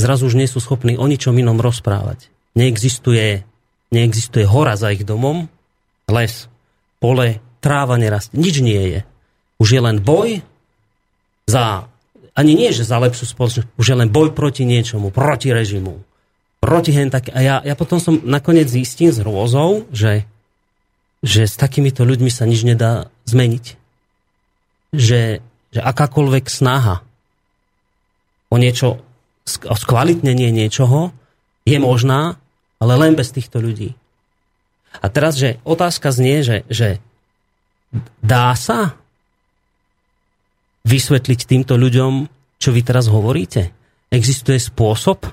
Zrazu už nie sú schopní o ničom inom rozprávať. Neexistuje, neexistuje hora za ich domom, les, pole, tráva nerastie. Nič nie je. Už je len boj za, ani nie, že za lepšiu spoločnosť, už je len boj proti niečomu, proti režimu. Proti hen tak. A ja, ja potom som nakoniec zistím s hrôzou, že, že s takýmito ľuďmi sa nič nedá zmeniť. Že, že akákoľvek snaha o niečo, o skvalitnenie niečoho je možná, ale len bez týchto ľudí. A teraz, že otázka znie, že, že Dá sa vysvetliť týmto ľuďom, čo vy teraz hovoríte? Existuje spôsob,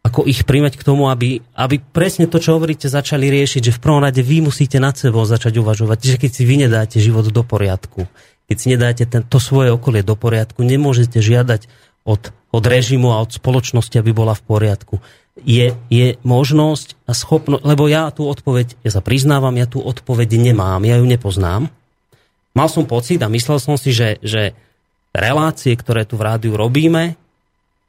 ako ich príjmať k tomu, aby, aby presne to, čo hovoríte, začali riešiť, že v prvom rade vy musíte nad sebou začať uvažovať, že keď si vy nedáte život do poriadku, keď si nedáte ten, to svoje okolie do poriadku, nemôžete žiadať od, od režimu a od spoločnosti, aby bola v poriadku je, je možnosť a schopnosť, lebo ja tú odpoveď, ja sa priznávam, ja tú odpoveď nemám, ja ju nepoznám. Mal som pocit a myslel som si, že, že relácie, ktoré tu v rádiu robíme,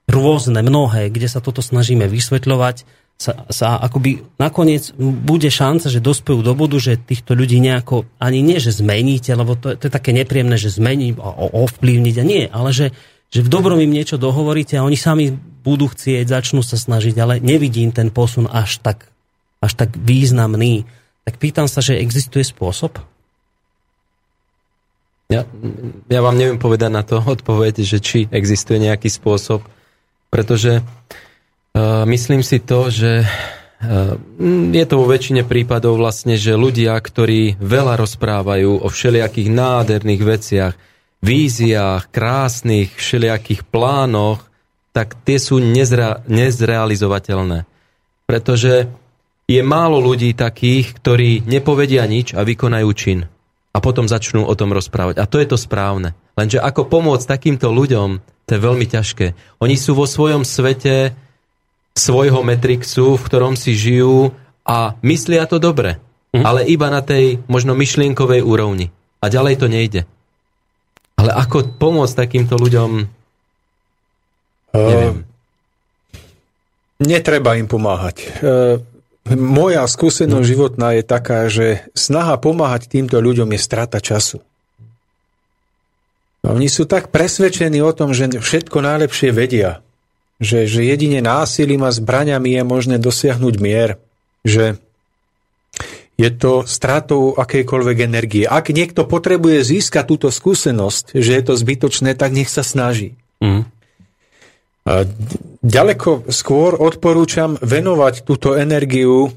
rôzne, mnohé, kde sa toto snažíme vysvetľovať, sa, sa akoby nakoniec bude šanca, že dospejú do bodu, že týchto ľudí nejako, ani nie, že zmeníte, lebo to, to je také nepríjemné, že zmení, ovplyvniť a nie, ale že, že v dobrom im niečo dohovoríte a oni sami budú chcieť, začnú sa snažiť, ale nevidím ten posun až tak, až tak významný. Tak pýtam sa, že existuje spôsob? Ja, ja vám neviem povedať na to odpoveď, že či existuje nejaký spôsob, pretože uh, myslím si to, že uh, je to vo väčšine prípadov vlastne, že ľudia, ktorí veľa rozprávajú o všelijakých nádherných veciach, víziách, krásnych, všelijakých plánoch, tak tie sú nezra, nezrealizovateľné. Pretože je málo ľudí takých, ktorí nepovedia nič a vykonajú čin. A potom začnú o tom rozprávať. A to je to správne. Lenže ako pomôcť takýmto ľuďom, to je veľmi ťažké. Oni sú vo svojom svete svojho metrixu, v ktorom si žijú a myslia to dobre. Mhm. Ale iba na tej možno myšlienkovej úrovni. A ďalej to nejde. Ale ako pomôcť takýmto ľuďom? Neviem. netreba im pomáhať. E, moja skúsenosť životná je taká, že snaha pomáhať týmto ľuďom je strata času. Oni sú tak presvedčení o tom, že všetko najlepšie vedia, že, že jedine násilím a zbraňami je možné dosiahnuť mier, že je to stratou akejkoľvek energie. Ak niekto potrebuje získať túto skúsenosť, že je to zbytočné, tak nech sa snaží. Mm. A ďaleko skôr odporúčam venovať túto energiu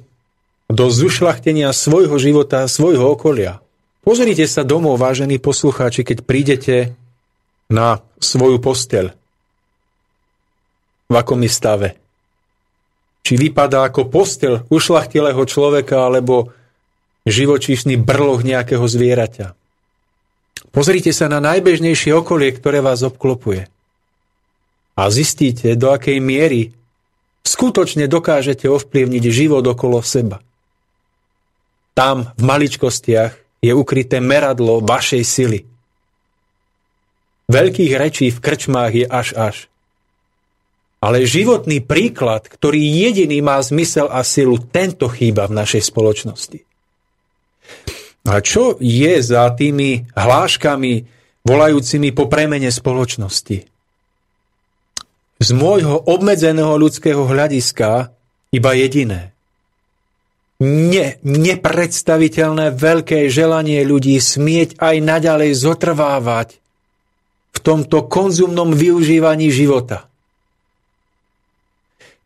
do zušlachtenia svojho života, svojho okolia. Pozrite sa domov, vážení poslucháči, keď prídete na svoju posteľ. V akom je stave. Či vypadá ako postel ušlachtilého človeka, alebo živočíšny brloh nejakého zvieraťa. Pozrite sa na najbežnejšie okolie, ktoré vás obklopuje. A zistíte, do akej miery skutočne dokážete ovplyvniť život okolo seba. Tam, v maličkostiach, je ukryté meradlo vašej sily. Veľkých rečí v krčmách je až až. Ale životný príklad, ktorý jediný má zmysel a silu, tento chýba v našej spoločnosti. A čo je za tými hláškami volajúcimi po premene spoločnosti? Z môjho obmedzeného ľudského hľadiska iba jediné. Ne, nepredstaviteľné veľké želanie ľudí smieť aj naďalej zotrvávať v tomto konzumnom využívaní života.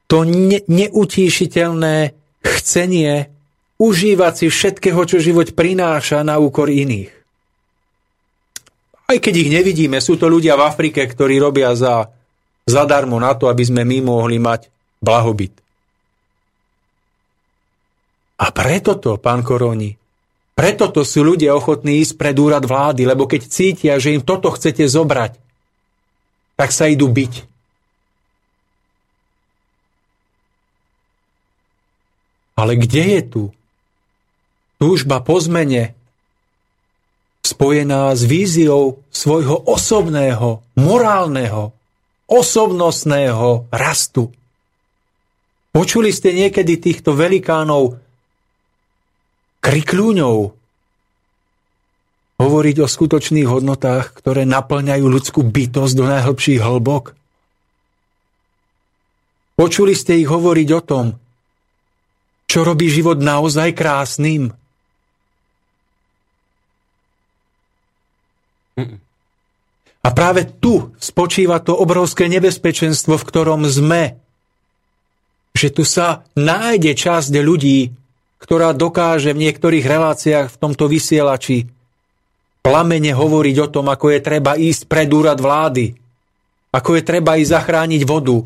To ne, neutíšiteľné chcenie užívať si všetkého, čo život prináša na úkor iných. Aj keď ich nevidíme, sú to ľudia v Afrike, ktorí robia za, zadarmo na to, aby sme my mohli mať blahobyt. A preto to, pán Koroni, preto to sú ľudia ochotní ísť pred úrad vlády, lebo keď cítia, že im toto chcete zobrať, tak sa idú byť. Ale kde je tu túžba po zmene spojená s víziou svojho osobného, morálneho, osobnostného rastu. Počuli ste niekedy týchto velikánov krikľúňov hovoriť o skutočných hodnotách, ktoré naplňajú ľudskú bytosť do najhlbších hlbok? Počuli ste ich hovoriť o tom, čo robí život naozaj krásnym? A práve tu spočíva to obrovské nebezpečenstvo, v ktorom sme. Že tu sa nájde časť ľudí, ktorá dokáže v niektorých reláciách v tomto vysielači plamene hovoriť o tom, ako je treba ísť pred úrad vlády, ako je treba ísť zachrániť vodu,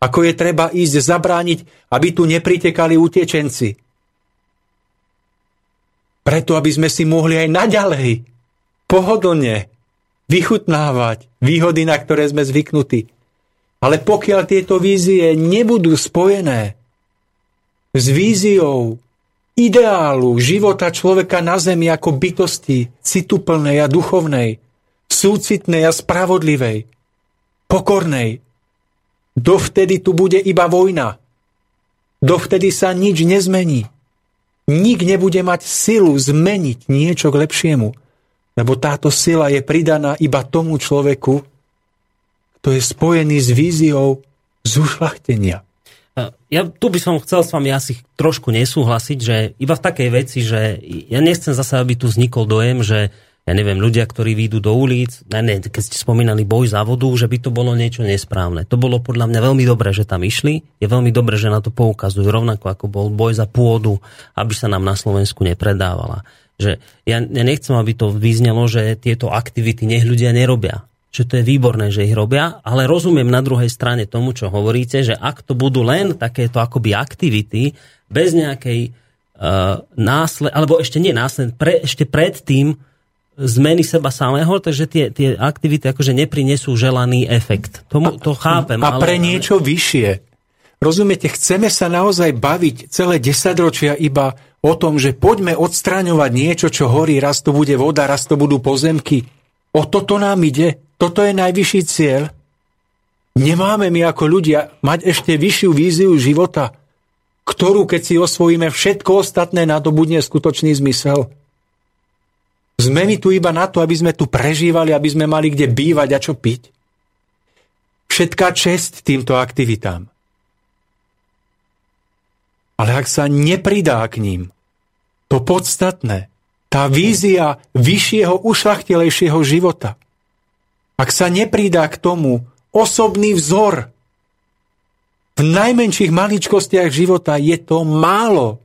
ako je treba ísť zabrániť, aby tu nepritekali utečenci. Preto, aby sme si mohli aj naďalej pohodlne vychutnávať výhody, na ktoré sme zvyknutí. Ale pokiaľ tieto vízie nebudú spojené s víziou ideálu života človeka na zemi ako bytosti cituplnej a duchovnej, súcitnej a spravodlivej, pokornej, dovtedy tu bude iba vojna. Dovtedy sa nič nezmení. Nik nebude mať silu zmeniť niečo k lepšiemu. Lebo táto sila je pridaná iba tomu človeku, kto je spojený s víziou zušlachtenia. Ja tu by som chcel s vami asi trošku nesúhlasiť, že iba v takej veci, že ja nechcem zase, aby tu vznikol dojem, že ja neviem, ľudia, ktorí výjdu do ulic, ne, ne, keď ste spomínali boj za vodu, že by to bolo niečo nesprávne. To bolo podľa mňa veľmi dobré, že tam išli. Je veľmi dobré, že na to poukazujú, rovnako ako bol boj za pôdu, aby sa nám na Slovensku nepredávala že ja, ja nechcem, aby to vyznelo, že tieto aktivity nech ľudia nerobia. Že to je výborné, že ich robia, ale rozumiem na druhej strane tomu, čo hovoríte, že ak to budú len takéto akoby aktivity, bez nejakej uh, násled, alebo ešte nie násled, pre, ešte predtým zmeny seba samého, takže tie, tie aktivity akože neprinesú želaný efekt. Tomu, to chápem. A pre ale, niečo vyššie. Rozumiete, chceme sa naozaj baviť celé desaťročia iba o tom, že poďme odstraňovať niečo, čo horí, raz to bude voda, raz to budú pozemky. O toto nám ide. Toto je najvyšší cieľ. Nemáme my ako ľudia mať ešte vyššiu víziu života, ktorú keď si osvojíme, všetko ostatné nadobudne skutočný zmysel. Sme my tu iba na to, aby sme tu prežívali, aby sme mali kde bývať a čo piť. Všetká čest týmto aktivitám. Ale ak sa nepridá k ním to podstatné, tá vízia vyššieho, ušlachtilejšieho života, ak sa nepridá k tomu osobný vzor, v najmenších maličkostiach života je to málo.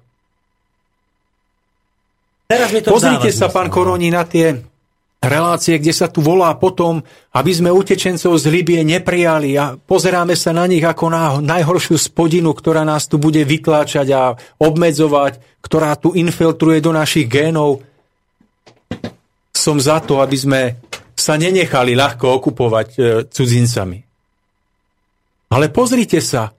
Teraz mi to Pozrite sa, pán Koroni, na tie relácie, kde sa tu volá potom, aby sme utečencov z Libie neprijali a pozeráme sa na nich ako na najhoršiu spodinu, ktorá nás tu bude vytláčať a obmedzovať, ktorá tu infiltruje do našich génov. Som za to, aby sme sa nenechali ľahko okupovať e, cudzincami. Ale pozrite sa,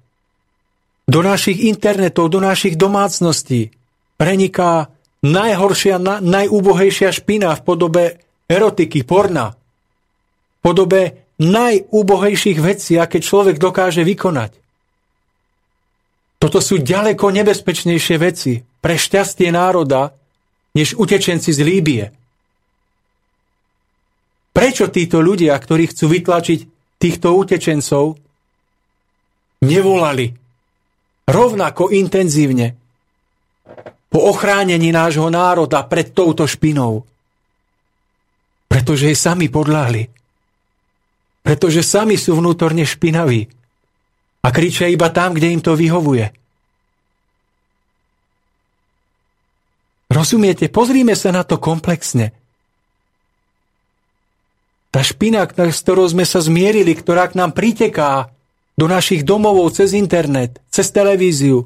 do našich internetov, do našich domácností preniká najhoršia, na, najúbohejšia špina v podobe erotiky, porna. V podobe najúbohejších vecí, aké človek dokáže vykonať. Toto sú ďaleko nebezpečnejšie veci pre šťastie národa, než utečenci z Líbie. Prečo títo ľudia, ktorí chcú vytlačiť týchto utečencov, nevolali rovnako intenzívne po ochránení nášho národa pred touto špinou. Pretože jej sami podľahli. Pretože sami sú vnútorne špinaví. A kričia iba tam, kde im to vyhovuje. Rozumiete? Pozrime sa na to komplexne. Tá špina, s ktorou sme sa zmierili, ktorá k nám priteká, do našich domovov cez internet, cez televíziu,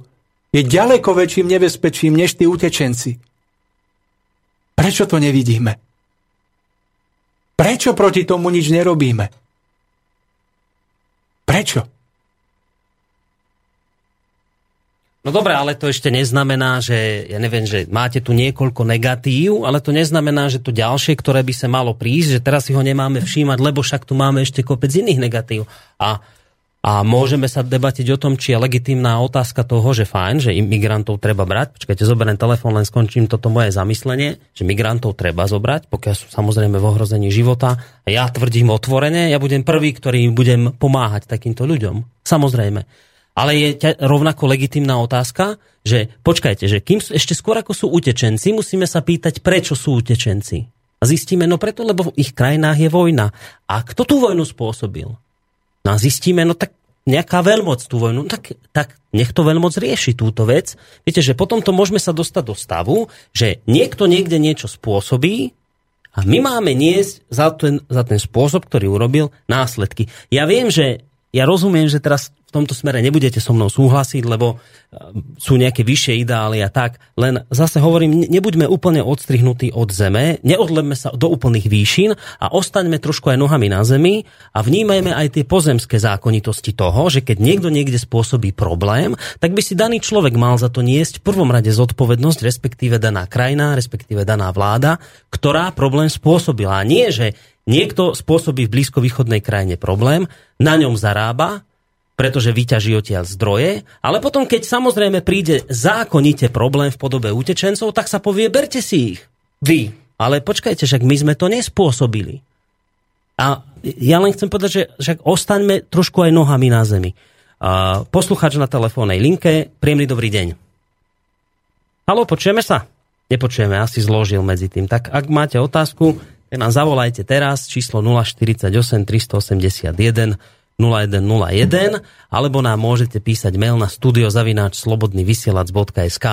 je ďaleko väčším nebezpečím než tí utečenci. Prečo to nevidíme? Prečo proti tomu nič nerobíme? Prečo? No dobré, ale to ešte neznamená, že, ja neviem, že máte tu niekoľko negatív, ale to neznamená, že to ďalšie, ktoré by sa malo prísť, že teraz si ho nemáme všímať, lebo však tu máme ešte kopec iných negatív. A a môžeme sa debatiť o tom, či je legitimná otázka toho, že fajn, že imigrantov treba brať. Počkajte, zoberiem telefón, len skončím toto moje zamyslenie, že migrantov treba zobrať, pokiaľ sú samozrejme v ohrození života. A ja tvrdím otvorene, ja budem prvý, ktorý budem pomáhať takýmto ľuďom. Samozrejme. Ale je rovnako legitimná otázka, že počkajte, že kým ešte skôr ako sú utečenci, musíme sa pýtať, prečo sú utečenci. A zistíme, no preto, lebo v ich krajinách je vojna. A kto tú vojnu spôsobil? No a zistíme, no tak nejaká veľmoc tú vojnu, tak, tak nech to veľmoc rieši túto vec. Viete, že potom to môžeme sa dostať do stavu, že niekto niekde niečo spôsobí a my máme niesť za ten, za ten spôsob, ktorý urobil, následky. Ja viem, že ja rozumiem, že teraz v tomto smere nebudete so mnou súhlasiť, lebo e, sú nejaké vyššie ideály a tak. Len zase hovorím, nebuďme úplne odstrihnutí od zeme, neodlebme sa do úplných výšin a ostaňme trošku aj nohami na zemi a vnímajme aj tie pozemské zákonitosti toho, že keď niekto niekde spôsobí problém, tak by si daný človek mal za to niesť v prvom rade zodpovednosť, respektíve daná krajina, respektíve daná vláda, ktorá problém spôsobila. A nie, že niekto spôsobí v blízkovýchodnej krajine problém, na ňom zarába, pretože vyťaží odtiaľ zdroje, ale potom, keď samozrejme príde zákonite problém v podobe utečencov, tak sa povie, berte si ich. Vy. Ale počkajte, však my sme to nespôsobili. A ja len chcem povedať, že však ostaňme trošku aj nohami na zemi. Uh, posluchač na telefónnej linke, príjemný dobrý deň. Halo, počujeme sa? Nepočujeme, asi zložil medzi tým. Tak ak máte otázku, tak nám zavolajte teraz, číslo 048 381 0101, alebo nám môžete písať mail na studiozavináč slobodnyvysielac.sk.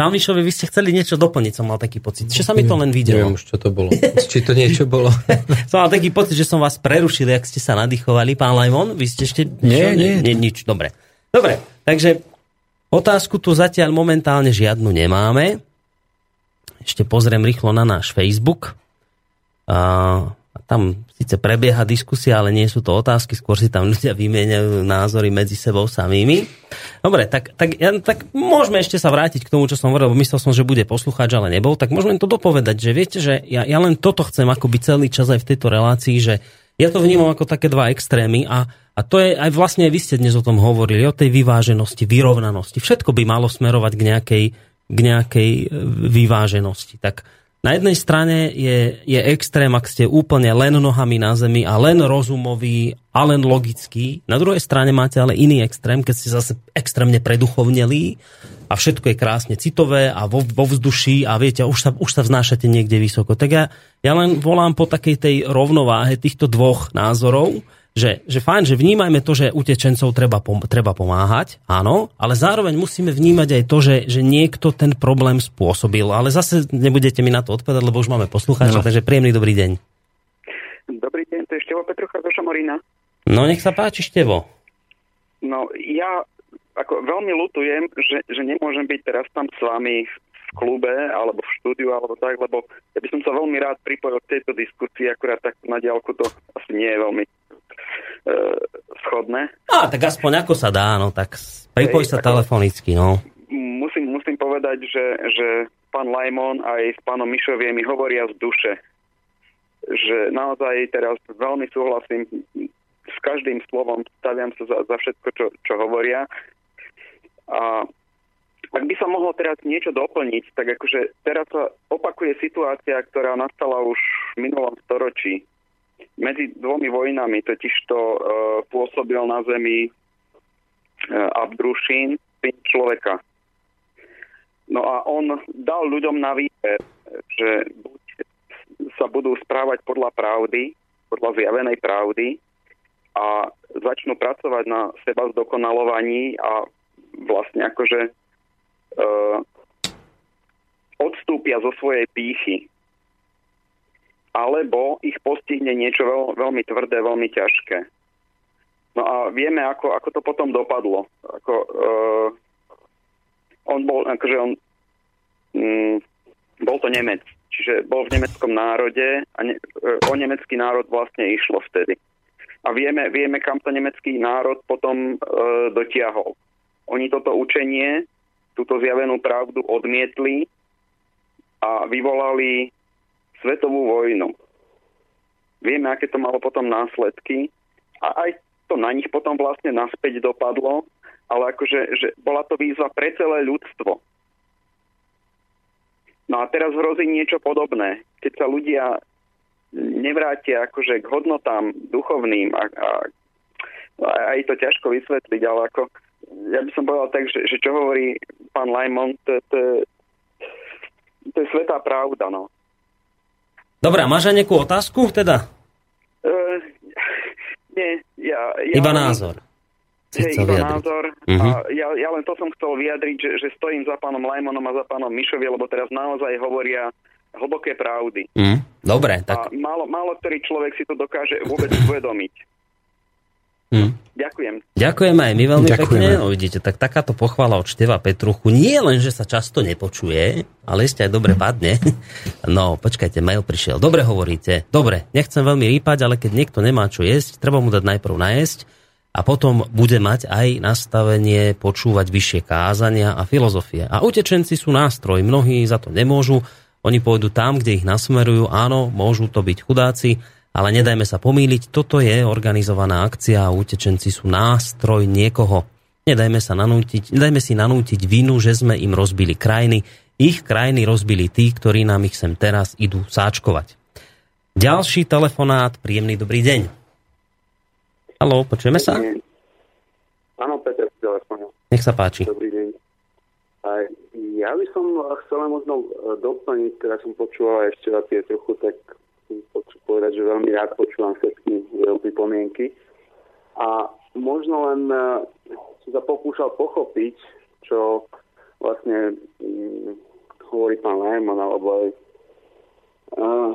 Pán Mišovi, vy ste chceli niečo doplniť, som mal taký pocit. Čo sa mi to len videlo? Neviem už, čo to bolo. Či to niečo bolo. som mal taký pocit, že som vás prerušil, ak ste sa nadýchovali. Pán Lajmon, vy ste ešte... Nie, nie. nie. nič, dobre. Dobre, takže otázku tu zatiaľ momentálne žiadnu nemáme. Ešte pozriem rýchlo na náš Facebook. A tam síce prebieha diskusia, ale nie sú to otázky, skôr si tam ľudia vymieňajú názory medzi sebou samými. Dobre, tak, tak, ja, tak môžeme ešte sa vrátiť k tomu, čo som hovoril, myslel som, že bude poslucháč, ale nebol, tak môžeme to dopovedať, že viete, že ja, ja len toto chcem akoby celý čas aj v tejto relácii, že Ja to vnímam ako také dva extrémy a, a to je aj vlastne, vy ste dnes o tom hovorili, o tej vyváženosti, vyrovnanosti. Všetko by malo smerovať k nejakej, k nejakej e, vyváženosti. Tak na jednej strane je, je extrém, ak ste úplne len nohami na zemi a len rozumový a len logický. Na druhej strane máte ale iný extrém, keď ste zase extrémne preduchovnelí a všetko je krásne citové a vo, vo vzduší a viete, už sa, už sa vznášate niekde vysoko. Tak ja, ja len volám po takej tej rovnováhe týchto dvoch názorov, že, že fajn, že vnímajme to, že utečencov treba, pom- treba pomáhať, áno, ale zároveň musíme vnímať aj to, že, že niekto ten problém spôsobil. Ale zase nebudete mi na to odpovedať, lebo už máme poslucháča, no. takže príjemný dobrý deň. Dobrý deň, to je Števo Petrucha zo Šamorína. No nech sa páči, Števo. No ja ako veľmi lutujem, že, že nemôžem byť teraz tam s vami v klube alebo v štúdiu alebo tak, lebo ja by som sa veľmi rád pripojil k tejto diskusii, akurát tak na diálku to asi nie je veľmi schodné. A tak aspoň ako sa dá, no tak pripoj sa telefonicky, no. Musím, musím povedať, že, že pán Lajmon aj s pánom Mišovie mi hovoria z duše. Že naozaj teraz veľmi súhlasím s každým slovom, staviam sa za, za všetko, čo, čo hovoria. A ak by sa mohol teraz niečo doplniť, tak akože teraz sa opakuje situácia, ktorá nastala už v minulom storočí medzi dvomi vojnami totiž to uh, pôsobil na zemi uh, Abdrušín, syn človeka. No a on dal ľuďom na výber, že buď sa budú správať podľa pravdy, podľa zjavenej pravdy a začnú pracovať na seba zdokonalovaní a vlastne akože uh, odstúpia zo svojej pýchy alebo ich postihne niečo veľ, veľmi tvrdé, veľmi ťažké. No a vieme, ako, ako to potom dopadlo. Ako, uh, on bol, akože on, mm, bol to Nemec, čiže bol v nemeckom národe a ne, uh, o nemecký národ vlastne išlo vtedy. A vieme, vieme kam to nemecký národ potom uh, dotiahol. Oni toto učenie, túto zjavenú pravdu odmietli a vyvolali svetovú vojnu. Vieme, aké to malo potom následky a aj to na nich potom vlastne naspäť dopadlo, ale akože že bola to výzva pre celé ľudstvo. No a teraz hrozí niečo podobné. Keď sa ľudia nevrátia akože k hodnotám duchovným a, a, a je to ťažko vysvetliť, ale ako ja by som povedal tak, že, že čo hovorí pán Lajmon, to, to, to je svetá pravda, no. Dobre, máš aj nejakú otázku teda? Uh, nie, ja... ja iba názor. Je, iba vyjadriť. názor. Uh-huh. A ja, ja len to som chcel vyjadriť, že, že stojím za pánom Lajmonom a za pánom Mišovi, lebo teraz naozaj hovoria hlboké pravdy. Uh-huh. Dobre, tak... A málo, málo ktorý človek si to dokáže vôbec uvedomiť. Hmm. Ďakujem. Ďakujeme aj my veľmi Ďakujeme. pekne. No, vidíte, tak takáto pochvala od Števa Petruchu nie len, že sa často nepočuje, ale ešte aj dobre padne. No, počkajte, mail prišiel. Dobre hovoríte. Dobre, nechcem veľmi rýpať, ale keď niekto nemá čo jesť, treba mu dať najprv najesť a potom bude mať aj nastavenie počúvať vyššie kázania a filozofie. A utečenci sú nástroj, mnohí za to nemôžu. Oni pôjdu tam, kde ich nasmerujú. Áno, môžu to byť chudáci, ale nedajme sa pomýliť, toto je organizovaná akcia a utečenci sú nástroj niekoho. Nedajme, sa nanútiť, nedajme si nanútiť vinu, že sme im rozbili krajiny. Ich krajiny rozbili tí, ktorí nám ich sem teraz idú sáčkovať. Ďalší telefonát, príjemný dobrý deň. Haló, počujeme sa? Áno, Peter, telefónu. Nech sa páči. Dobrý deň. Ja by som chcela možno doplniť, teraz som počúval ešte tie trochu tak musím povedať, že veľmi rád počúvam všetky jeho pripomienky. A možno len uh, som sa pokúšal pochopiť, čo vlastne um, hovorí pán Lehmann, alebo aj uh,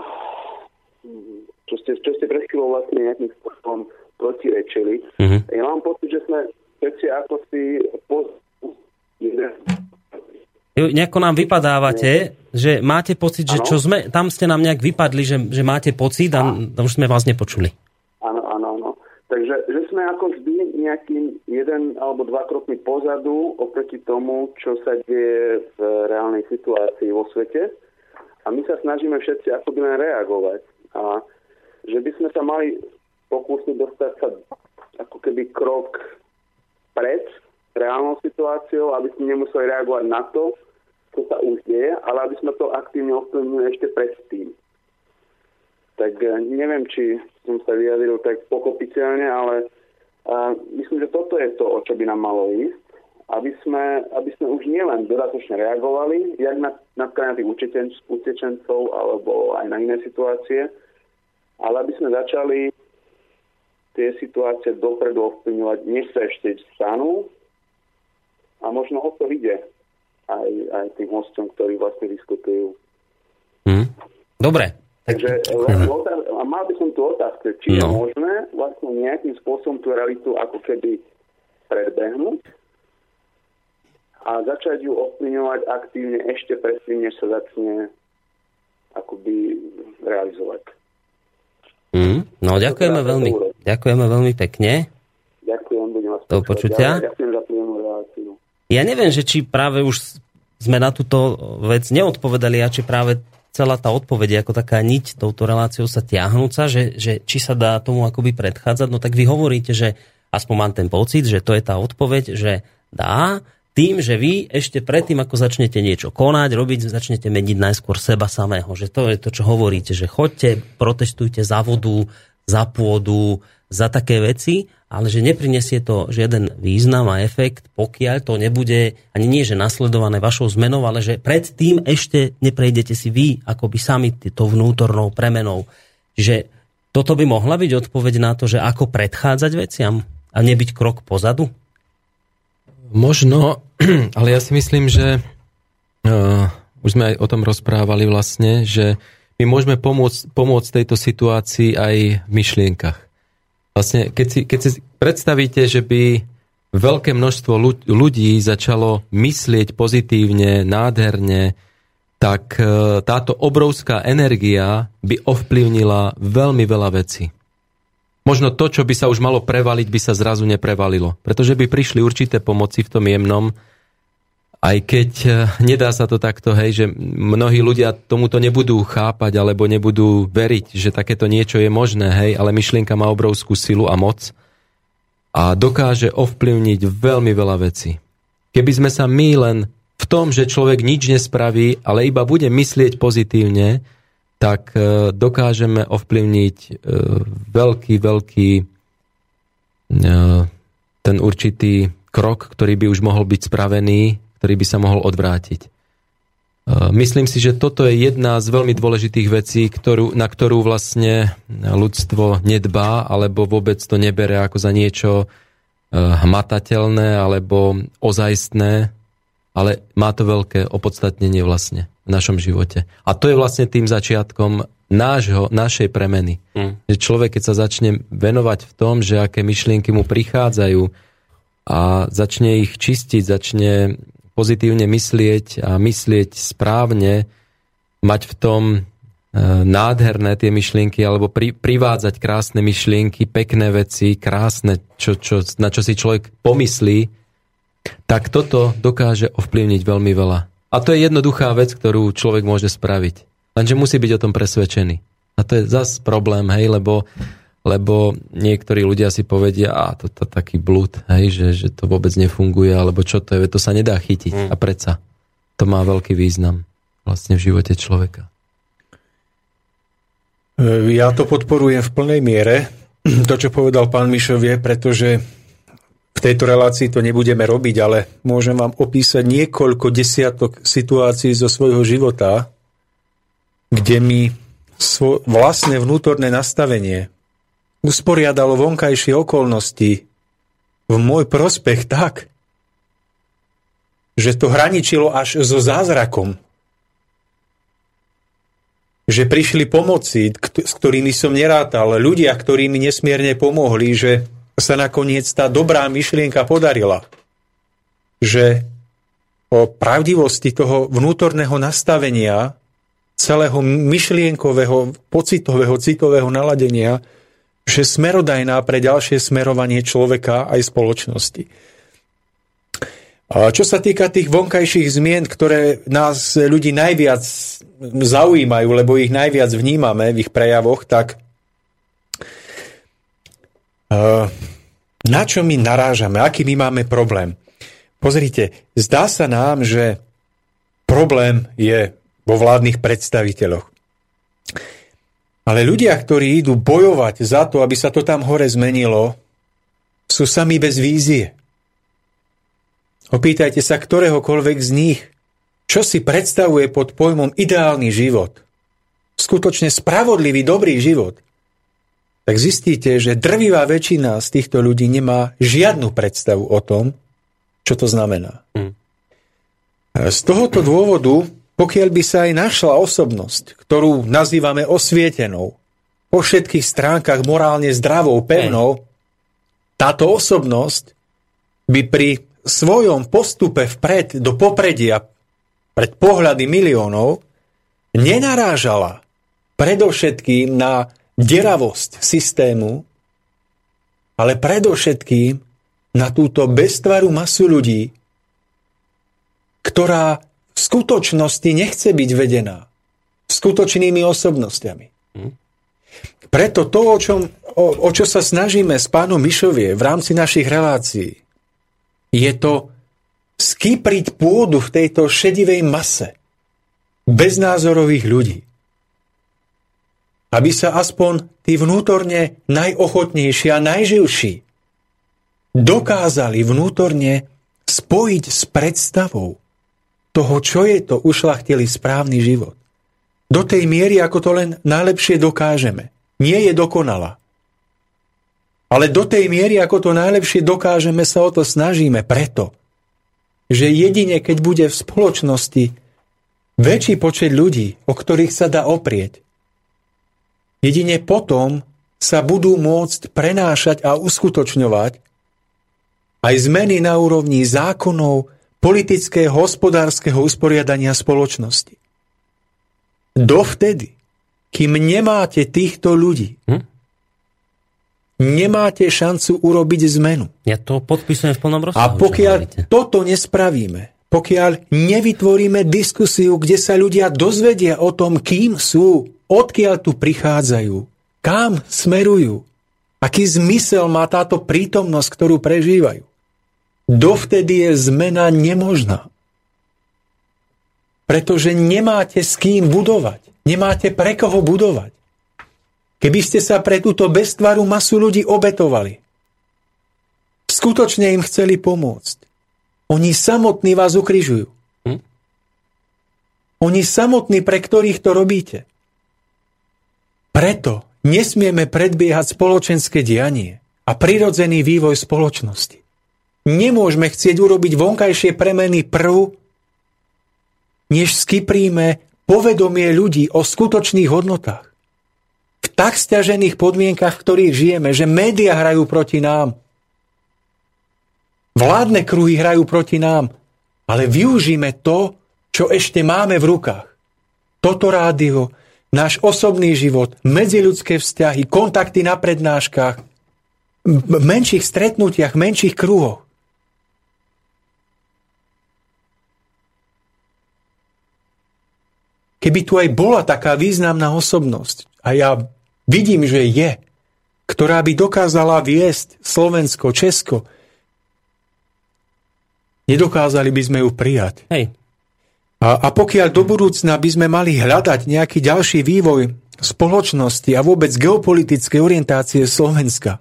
čo, ste, čo ste pred chvíľou vlastne nejakým spôsobom protirečili. Mm-hmm. Ja mám pocit, že sme všetci ako si poz... Nejako nám vypadávate, že máte pocit, že čo sme, tam ste nám nejak vypadli, že, že máte pocit a, a už sme vás nepočuli. Áno, áno, áno. Takže že sme ako vždy nejakým jeden alebo dva krokmi pozadu oproti tomu, čo sa deje v reálnej situácii vo svete. A my sa snažíme všetci akoby len reagovať. A že by sme sa mali pokusy dostať sa ako keby krok pred reálnou situáciou, aby sme nemuseli reagovať na to, čo sa už deje, ale aby sme to aktívne ovplyvnili ešte predtým. Tak eh, neviem, či som sa vyjadril tak pochopiteľne, ale uh, myslím, že toto je to, o čo by nám malo ísť. Aby sme, aby sme už nielen dodatočne reagovali, jak na, na tých utečencov alebo aj na iné situácie, ale aby sme začali tie situácie dopredu ovplyvňovať, než sa ešte stanú a možno o to ide aj, aj tým hostom, ktorí vlastne diskutujú. Hmm. Dobre. Takže a mal by som tu otázku, či no. je možné vlastne nejakým spôsobom tú realitu ako keby predbehnúť a začať ju ovplyvňovať aktívne ešte predtým, než sa začne akoby realizovať. Mm, no ďakujeme veľmi, ďakujeme veľmi pekne. Ďakujem, budem vás Do počutia. Ďakujem za reláciu. Ja neviem, že či práve už sme na túto vec neodpovedali a či práve celá tá odpoveď ako taká niť touto reláciou sa tiahnúca, že, že či sa dá tomu akoby predchádzať, no tak vy hovoríte, že aspoň mám ten pocit, že to je tá odpoveď, že dá, tým, že vy ešte predtým, ako začnete niečo konať, robiť, začnete meniť najskôr seba samého. Že to je to, čo hovoríte, že chodte, protestujte za vodu, za pôdu, za také veci, ale že neprinesie to žiaden význam a efekt, pokiaľ to nebude ani nie, že nasledované vašou zmenou, ale že predtým ešte neprejdete si vy akoby sami tou vnútornou premenou. Že toto by mohla byť odpoveď na to, že ako predchádzať veciam a nebyť krok pozadu? Možno, ale ja si myslím, že uh, už sme aj o tom rozprávali vlastne, že my môžeme pomôcť, pomôcť tejto situácii aj v myšlienkach. Vlastne, keď si, keď si predstavíte, že by veľké množstvo ľudí začalo myslieť pozitívne, nádherne, tak uh, táto obrovská energia by ovplyvnila veľmi veľa vecí možno to, čo by sa už malo prevaliť, by sa zrazu neprevalilo. Pretože by prišli určité pomoci v tom jemnom, aj keď eh, nedá sa to takto, hej, že mnohí ľudia tomuto nebudú chápať alebo nebudú veriť, že takéto niečo je možné, hej, ale myšlienka má obrovskú silu a moc a dokáže ovplyvniť veľmi veľa vecí. Keby sme sa my len v tom, že človek nič nespraví, ale iba bude myslieť pozitívne, tak e, dokážeme ovplyvniť e, veľký, veľký ten určitý krok, ktorý by už mohol byť spravený, ktorý by sa mohol odvrátiť. Myslím si, že toto je jedna z veľmi dôležitých vecí, ktorú, na ktorú vlastne ľudstvo nedbá, alebo vôbec to nebere ako za niečo hmatateľné alebo ozajstné, ale má to veľké opodstatnenie vlastne v našom živote. A to je vlastne tým začiatkom nášho, našej premeny. Mm. Že človek, keď sa začne venovať v tom, že aké myšlienky mu prichádzajú a začne ich čistiť, začne pozitívne myslieť a myslieť správne, mať v tom e, nádherné tie myšlienky alebo pri, privádzať krásne myšlienky, pekné veci, krásne, čo, čo, na čo si človek pomyslí, tak toto dokáže ovplyvniť veľmi veľa. A to je jednoduchá vec, ktorú človek môže spraviť. Lenže musí byť o tom presvedčený. A to je zas problém, hej, lebo, lebo niektorí ľudia si povedia, a to je taký blúd, hej, že, že to vôbec nefunguje, alebo čo to je, to sa nedá chytiť. Mm. A predsa to má veľký význam vlastne v živote človeka. E, ja to podporujem v plnej miere. To, čo povedal pán Mišov, je, pretože v tejto relácii to nebudeme robiť, ale môžem vám opísať niekoľko desiatok situácií zo svojho života, kde mi svo- vlastné vnútorné nastavenie usporiadalo vonkajšie okolnosti v môj prospech tak, že to hraničilo až so zázrakom. Že prišli pomoci, s ktorými som nerátal, ľudia, ktorí mi nesmierne pomohli, že sa nakoniec tá dobrá myšlienka podarila. Že o pravdivosti toho vnútorného nastavenia, celého myšlienkového, pocitového, citového naladenia, že smerodajná pre ďalšie smerovanie človeka aj spoločnosti. A čo sa týka tých vonkajších zmien, ktoré nás ľudí najviac zaujímajú, lebo ich najviac vnímame v ich prejavoch, tak na čo my narážame, aký my máme problém. Pozrite, zdá sa nám, že problém je vo vládnych predstaviteľoch. Ale ľudia, ktorí idú bojovať za to, aby sa to tam hore zmenilo, sú sami bez vízie. Opýtajte sa ktoréhokoľvek z nich, čo si predstavuje pod pojmom ideálny život. Skutočne spravodlivý, dobrý život. Tak zistíte, že drvivá väčšina z týchto ľudí nemá žiadnu predstavu o tom, čo to znamená. Hmm. Z tohoto dôvodu pokiaľ by sa aj našla osobnosť, ktorú nazývame osvietenou, po všetkých stránkach morálne zdravou, pevnou, táto osobnosť by pri svojom postupe vpred do popredia pred pohľady miliónov nenarážala predovšetkým na deravosť systému, ale predovšetkým na túto beztvaru masu ľudí, ktorá v skutočnosti nechce byť vedená skutočnými osobnostiami. Hm? Preto to, o, čom, o, o čo sa snažíme s pánom Mišovie v rámci našich relácií, je to skypriť pôdu v tejto šedivej mase beznázorových ľudí. Aby sa aspoň tí vnútorne najochotnejší a najživší dokázali vnútorne spojiť s predstavou, toho, čo je to ušlachtilý správny život. Do tej miery, ako to len najlepšie dokážeme. Nie je dokonalá. Ale do tej miery, ako to najlepšie dokážeme, sa o to snažíme preto, že jedine, keď bude v spoločnosti väčší počet ľudí, o ktorých sa dá oprieť, jedine potom sa budú môcť prenášať a uskutočňovať aj zmeny na úrovni zákonov, politického, hospodárskeho usporiadania spoločnosti. Dovtedy, kým nemáte týchto ľudí, hm? nemáte šancu urobiť zmenu. Ja to podpisujem v plnom rozsahu. A pokiaľ toto nespravíme, pokiaľ nevytvoríme diskusiu, kde sa ľudia dozvedia o tom, kým sú, odkiaľ tu prichádzajú, kam smerujú, aký zmysel má táto prítomnosť, ktorú prežívajú, dovtedy je zmena nemožná. Pretože nemáte s kým budovať. Nemáte pre koho budovať. Keby ste sa pre túto beztvaru masu ľudí obetovali, skutočne im chceli pomôcť. Oni samotní vás ukrižujú. Hm? Oni samotní, pre ktorých to robíte. Preto nesmieme predbiehať spoločenské dianie a prirodzený vývoj spoločnosti. Nemôžeme chcieť urobiť vonkajšie premeny prv, než skypríme povedomie ľudí o skutočných hodnotách. V tak stiažených podmienkach, v ktorých žijeme, že médiá hrajú proti nám, vládne kruhy hrajú proti nám, ale využíme to, čo ešte máme v rukách. Toto rádio, náš osobný život, medziľudské vzťahy, kontakty na prednáškach, v menších stretnutiach, menších kruhoch. Keby tu aj bola taká významná osobnosť, a ja vidím, že je, ktorá by dokázala viesť Slovensko, Česko, nedokázali by sme ju prijať. Hej. A, a pokiaľ do budúcna by sme mali hľadať nejaký ďalší vývoj spoločnosti a vôbec geopolitické orientácie Slovenska,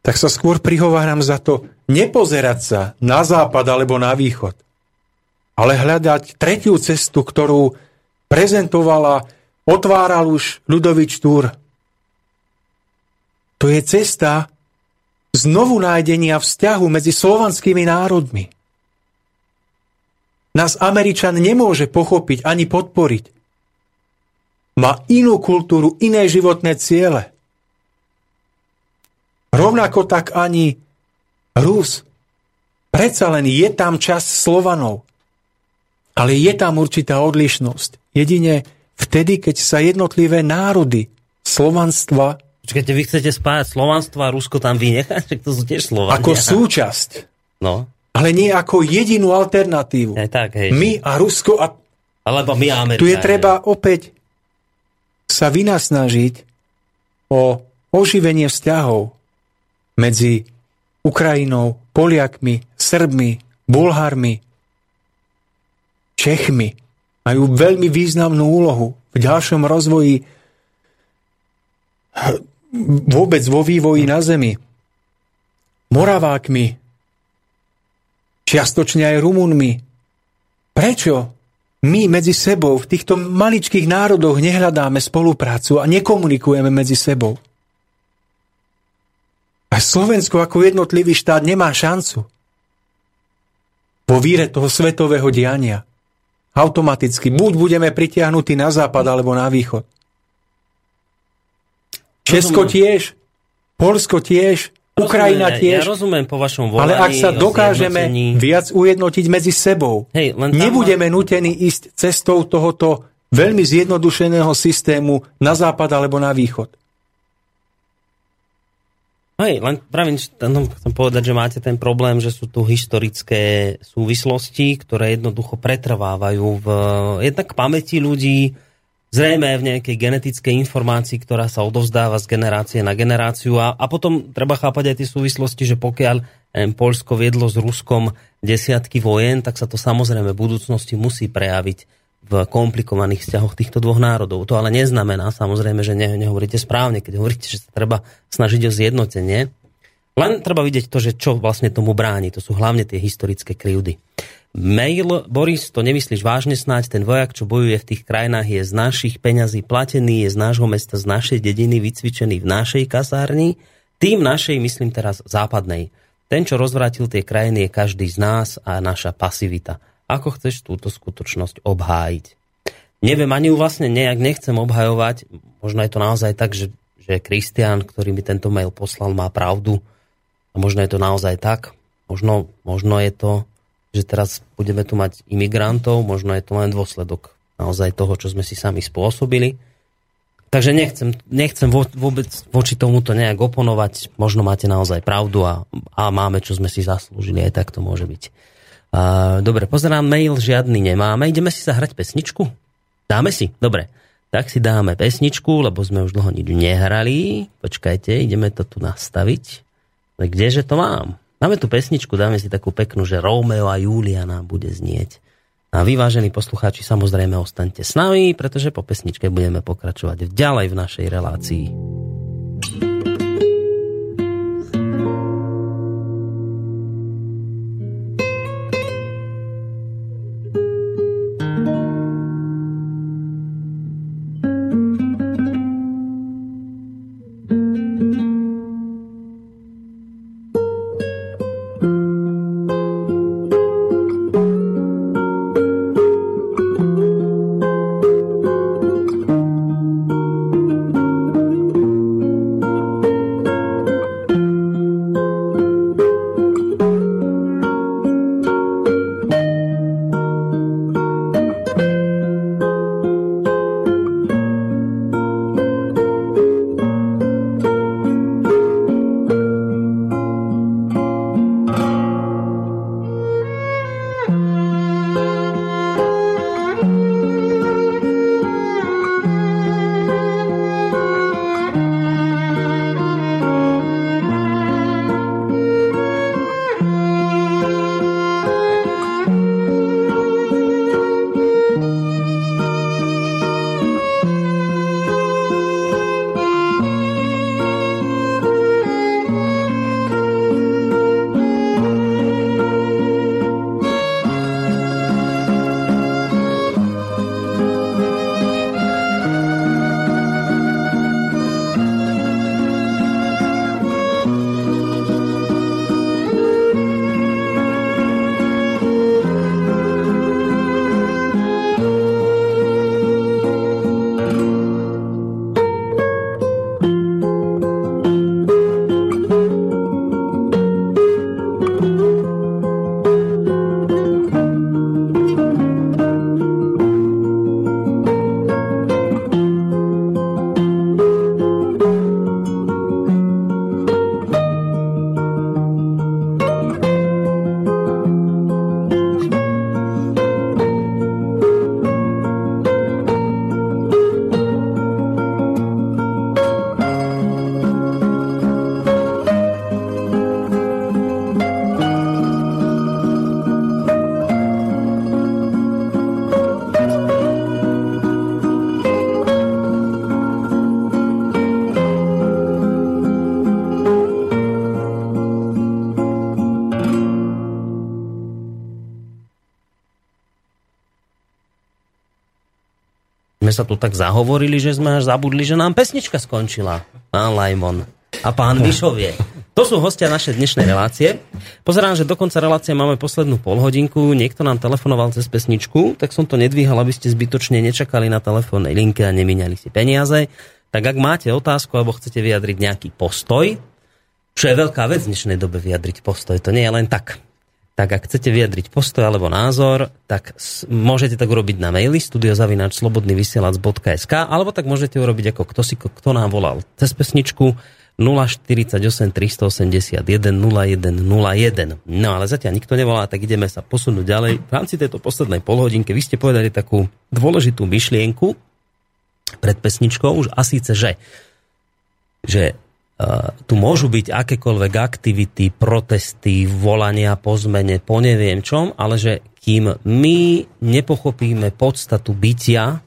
tak sa skôr prihováram za to nepozerať sa na západ alebo na východ, ale hľadať tretiu cestu, ktorú prezentovala, otváral už Ľudovič Túr. To je cesta znovu nájdenia vzťahu medzi slovanskými národmi. Nás Američan nemôže pochopiť ani podporiť. Má inú kultúru, iné životné ciele. Rovnako tak ani Rus. Predsa len je tam čas Slovanov. Ale je tam určitá odlišnosť. Jedine vtedy, keď sa jednotlivé národy slovanstva Počkajte, vy chcete spájať slovanstvo a Rusko tam vynechať? to sú tiež Slovania. Ako súčasť. No. Ale nie ako jedinú alternatívu. Aj tak, hej. My a Rusko a... Alebo my a Amerika. Tu je treba opäť sa vynasnažiť o oživenie vzťahov medzi Ukrajinou, Poliakmi, Srbmi, Bulharmi, Čechmi. Majú veľmi významnú úlohu v ďalšom rozvoji vôbec vo vývoji na Zemi. Moravákmi, čiastočne aj Rumunmi. Prečo my medzi sebou v týchto maličkých národoch nehľadáme spoluprácu a nekomunikujeme medzi sebou? A Slovensko ako jednotlivý štát nemá šancu vo víre toho svetového diania. Automaticky. Buď budeme pritiahnutí na západ alebo na východ. Česko tiež, Polsko tiež, Ukrajina tiež. Ja rozumiem po vašom volaní. Ale ak sa dokážeme viac ujednotiť medzi sebou, Hej, len nebudeme ma... nutení ísť cestou tohoto veľmi zjednodušeného systému na západ alebo na východ. Hej, len no, chcem povedať, že máte ten problém, že sú tu historické súvislosti, ktoré jednoducho pretrvávajú v jednak pamäti ľudí, zrejme v nejakej genetickej informácii, ktorá sa odovzdáva z generácie na generáciu. A, a potom treba chápať aj tie súvislosti, že pokiaľ neviem, Polsko viedlo s Ruskom desiatky vojen, tak sa to samozrejme v budúcnosti musí prejaviť v komplikovaných vzťahoch týchto dvoch národov. To ale neznamená samozrejme, že ne, nehovoríte správne, keď hovoríte, že sa treba snažiť o zjednotenie. Len treba vidieť to, že čo vlastne tomu bráni. To sú hlavne tie historické kryjúdy. Mail, Boris, to nemyslíš vážne snáď, ten vojak, čo bojuje v tých krajinách, je z našich peňazí platený, je z nášho mesta, z našej dediny, vycvičený v našej kasárni, tým našej, myslím teraz západnej. Ten, čo rozvrátil tie krajiny, je každý z nás a naša pasivita. Ako chceš túto skutočnosť obhájiť? Neviem, ani ju vlastne nejak nechcem obhajovať. Možno je to naozaj tak, že, že Kristian, ktorý mi tento mail poslal, má pravdu. A možno je to naozaj tak. Možno, možno je to, že teraz budeme tu mať imigrantov, možno je to len dôsledok naozaj toho, čo sme si sami spôsobili. Takže nechcem, nechcem vôbec voči tomuto nejak oponovať. Možno máte naozaj pravdu a, a máme, čo sme si zaslúžili. Aj tak to môže byť. Dobre, pozerám mail, žiadny nemáme. Ideme si zahrať pesničku? Dáme si? Dobre. Tak si dáme pesničku, lebo sme už dlho nič nehrali. Počkajte, ideme to tu nastaviť. Kdeže to mám? Máme tu pesničku, dáme si takú peknú, že Romeo a Julia nám bude znieť. A vy, vážení poslucháči, samozrejme ostaňte s nami, pretože po pesničke budeme pokračovať ďalej v našej relácii. Sa tu tak zahovorili, že sme až zabudli, že nám pesnička skončila. Pán Lajmon a pán Mišovie. To sú hostia našej dnešnej relácie. Pozerám, že do konca relácie máme poslednú polhodinku. Niekto nám telefonoval cez pesničku, tak som to nedvíhal, aby ste zbytočne nečakali na telefónnej linke a nemínali si peniaze. Tak ak máte otázku alebo chcete vyjadriť nejaký postoj, čo je veľká vec v dnešnej dobe vyjadriť postoj, to nie je len tak. Tak ak chcete vyjadriť postoj alebo názor, tak môžete tak urobiť na maili studiozavinačslobodnyvysielac.sk alebo tak môžete urobiť ako kto si kto nám volal cez pesničku 048 381 0101. No ale zatiaľ nikto nevolá, tak ideme sa posunúť ďalej. V rámci tejto poslednej polhodinky vy ste povedali takú dôležitú myšlienku pred pesničkou už a síce, že, že tu môžu byť akékoľvek aktivity, protesty, volania po zmene, po neviem čom, ale že kým my nepochopíme podstatu bytia,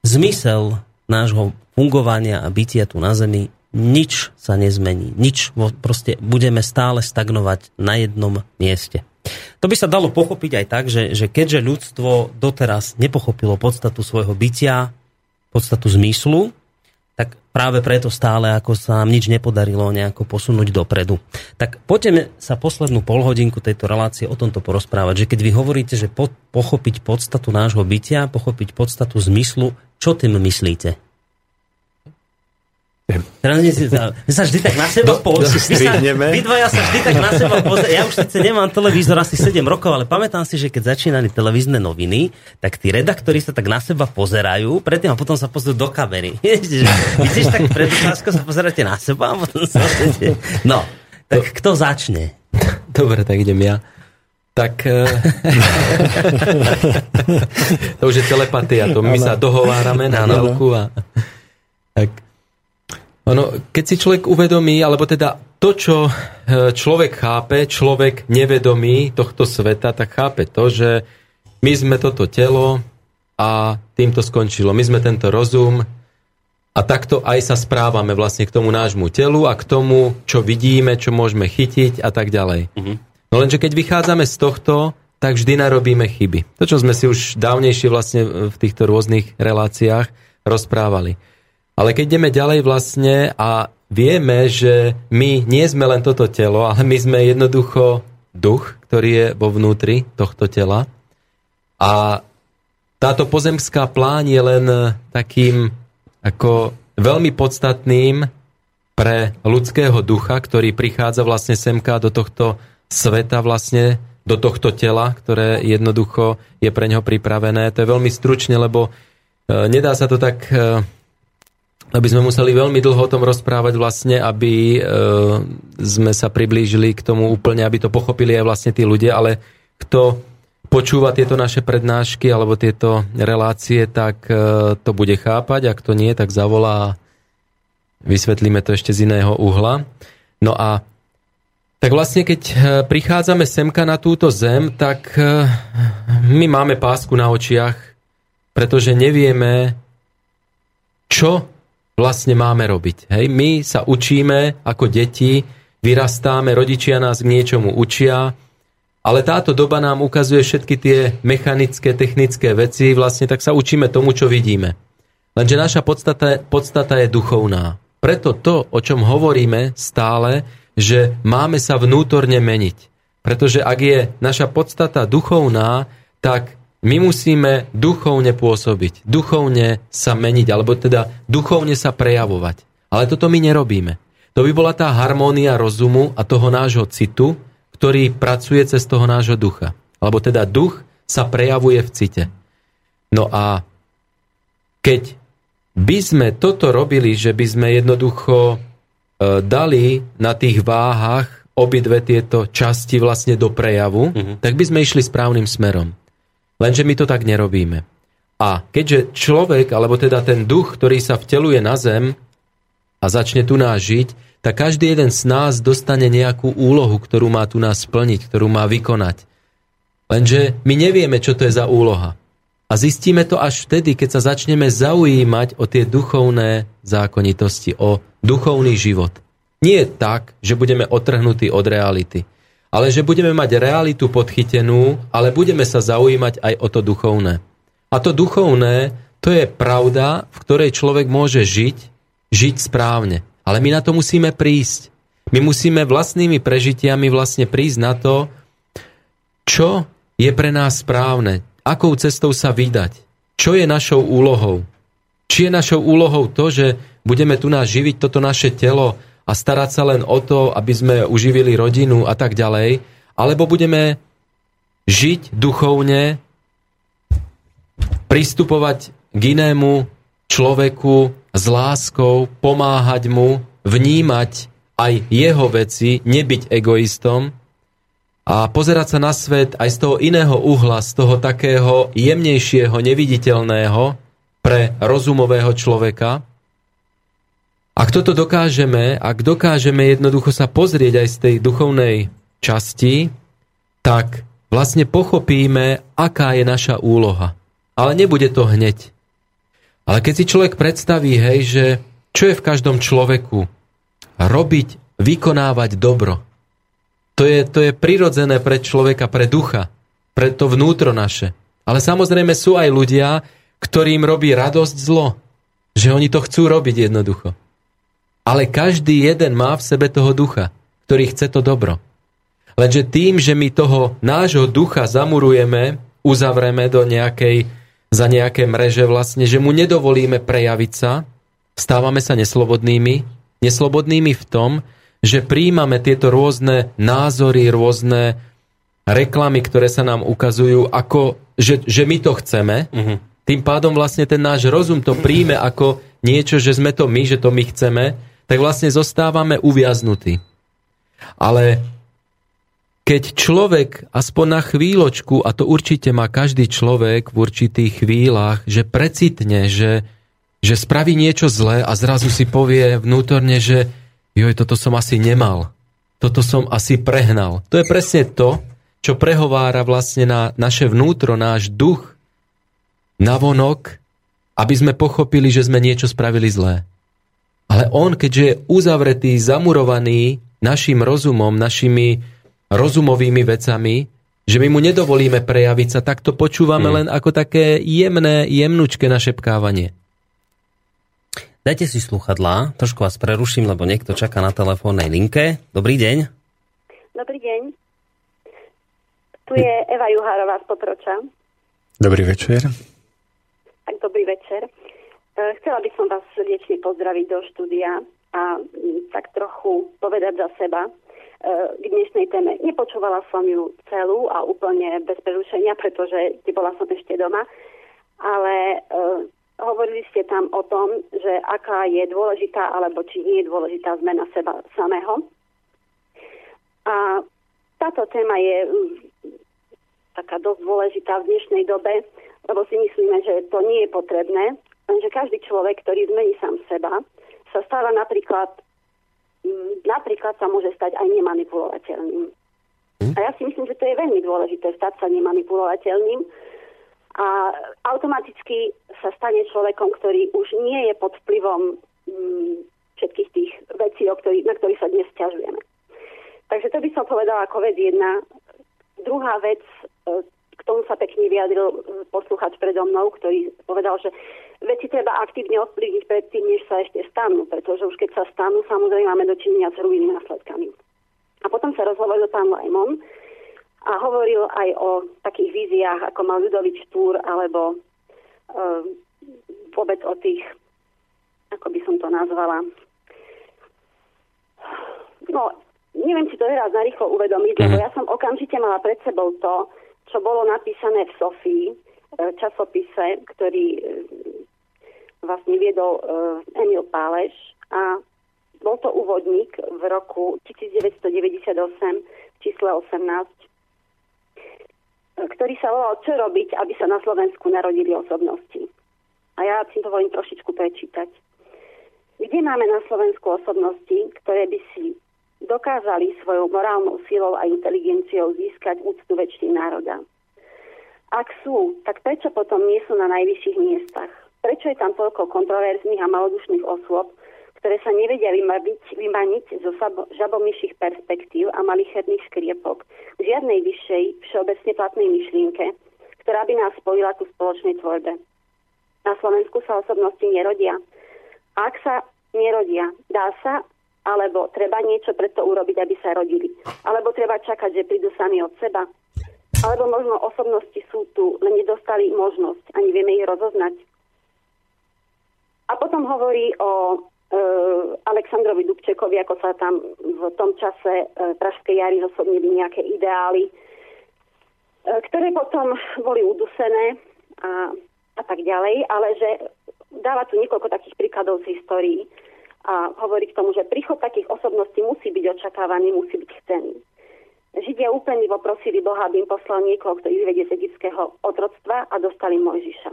zmysel nášho fungovania a bytia tu na Zemi, nič sa nezmení. Nič, proste budeme stále stagnovať na jednom mieste. To by sa dalo pochopiť aj tak, že, že keďže ľudstvo doteraz nepochopilo podstatu svojho bytia, podstatu zmyslu, práve preto stále ako sa nám nič nepodarilo nejako posunúť dopredu. Tak poďme sa poslednú polhodinku tejto relácie o tomto porozprávať, že keď vy hovoríte, že po, pochopiť podstatu nášho bytia, pochopiť podstatu zmyslu, čo tým myslíte? Teraz my sa vždy tak na seba pozrieme. Vy dvaja sa vždy tak na seba pozrieme. Ja už síce nemám televízor asi 7 rokov, ale pamätám si, že keď začínali televízne noviny, tak tí redaktori sa tak na seba pozerajú, predtým a potom sa pozrú do kamery. Vidíš, tak pred sa pozeráte na seba a potom sa No, tak kto začne? Dobre, tak idem ja. Tak eh, to už je telepatia, to my sa dohovárame na dielku a tak ono, keď si človek uvedomí, alebo teda to, čo e, človek chápe, človek nevedomý tohto sveta, tak chápe to, že my sme toto telo a týmto skončilo. My sme tento rozum a takto aj sa správame vlastne k tomu nášmu telu a k tomu, čo vidíme, čo môžeme chytiť a tak ďalej. Mm-hmm. No lenže keď vychádzame z tohto, tak vždy narobíme chyby. To, čo sme si už dávnejšie vlastne v týchto rôznych reláciách rozprávali. Ale keď ideme ďalej vlastne a vieme, že my nie sme len toto telo, ale my sme jednoducho duch, ktorý je vo vnútri tohto tela. A táto pozemská plán je len takým ako veľmi podstatným pre ľudského ducha, ktorý prichádza vlastne semka do tohto sveta vlastne, do tohto tela, ktoré jednoducho je pre neho pripravené. To je veľmi stručne, lebo e, nedá sa to tak e, aby sme museli veľmi dlho o tom rozprávať vlastne, aby e, sme sa priblížili k tomu úplne, aby to pochopili aj vlastne tí ľudia, ale kto počúva tieto naše prednášky alebo tieto relácie, tak e, to bude chápať, ak to nie, tak zavolá a vysvetlíme to ešte z iného uhla. No a tak vlastne, keď e, prichádzame semka na túto zem, tak e, my máme pásku na očiach, pretože nevieme, čo vlastne máme robiť. Hej? My sa učíme ako deti, vyrastáme, rodičia nás k niečomu učia, ale táto doba nám ukazuje všetky tie mechanické, technické veci, vlastne tak sa učíme tomu, čo vidíme. Lenže naša podstata, podstata je duchovná. Preto to, o čom hovoríme stále, že máme sa vnútorne meniť. Pretože ak je naša podstata duchovná, tak my musíme duchovne pôsobiť, duchovne sa meniť, alebo teda duchovne sa prejavovať. Ale toto my nerobíme. To by bola tá harmónia rozumu a toho nášho citu, ktorý pracuje cez toho nášho ducha. Alebo teda duch sa prejavuje v cite. No a keď by sme toto robili, že by sme jednoducho e, dali na tých váhach obidve tieto časti vlastne do prejavu, mm-hmm. tak by sme išli správnym smerom. Lenže my to tak nerobíme. A keďže človek, alebo teda ten duch, ktorý sa vteluje na zem a začne tu nás žiť, tak každý jeden z nás dostane nejakú úlohu, ktorú má tu nás splniť, ktorú má vykonať. Lenže my nevieme, čo to je za úloha. A zistíme to až vtedy, keď sa začneme zaujímať o tie duchovné zákonitosti, o duchovný život. Nie tak, že budeme otrhnutí od reality, ale že budeme mať realitu podchytenú, ale budeme sa zaujímať aj o to duchovné. A to duchovné, To je pravda, v ktorej človek môže žiť, žiť správne. Ale my na to musíme prísť. My musíme vlastnými prežitiami vlastne prísť na to, čo je pre nás správne, akou cestou sa vydať, čo je našou úlohou. Či je našou úlohou to, že budeme tu nás živiť toto naše telo a starať sa len o to, aby sme uživili rodinu a tak ďalej, alebo budeme žiť duchovne, pristupovať k inému človeku s láskou, pomáhať mu, vnímať aj jeho veci, nebyť egoistom a pozerať sa na svet aj z toho iného uhla, z toho takého jemnejšieho, neviditeľného pre rozumového človeka, ak toto dokážeme, ak dokážeme jednoducho sa pozrieť aj z tej duchovnej časti, tak vlastne pochopíme, aká je naša úloha. Ale nebude to hneď. Ale keď si človek predstaví, hej, že čo je v každom človeku? Robiť, vykonávať dobro. To je, to je prirodzené pre človeka, pre ducha, pre to vnútro naše. Ale samozrejme sú aj ľudia, ktorým robí radosť zlo. Že oni to chcú robiť jednoducho. Ale každý jeden má v sebe toho ducha, ktorý chce to dobro. Lenže tým, že my toho nášho ducha zamurujeme, uzavreme do nejakej, za nejaké mreže vlastne, že mu nedovolíme prejaviť sa, stávame sa neslobodnými. Neslobodnými v tom, že príjmame tieto rôzne názory, rôzne reklamy, ktoré sa nám ukazujú, ako, že, že my to chceme. Uh-huh. Tým pádom vlastne ten náš rozum to príjme ako niečo, že sme to my, že to my chceme tak vlastne zostávame uviaznutí. Ale keď človek aspoň na chvíľočku, a to určite má každý človek v určitých chvíľach, že precitne, že, že spraví niečo zlé a zrazu si povie vnútorne, že joj, toto som asi nemal. Toto som asi prehnal. To je presne to, čo prehovára vlastne na naše vnútro, náš duch, navonok, aby sme pochopili, že sme niečo spravili zlé. Ale on, keďže je uzavretý, zamurovaný našim rozumom, našimi rozumovými vecami, že my mu nedovolíme prejaviť sa, tak to počúvame hmm. len ako také jemné, jemnučké našepkávanie. Dajte si sluchadlá, trošku vás preruším, lebo niekto čaká na telefónnej linke. Dobrý deň. Dobrý deň. Tu je Eva Juhárová z Potroča. Dobrý večer. Tak dobrý večer. E, chcela by som vás srdečne pozdraviť do štúdia a tak trochu povedať za seba e, k dnešnej téme. Nepočúvala som ju celú a úplne bez prerušenia, pretože bola som ešte doma, ale uh, hovorili ste tam o tom, že aká je dôležitá alebo či nie je dôležitá zmena seba samého. A táto téma je taká dosť dôležitá v dnešnej dobe, lebo si myslíme, že to nie je potrebné, Lenže každý človek, ktorý zmení sám seba, sa stáva napríklad, mm, napríklad sa môže stať aj nemanipulovateľným. A ja si myslím, že to je veľmi dôležité stať sa nemanipulovateľným a automaticky sa stane človekom, ktorý už nie je pod vplyvom mm, všetkých tých vecí, na ktorých sa dnes ťažujeme. Takže to by som povedala ako vec jedna. Druhá vec, e, k tomu sa pekne vyjadril e, posluchač predo mnou, ktorý povedal, že veci treba aktívne ovplyvniť predtým, než sa ešte stanú, pretože už keď sa stanú, samozrejme máme dočinenia s hrubými následkami. A potom sa rozhovoril pán Lajmon a hovoril aj o takých víziách, ako mal Ľudovič Túr, alebo uh, vôbec o tých, ako by som to nazvala, no, neviem si to teraz narýchlo uvedomiť, lebo mhm. ja som okamžite mala pred sebou to, čo bolo napísané v Sofii, e, časopise, ktorý vlastne viedol uh, Emil Páleš a bol to úvodník v roku 1998 v čísle 18, ktorý sa volal Čo robiť, aby sa na Slovensku narodili osobnosti. A ja si dovolím trošičku prečítať. Kde máme na Slovensku osobnosti, ktoré by si dokázali svojou morálnou silou a inteligenciou získať úctu väčšiny národa? Ak sú, tak prečo potom nie sú na najvyšších miestach? Prečo je tam toľko kontroverzných a malodušných osôb, ktoré sa nevedia vymaniť, vymaniť zo žabomyších perspektív a malicherných škriepok v žiadnej vyššej všeobecne platnej myšlienke, ktorá by nás spojila ku spoločnej tvorbe. Na Slovensku sa osobnosti nerodia. Ak sa nerodia, dá sa, alebo treba niečo preto urobiť, aby sa rodili. Alebo treba čakať, že prídu sami od seba. Alebo možno osobnosti sú tu, len nedostali možnosť, ani vieme ich rozoznať. A potom hovorí o e, Aleksandrovi Dubčekovi, ako sa tam v tom čase e, Pražskej jary zosobnili nejaké ideály, e, ktoré potom boli udusené a, a tak ďalej, ale že dáva tu niekoľko takých príkladov z histórii a hovorí k tomu, že príchod takých osobností musí byť očakávaný, musí byť chcený. Židia úplne poprosili Boha, aby im poslal niekoho, kto vyvedie z egyptského otroctva a dostali Mojžiša.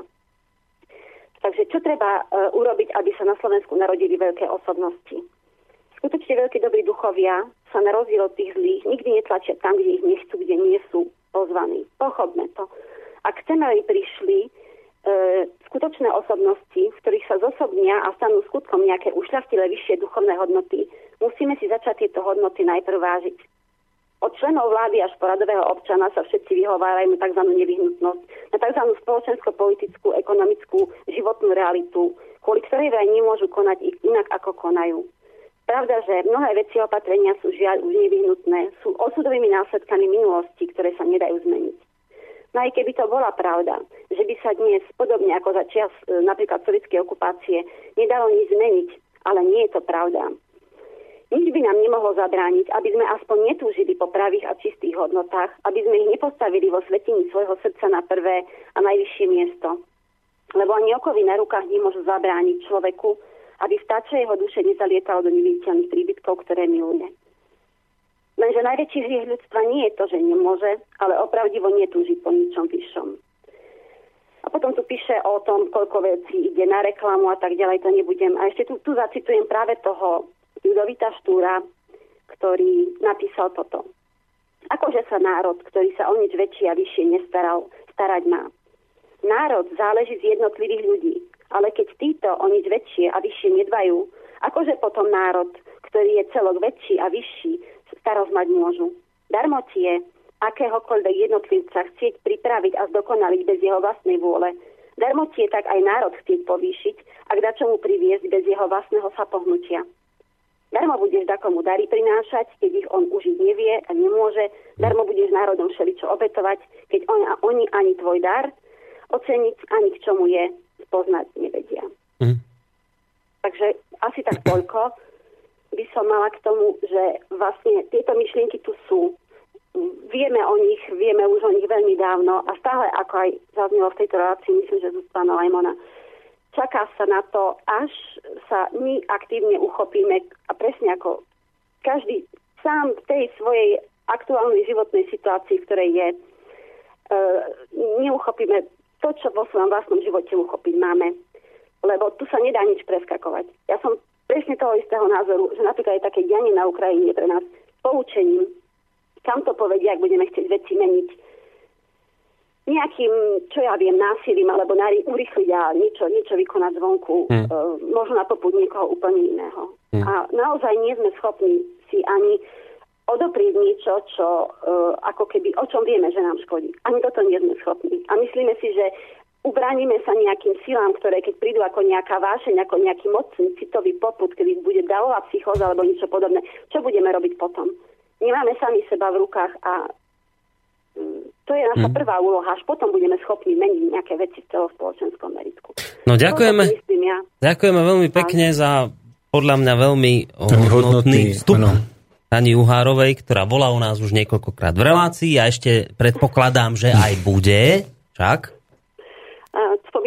Takže čo treba uh, urobiť, aby sa na Slovensku narodili veľké osobnosti? Skutočne veľkí dobrí duchovia sa na rozdiel od tých zlých nikdy netlačia tam, kde ich nechcú, kde nie sú pozvaní. Pochopme to. Ak chceme, aby prišli e, skutočné osobnosti, v ktorých sa zosobnia a stanú skutkom nejaké ušľachtilé vyššie duchovné hodnoty, musíme si začať tieto hodnoty najprv vážiť. Od členov vlády až po radového občana sa všetci vyhovárajú tzv. nevyhnutnosť, na tzv. spoločensko-politickú, ekonomickú, životnú realitu, kvôli ktorej vraj nemôžu konať inak, ako konajú. Pravda, že mnohé veci opatrenia sú žiaľ už nevyhnutné, sú osudovými následkami minulosti, ktoré sa nedajú zmeniť. No aj keby to bola pravda, že by sa dnes, podobne ako za čas e, napríklad sovietskej okupácie, nedalo nič zmeniť, ale nie je to pravda. Nič by nám nemohlo zabrániť, aby sme aspoň netúžili po pravých a čistých hodnotách, aby sme ich nepostavili vo svetení svojho srdca na prvé a najvyššie miesto. Lebo ani okovy na rukách nemôžu zabrániť človeku, aby vtáče jeho duše nezalietalo do neviditeľných príbytkov, ktoré miluje. Lenže najväčší hriech ľudstva nie je to, že nemôže, ale opravdivo netúži po ničom vyššom. A potom tu píše o tom, koľko vecí ide na reklamu a tak ďalej, to nebudem. A ešte tu, tu zacitujem práve toho Judovita Štúra, ktorý napísal toto. Akože sa národ, ktorý sa o nič väčšie a vyššie nestaral, starať má. Národ záleží z jednotlivých ľudí, ale keď títo o nič väčšie a vyššie nedbajú, akože potom národ, ktorý je celok väčší a vyšší, starosť mať môžu. Darmotie, akéhokoľvek jednotlivca chcieť pripraviť a zdokonaliť bez jeho vlastnej vôle, darmotie tak aj národ chcieť povýšiť a k dačomu priviesť bez jeho vlastného sa pohnutia. Darmo budeš dakomu dary prinášať, keď ich on užiť nevie a nemôže. Darmo budeš národom všeličo obetovať, keď on a oni ani tvoj dar oceniť, ani k čomu je, spoznať nevedia. Mm. Takže asi tak toľko by som mala k tomu, že vlastne tieto myšlienky tu sú. Vieme o nich, vieme už o nich veľmi dávno a stále, ako aj zaznelo v tejto relácii, myslím, že z pána Lajmona, čaká sa na to, až sa my aktívne uchopíme a presne ako každý sám v tej svojej aktuálnej životnej situácii, v ktorej je, e, neuchopíme to, čo vo svojom vlastnom živote uchopiť máme. Lebo tu sa nedá nič preskakovať. Ja som presne toho istého názoru, že napríklad aj také dianie na Ukrajine pre nás poučením, kam to povedia, ak budeme chcieť veci meniť nejakým, čo ja viem, násilím alebo nari- urychliť a niečo, niečo vykonať zvonku, hmm. e, možno na popud niekoho úplne iného. Hmm. A naozaj nie sme schopní si ani odoprieť niečo, čo e, ako keby, o čom vieme, že nám škodí. Ani toto nie sme schopní. A myslíme si, že ubránime sa nejakým silám, ktoré keď prídu ako nejaká vášeň, ako nejaký mocný citový poput, kedy bude davová psychóza alebo niečo podobné, čo budeme robiť potom? Nemáme sami seba v rukách a to je naša hmm. prvá úloha, až potom budeme schopní meniť nejaké veci v celospoločenskom meritku. No ďakujeme, myslím ja. ďakujeme veľmi pekne za podľa mňa veľmi hodnotný vstup. Pani Uhárovej, ktorá bola u nás už niekoľkokrát v relácii a ešte predpokladám, že aj bude. Čak?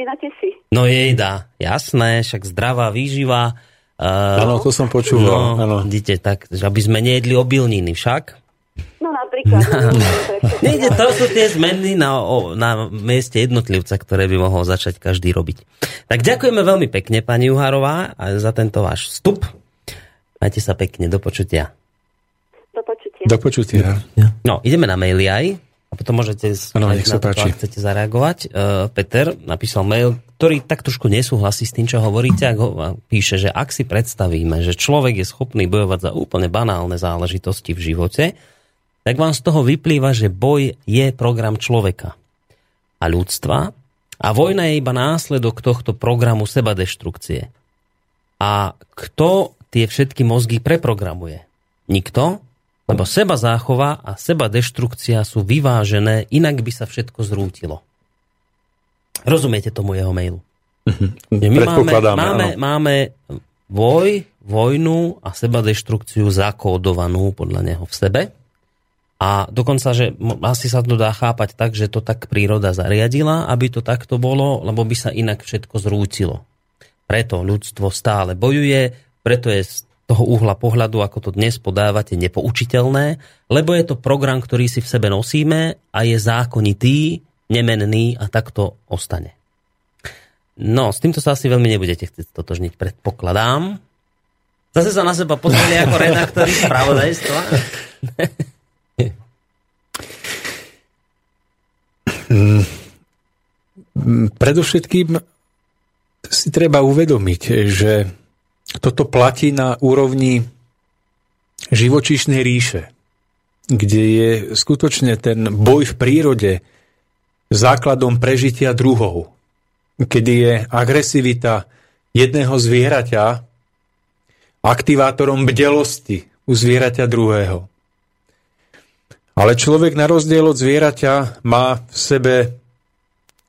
Spomínate si? No jej dá, jasné, však zdravá výživa. Áno, uh, to som počúval. No, vidíte, tak, aby sme nejedli obilniny však. No napríklad. No. Nejde, to sú tie zmeny na, na mieste jednotlivca, ktoré by mohol začať každý robiť. Tak ďakujeme veľmi pekne, pani Juhárová, za tento váš vstup. Majte sa pekne, do počutia. Do počutia. Do počutia. No, ideme na maily aj. A potom môžete, ano, nech sa páči. chcete zareagovať. Uh, Peter napísal mail, ktorý tak trošku nesúhlasí s tým, čo hovoríte. Ak ho, píše, že ak si predstavíme, že človek je schopný bojovať za úplne banálne záležitosti v živote, tak vám z toho vyplýva, že boj je program človeka a ľudstva a vojna je iba následok tohto programu sebadeštrukcie. A kto tie všetky mozgy preprogramuje? Nikto? Lebo seba záchova a seba deštrukcia sú vyvážené, inak by sa všetko zrútilo. Rozumiete tomu jeho mailu? My máme, máme, máme voj, vojnu a seba deštrukciu zakódovanú podľa neho v sebe. A dokonca, že asi sa to dá chápať tak, že to tak príroda zariadila, aby to takto bolo, lebo by sa inak všetko zrútilo. Preto ľudstvo stále bojuje, preto je toho uhla pohľadu, ako to dnes podávate, nepoučiteľné, lebo je to program, ktorý si v sebe nosíme a je zákonitý, nemenný a takto ostane. No, s týmto sa asi veľmi nebudete chcieť totožniť, predpokladám. Zase sa na seba pozreli ako redaktori spravodajstva. Mm, predovšetkým si treba uvedomiť, že toto platí na úrovni živočíšnej ríše, kde je skutočne ten boj v prírode základom prežitia druhov, kedy je agresivita jedného zvieraťa aktivátorom bdelosti u zvieraťa druhého. Ale človek na rozdiel od zvieraťa má v sebe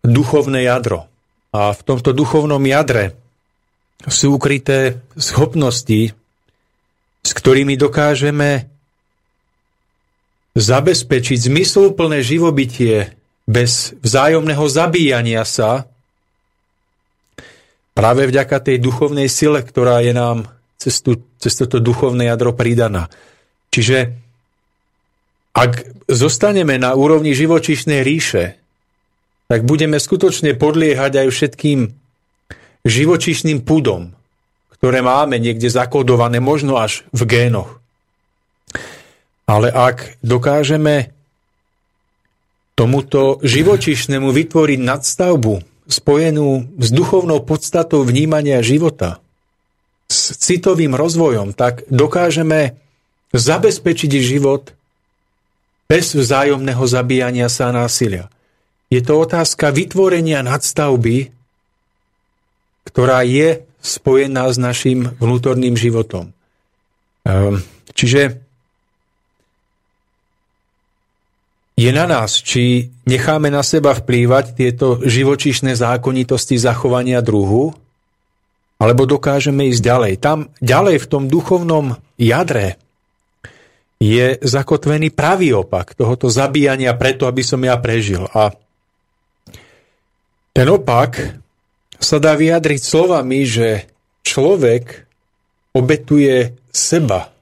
duchovné jadro. A v tomto duchovnom jadre sú ukryté schopnosti, s ktorými dokážeme zabezpečiť zmysluplné živobytie bez vzájomného zabíjania sa, práve vďaka tej duchovnej sile, ktorá je nám cez, tú, cez toto duchovné jadro pridaná. Čiže ak zostaneme na úrovni živočišnej ríše, tak budeme skutočne podliehať aj všetkým živočišným púdom, ktoré máme niekde zakodované, možno až v génoch. Ale ak dokážeme tomuto živočišnému vytvoriť nadstavbu spojenú s duchovnou podstatou vnímania života, s citovým rozvojom, tak dokážeme zabezpečiť život bez vzájomného zabíjania sa násilia. Je to otázka vytvorenia nadstavby, ktorá je spojená s našim vnútorným životom. Ehm, čiže je na nás, či necháme na seba vplývať tieto živočíšne zákonitosti zachovania druhu, alebo dokážeme ísť ďalej. Tam ďalej v tom duchovnom jadre je zakotvený pravý opak tohoto zabíjania preto, aby som ja prežil. A ten opak sa dá vyjadriť slovami, že človek obetuje seba,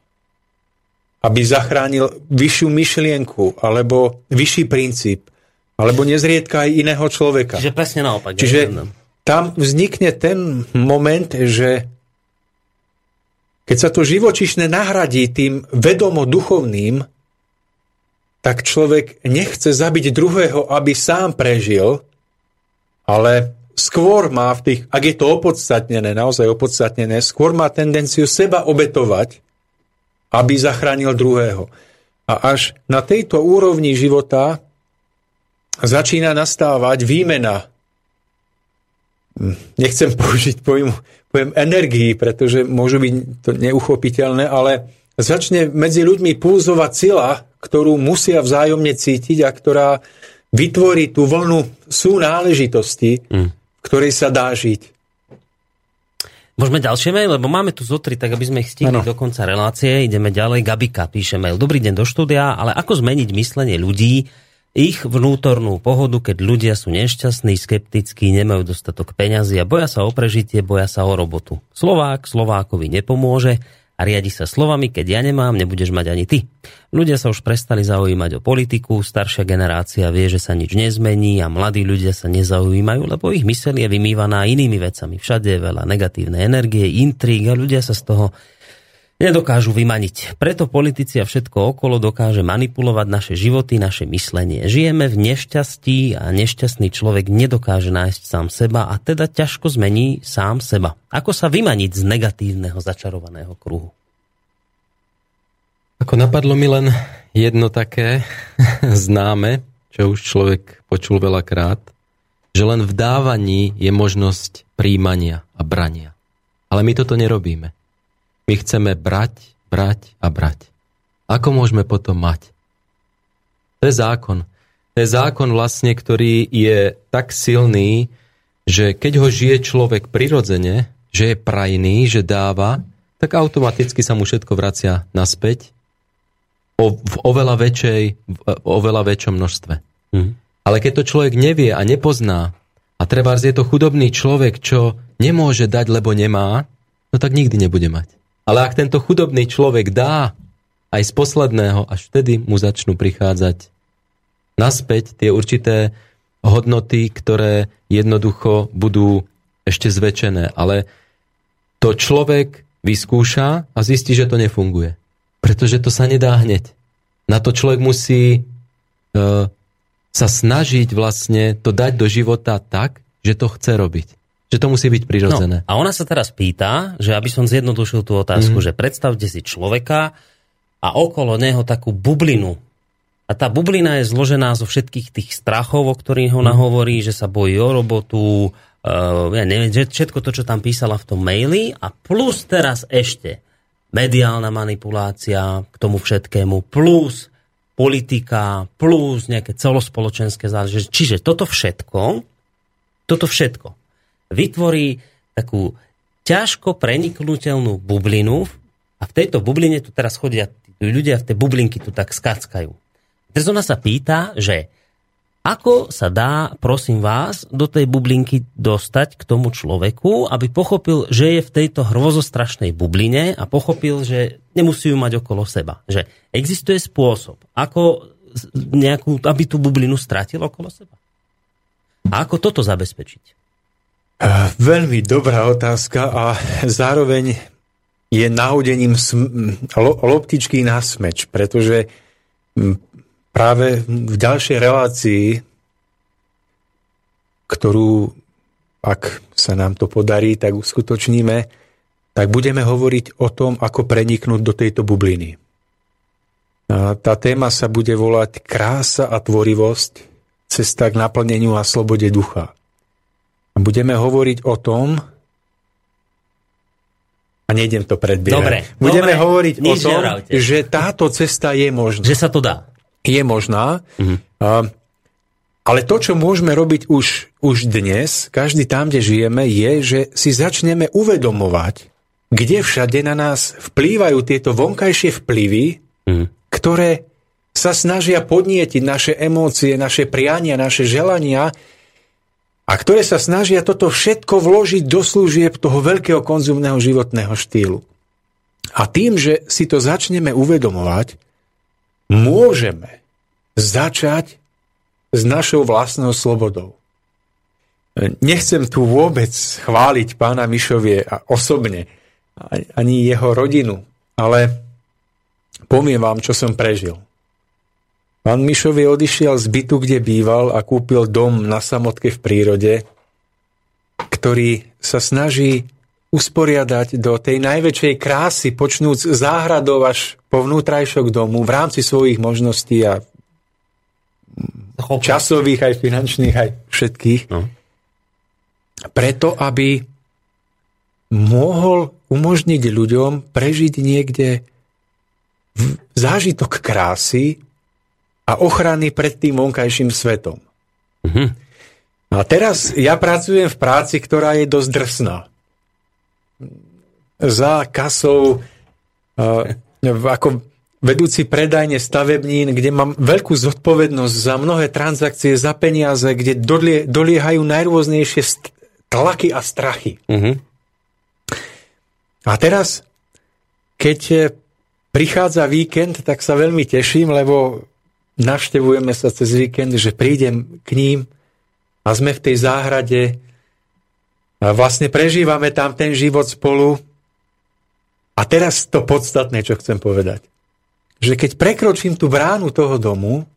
aby zachránil vyššiu myšlienku alebo vyšší princíp, alebo nezriedka aj iného človeka. Čiže presne naopak. Čiže tam vznikne ten moment, že keď sa to živočišné nahradí tým vedomo duchovným, tak človek nechce zabiť druhého, aby sám prežil, ale skôr má v tých, ak je to opodstatnené, naozaj opodstatnené, skôr má tendenciu seba obetovať, aby zachránil druhého. A až na tejto úrovni života začína nastávať výmena. Nechcem použiť pojem poviem, energii, pretože môžu byť to neuchopiteľné, ale začne medzi ľuďmi pulzovať sila, ktorú musia vzájomne cítiť a ktorá vytvorí tú vlnu súnáležitosti, mm. V ktorej sa dá žiť. Môžeme ďalšie mail, lebo máme tu zotri, tak aby sme ich stihli ano. do konca relácie. Ideme ďalej. Gabika píše mail. Dobrý deň do štúdia, ale ako zmeniť myslenie ľudí, ich vnútornú pohodu, keď ľudia sú nešťastní, skeptickí, nemajú dostatok peňazí a boja sa o prežitie, boja sa o robotu. Slovák Slovákovi nepomôže a riadi sa slovami, keď ja nemám, nebudeš mať ani ty. Ľudia sa už prestali zaujímať o politiku, staršia generácia vie, že sa nič nezmení a mladí ľudia sa nezaujímajú, lebo ich myseľ je vymývaná inými vecami. Všade je veľa negatívnej energie, intríg a ľudia sa z toho nedokážu vymaniť. Preto politici a všetko okolo dokáže manipulovať naše životy, naše myslenie. Žijeme v nešťastí a nešťastný človek nedokáže nájsť sám seba a teda ťažko zmení sám seba. Ako sa vymaniť z negatívneho začarovaného kruhu? Ako napadlo mi len jedno také známe, čo už človek počul veľakrát, že len v dávaní je možnosť príjmania a brania. Ale my toto nerobíme. My chceme brať, brať a brať. Ako môžeme potom mať? To je zákon. To je zákon vlastne, ktorý je tak silný, že keď ho žije človek prirodzene, že je prajný, že dáva, tak automaticky sa mu všetko vracia naspäť o, v oveľa väčšej, v oveľa väčšom množstve. Mm. Ale keď to človek nevie a nepozná, a treba je to chudobný človek, čo nemôže dať, lebo nemá, no tak nikdy nebude mať. Ale ak tento chudobný človek dá aj z posledného, až vtedy mu začnú prichádzať naspäť tie určité hodnoty, ktoré jednoducho budú ešte zväčšené. Ale to človek vyskúša a zistí, že to nefunguje. Pretože to sa nedá hneď. Na to človek musí uh, sa snažiť vlastne to dať do života tak, že to chce robiť. Že to musí byť prirodzené. No, a ona sa teraz pýta, že aby som zjednodušil tú otázku, mm. že predstavte si človeka a okolo neho takú bublinu. A tá bublina je zložená zo všetkých tých strachov, o ktorých ona mm. hovorí, že sa bojí o robotu, uh, ja neviem, všetko to, čo tam písala v tom maili a plus teraz ešte mediálna manipulácia k tomu všetkému, plus politika plus nejaké celospoločenské záležitosti. Čiže toto všetko, toto všetko vytvorí takú ťažko preniknutelnú bublinu a v tejto bubline tu teraz chodia ľudia v tej bublinky tu tak skackajú. Teraz ona sa pýta, že ako sa dá, prosím vás, do tej bublinky dostať k tomu človeku, aby pochopil, že je v tejto hrozostrašnej bubline a pochopil, že nemusí ju mať okolo seba. Že existuje spôsob, ako nejakú, aby tú bublinu stratil okolo seba. A ako toto zabezpečiť? Uh, veľmi dobrá otázka a zároveň je nahodením sm- lo- loptičky na smeč, pretože práve v ďalšej relácii, ktorú, ak sa nám to podarí, tak uskutočníme, tak budeme hovoriť o tom, ako preniknúť do tejto bubliny. A tá téma sa bude volať Krása a tvorivosť, cesta k naplneniu a slobode ducha. Budeme hovoriť o tom, a nejdem to predbierať. Dobre, budeme dobre, hovoriť o tom, že táto cesta je možná. Že sa to dá je možná. Mm-hmm. Ale to, čo môžeme robiť už, už dnes, každý tam, kde žijeme, je, že si začneme uvedomovať, kde všade na nás vplývajú tieto vonkajšie vplyvy, mm. ktoré sa snažia podnietiť naše emócie, naše priania, naše želania a ktoré sa snažia toto všetko vložiť do služieb toho veľkého konzumného životného štýlu. A tým, že si to začneme uvedomovať, môžeme začať s našou vlastnou slobodou. Nechcem tu vôbec chváliť pána Mišovie osobne, ani jeho rodinu, ale poviem vám, čo som prežil. Pán Mišovie odišiel z bytu, kde býval a kúpil dom na samotke v prírode, ktorý sa snaží usporiadať do tej najväčšej krásy, počnúc záhradov až po vnútrajšok domu v rámci svojich možností a časových, aj finančných, aj všetkých. No. Preto, aby mohol umožniť ľuďom prežiť niekde zážitok krásy a ochrany pred tým vonkajším svetom. Mhm. A teraz ja pracujem v práci, ktorá je dosť drsná za kasou ako vedúci predajne stavebnín, kde mám veľkú zodpovednosť za mnohé transakcie, za peniaze, kde dolie, doliehajú najrôznejšie tlaky a strachy. Uh-huh. A teraz, keď prichádza víkend, tak sa veľmi teším, lebo navštevujeme sa cez víkend, že prídem k ním a sme v tej záhrade a vlastne prežívame tam ten život spolu. A teraz to podstatné, čo chcem povedať. Že keď prekročím tú bránu toho domu,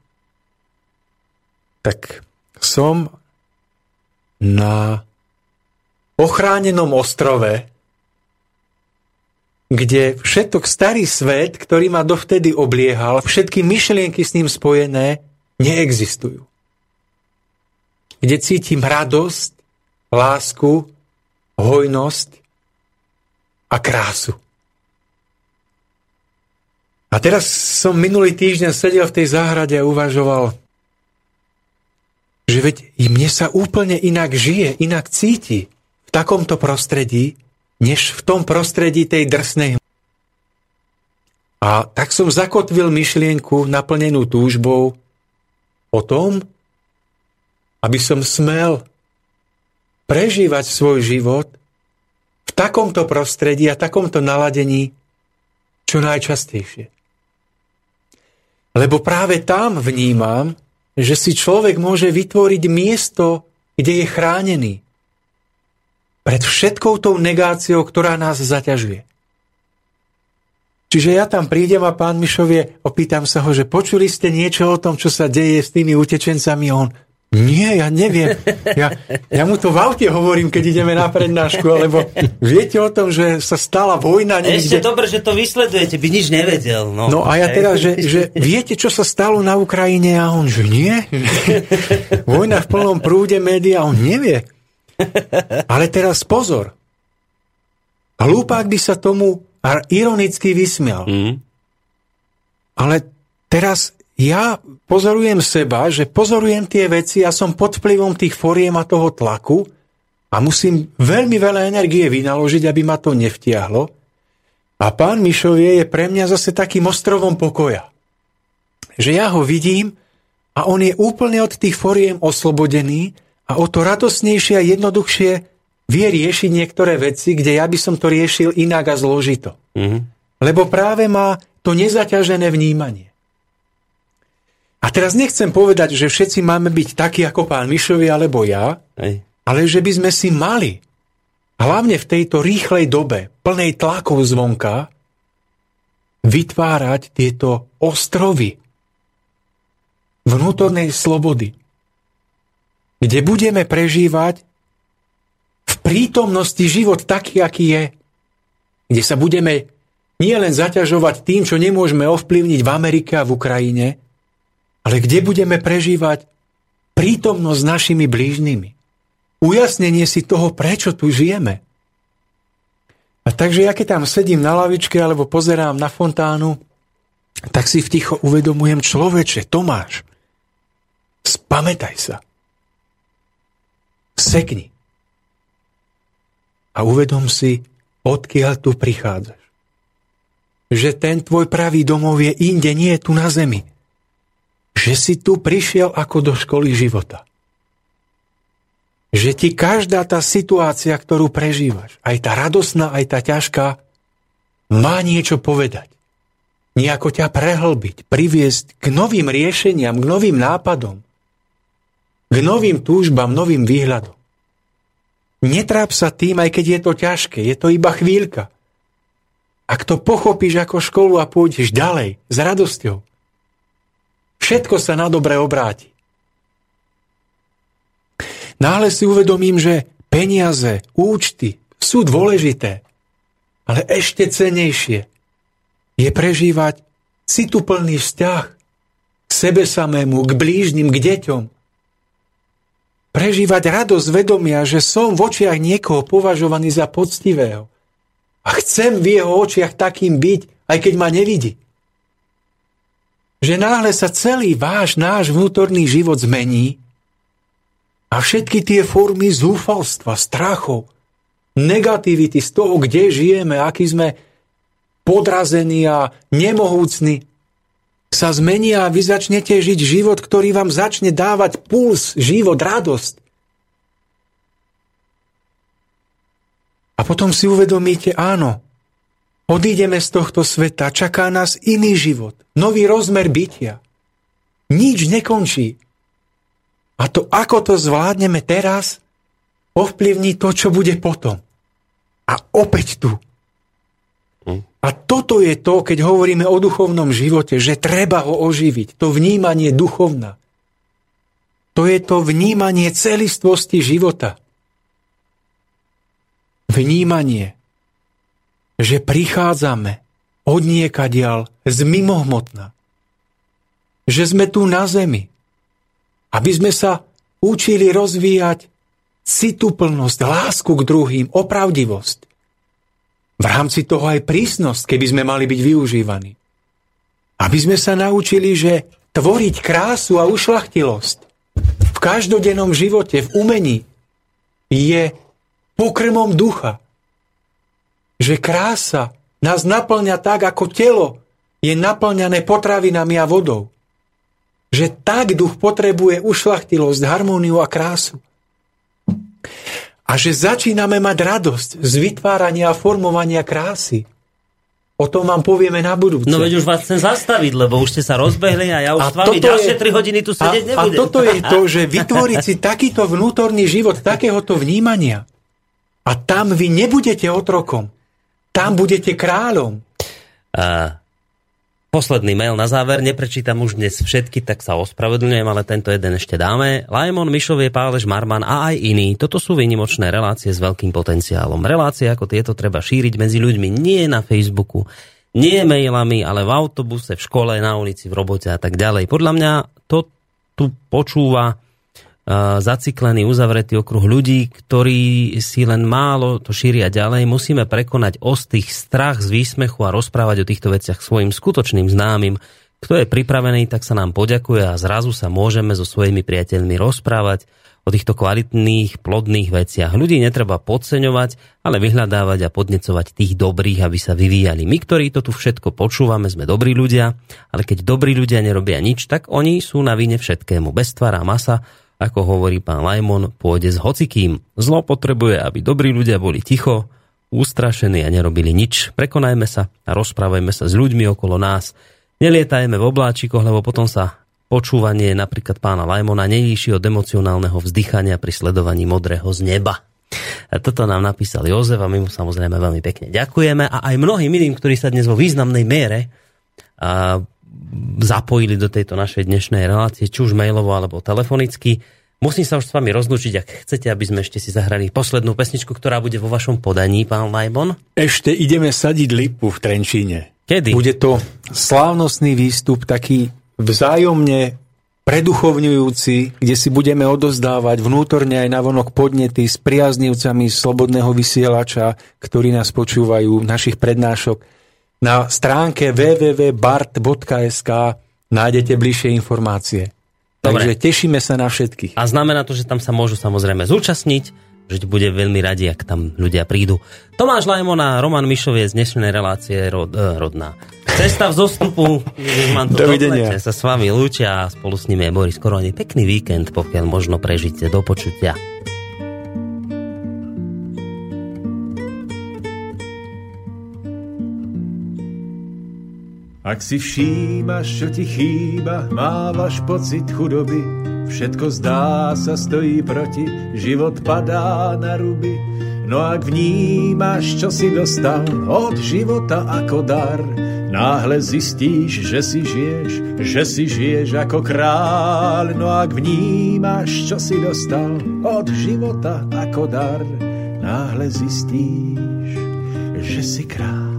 tak som na ochránenom ostrove, kde všetok starý svet, ktorý ma dovtedy obliehal, všetky myšlienky s ním spojené, neexistujú. kde cítim radosť, lásku, hojnosť a krásu. A teraz som minulý týždeň sedel v tej záhrade a uvažoval, že veď mne sa úplne inak žije, inak cíti v takomto prostredí, než v tom prostredí tej drsnej a tak som zakotvil myšlienku naplnenú túžbou o tom, aby som smel prežívať svoj život v takomto prostredí a takomto naladení čo najčastejšie. Lebo práve tam vnímam, že si človek môže vytvoriť miesto, kde je chránený pred všetkou tou negáciou, ktorá nás zaťažuje. Čiže ja tam prídem a pán Mišovie, opýtam sa ho, že počuli ste niečo o tom, čo sa deje s tými utečencami? On, nie, ja neviem. Ja, ja mu to v aute hovorím, keď ideme na prednášku, alebo viete o tom, že sa stala vojna niekde. Ešte dobre, že to vysledujete, by nič nevedel. No, no a ja teraz, že, že viete, čo sa stalo na Ukrajine? A on, že nie. Vojna v plnom prúde média, on nevie. Ale teraz pozor. Hlupák by sa tomu ironicky vysmial. Mm. Ale teraz ja pozorujem seba, že pozorujem tie veci a som pod vplyvom tých foriem a toho tlaku a musím veľmi veľa energie vynaložiť, aby ma to nevtiahlo. A pán Mišovie je pre mňa zase takým ostrovom pokoja. Že ja ho vidím a on je úplne od tých foriem oslobodený a o to radosnejšie a jednoduchšie vie riešiť niektoré veci, kde ja by som to riešil inak a zložito. Mm-hmm. Lebo práve má to nezaťažené vnímanie. A teraz nechcem povedať, že všetci máme byť takí ako pán Mišovi alebo ja, Ej. ale že by sme si mali, hlavne v tejto rýchlej dobe, plnej tlakov zvonka, vytvárať tieto ostrovy vnútornej slobody, kde budeme prežívať v prítomnosti život taký, aký je, kde sa budeme nielen zaťažovať tým, čo nemôžeme ovplyvniť v Amerike a v Ukrajine, ale kde budeme prežívať prítomnosť s našimi blížnymi. Ujasnenie si toho, prečo tu žijeme. A takže ja keď tam sedím na lavičke alebo pozerám na fontánu, tak si v ticho uvedomujem človeče, Tomáš, spamätaj sa. Sekni a uvedom si, odkiaľ tu prichádzaš. Že ten tvoj pravý domov je inde, nie je tu na zemi. Že si tu prišiel ako do školy života. Že ti každá tá situácia, ktorú prežívaš, aj tá radosná, aj tá ťažká, má niečo povedať. Nejako ťa prehlbiť, priviesť k novým riešeniam, k novým nápadom, k novým túžbám, novým výhľadom. Netráp sa tým, aj keď je to ťažké, je to iba chvíľka. Ak to pochopíš ako školu a pôjdeš ďalej, s radosťou, všetko sa na dobre obráti. Náhle si uvedomím, že peniaze, účty sú dôležité, ale ešte cenejšie je prežívať cituplný vzťah k sebe samému, k blížnym, k deťom, prežívať radosť vedomia, že som v očiach niekoho považovaný za poctivého. A chcem v jeho očiach takým byť, aj keď ma nevidí. Že náhle sa celý váš, náš vnútorný život zmení a všetky tie formy zúfalstva, strachov, negativity z toho, kde žijeme, aký sme podrazení a nemohúcni, sa zmenia a vy začnete žiť život, ktorý vám začne dávať puls, život, radosť. A potom si uvedomíte, áno, odídeme z tohto sveta, čaká nás iný život, nový rozmer bytia. Nič nekončí. A to, ako to zvládneme teraz, ovplyvní to, čo bude potom. A opäť tu a toto je to, keď hovoríme o duchovnom živote, že treba ho oživiť. To vnímanie duchovna. To je to vnímanie celistvosti života. Vnímanie, že prichádzame od niekadiaľ z mimohmotna. Že sme tu na zemi, aby sme sa učili rozvíjať cituplnosť, lásku k druhým, opravdivosť. V rámci toho aj prísnosť, keby sme mali byť využívaní. Aby sme sa naučili, že tvoriť krásu a ušlachtilosť v každodennom živote, v umení je pokrmom ducha. Že krása nás naplňa tak, ako telo je naplňané potravinami a vodou. Že tak duch potrebuje ušlachtilosť, harmóniu a krásu. A že začíname mať radosť z vytvárania a formovania krásy. O tom vám povieme na budúce. No veď už vás chcem zastaviť, lebo už ste sa rozbehli a ja už a s vami ďalšie je, 3 hodiny tu sedieť a, nebudem. A toto je to, že vytvoriť si takýto vnútorný život, takéhoto vnímania. A tam vy nebudete otrokom. Tam budete kráľom. A Posledný mail na záver, neprečítam už dnes všetky, tak sa ospravedlňujem, ale tento jeden ešte dáme. Lajmon, Mišovie, Pálež, Marman a aj iní. Toto sú výnimočné relácie s veľkým potenciálom. Relácie ako tieto treba šíriť medzi ľuďmi nie na Facebooku, nie mailami, ale v autobuse, v škole, na ulici, v robote a tak ďalej. Podľa mňa to tu počúva zaciklený, uzavretý okruh ľudí, ktorí si len málo to šíria ďalej. Musíme prekonať ostých strach z výsmechu a rozprávať o týchto veciach svojim skutočným známym. Kto je pripravený, tak sa nám poďakuje a zrazu sa môžeme so svojimi priateľmi rozprávať o týchto kvalitných, plodných veciach. Ľudí netreba podceňovať, ale vyhľadávať a podnecovať tých dobrých, aby sa vyvíjali. My, ktorí to tu všetko počúvame, sme dobrí ľudia, ale keď dobrí ľudia nerobia nič, tak oni sú na vine všetkému. Bez tvara masa ako hovorí pán Lajmon, pôjde s hocikým. Zlo potrebuje, aby dobrí ľudia boli ticho, ustrašení a nerobili nič. Prekonajme sa a rozprávajme sa s ľuďmi okolo nás. Nelietajme v obláčikoch, lebo potom sa počúvanie napríklad pána Lajmona nelíši od emocionálneho vzdychania pri sledovaní modrého z neba. Toto nám napísal Jozef a my mu samozrejme veľmi pekne ďakujeme a aj mnohým iným, ktorí sa dnes vo významnej miere a zapojili do tejto našej dnešnej relácie, či už mailovo alebo telefonicky. Musím sa už s vami rozlúčiť, ak chcete, aby sme ešte si zahrali poslednú pesničku, ktorá bude vo vašom podaní, pán Lajmon. Ešte ideme sadiť lipu v Trenčíne. Kedy? Bude to slávnostný výstup, taký vzájomne preduchovňujúci, kde si budeme odozdávať vnútorne aj navonok podnety s priaznivcami slobodného vysielača, ktorí nás počúvajú, našich prednášok na stránke www.bart.sk nájdete bližšie informácie. Dobre. Takže tešíme sa na všetkých. A znamená to, že tam sa môžu samozrejme zúčastniť, že bude veľmi radi, ak tam ľudia prídu. Tomáš Lajmon a Roman Mišovie z dnešnej relácie rod, eh, rodná. Cesta v zostupu, Dovidenia. sa s vami lúčia a spolu s nimi je Boris Koroni. Pekný víkend, pokiaľ možno prežite. Do počutia. Ak si všímaš, čo ti chýba, mávaš pocit chudoby, všetko zdá sa stojí proti, život padá na ruby. No ak vnímaš, čo si dostal od života ako dar, náhle zistíš, že si žiješ, že si žiješ ako kráľ. No ak vnímaš, čo si dostal od života ako dar, náhle zistíš, že si kráľ.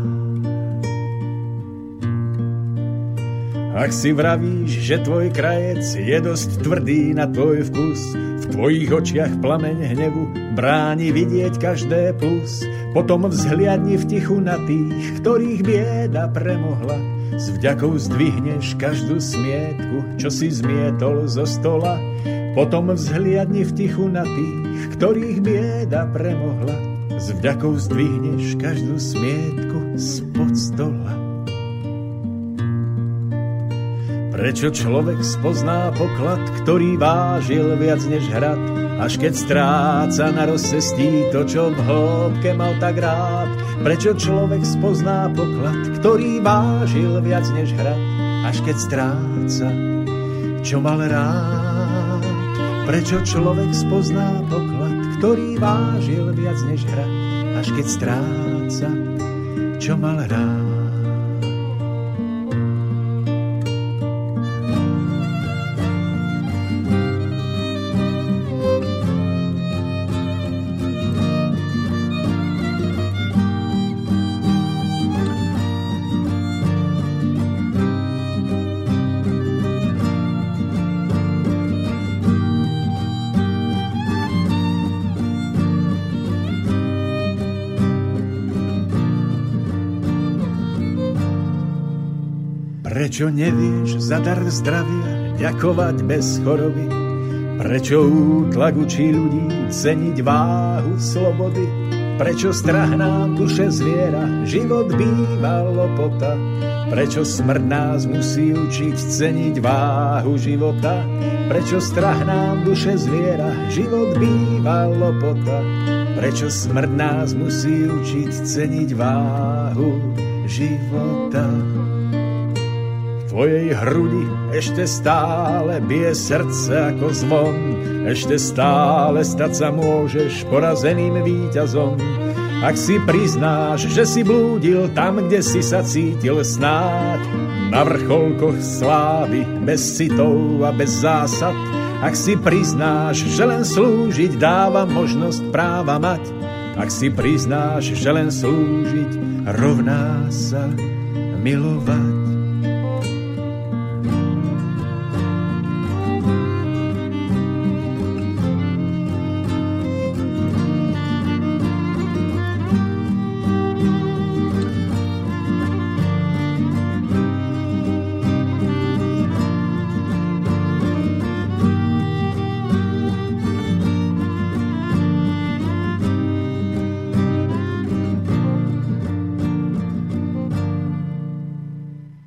Ak si vravíš, že tvoj krajec je dosť tvrdý na tvoj vkus, v tvojich očiach plameň hnevu bráni vidieť každé plus. Potom vzhliadni v tichu na tých, ktorých bieda premohla. S vďakou zdvihneš každú smietku, čo si zmietol zo stola. Potom vzhliadni v tichu na tých, ktorých bieda premohla. S vďakou zdvihneš každú smietku spod stola. Prečo človek spozná poklad, ktorý vážil viac než hrad, až keď stráca na rozcestí to, čo v hĺbke mal tak rád. Prečo človek spozná poklad, ktorý vážil viac než hrad, až keď stráca, čo mal rád. Prečo človek spozná poklad, ktorý vážil viac než hrad, až keď stráca, čo mal rád. Prečo nevieš za dar zdravia ďakovať bez choroby? Prečo útlak učí ľudí ceniť váhu slobody? Prečo strach nám duše zviera, život býva lopota? Prečo smrť nás musí učiť ceniť váhu života? Prečo strach nám duše zviera, život býva lopota? Prečo smrť nás musí učiť ceniť váhu života? Tvojej hrudi ešte stále bije srdce ako zvon, ešte stále stať sa môžeš porazeným víťazom. Ak si priznáš, že si blúdil tam, kde si sa cítil snáď, na vrcholkoch slávy, bez citov a bez zásad, ak si priznáš, že len slúžiť dáva možnosť práva mať, ak si priznáš, že len slúžiť rovná sa milovať.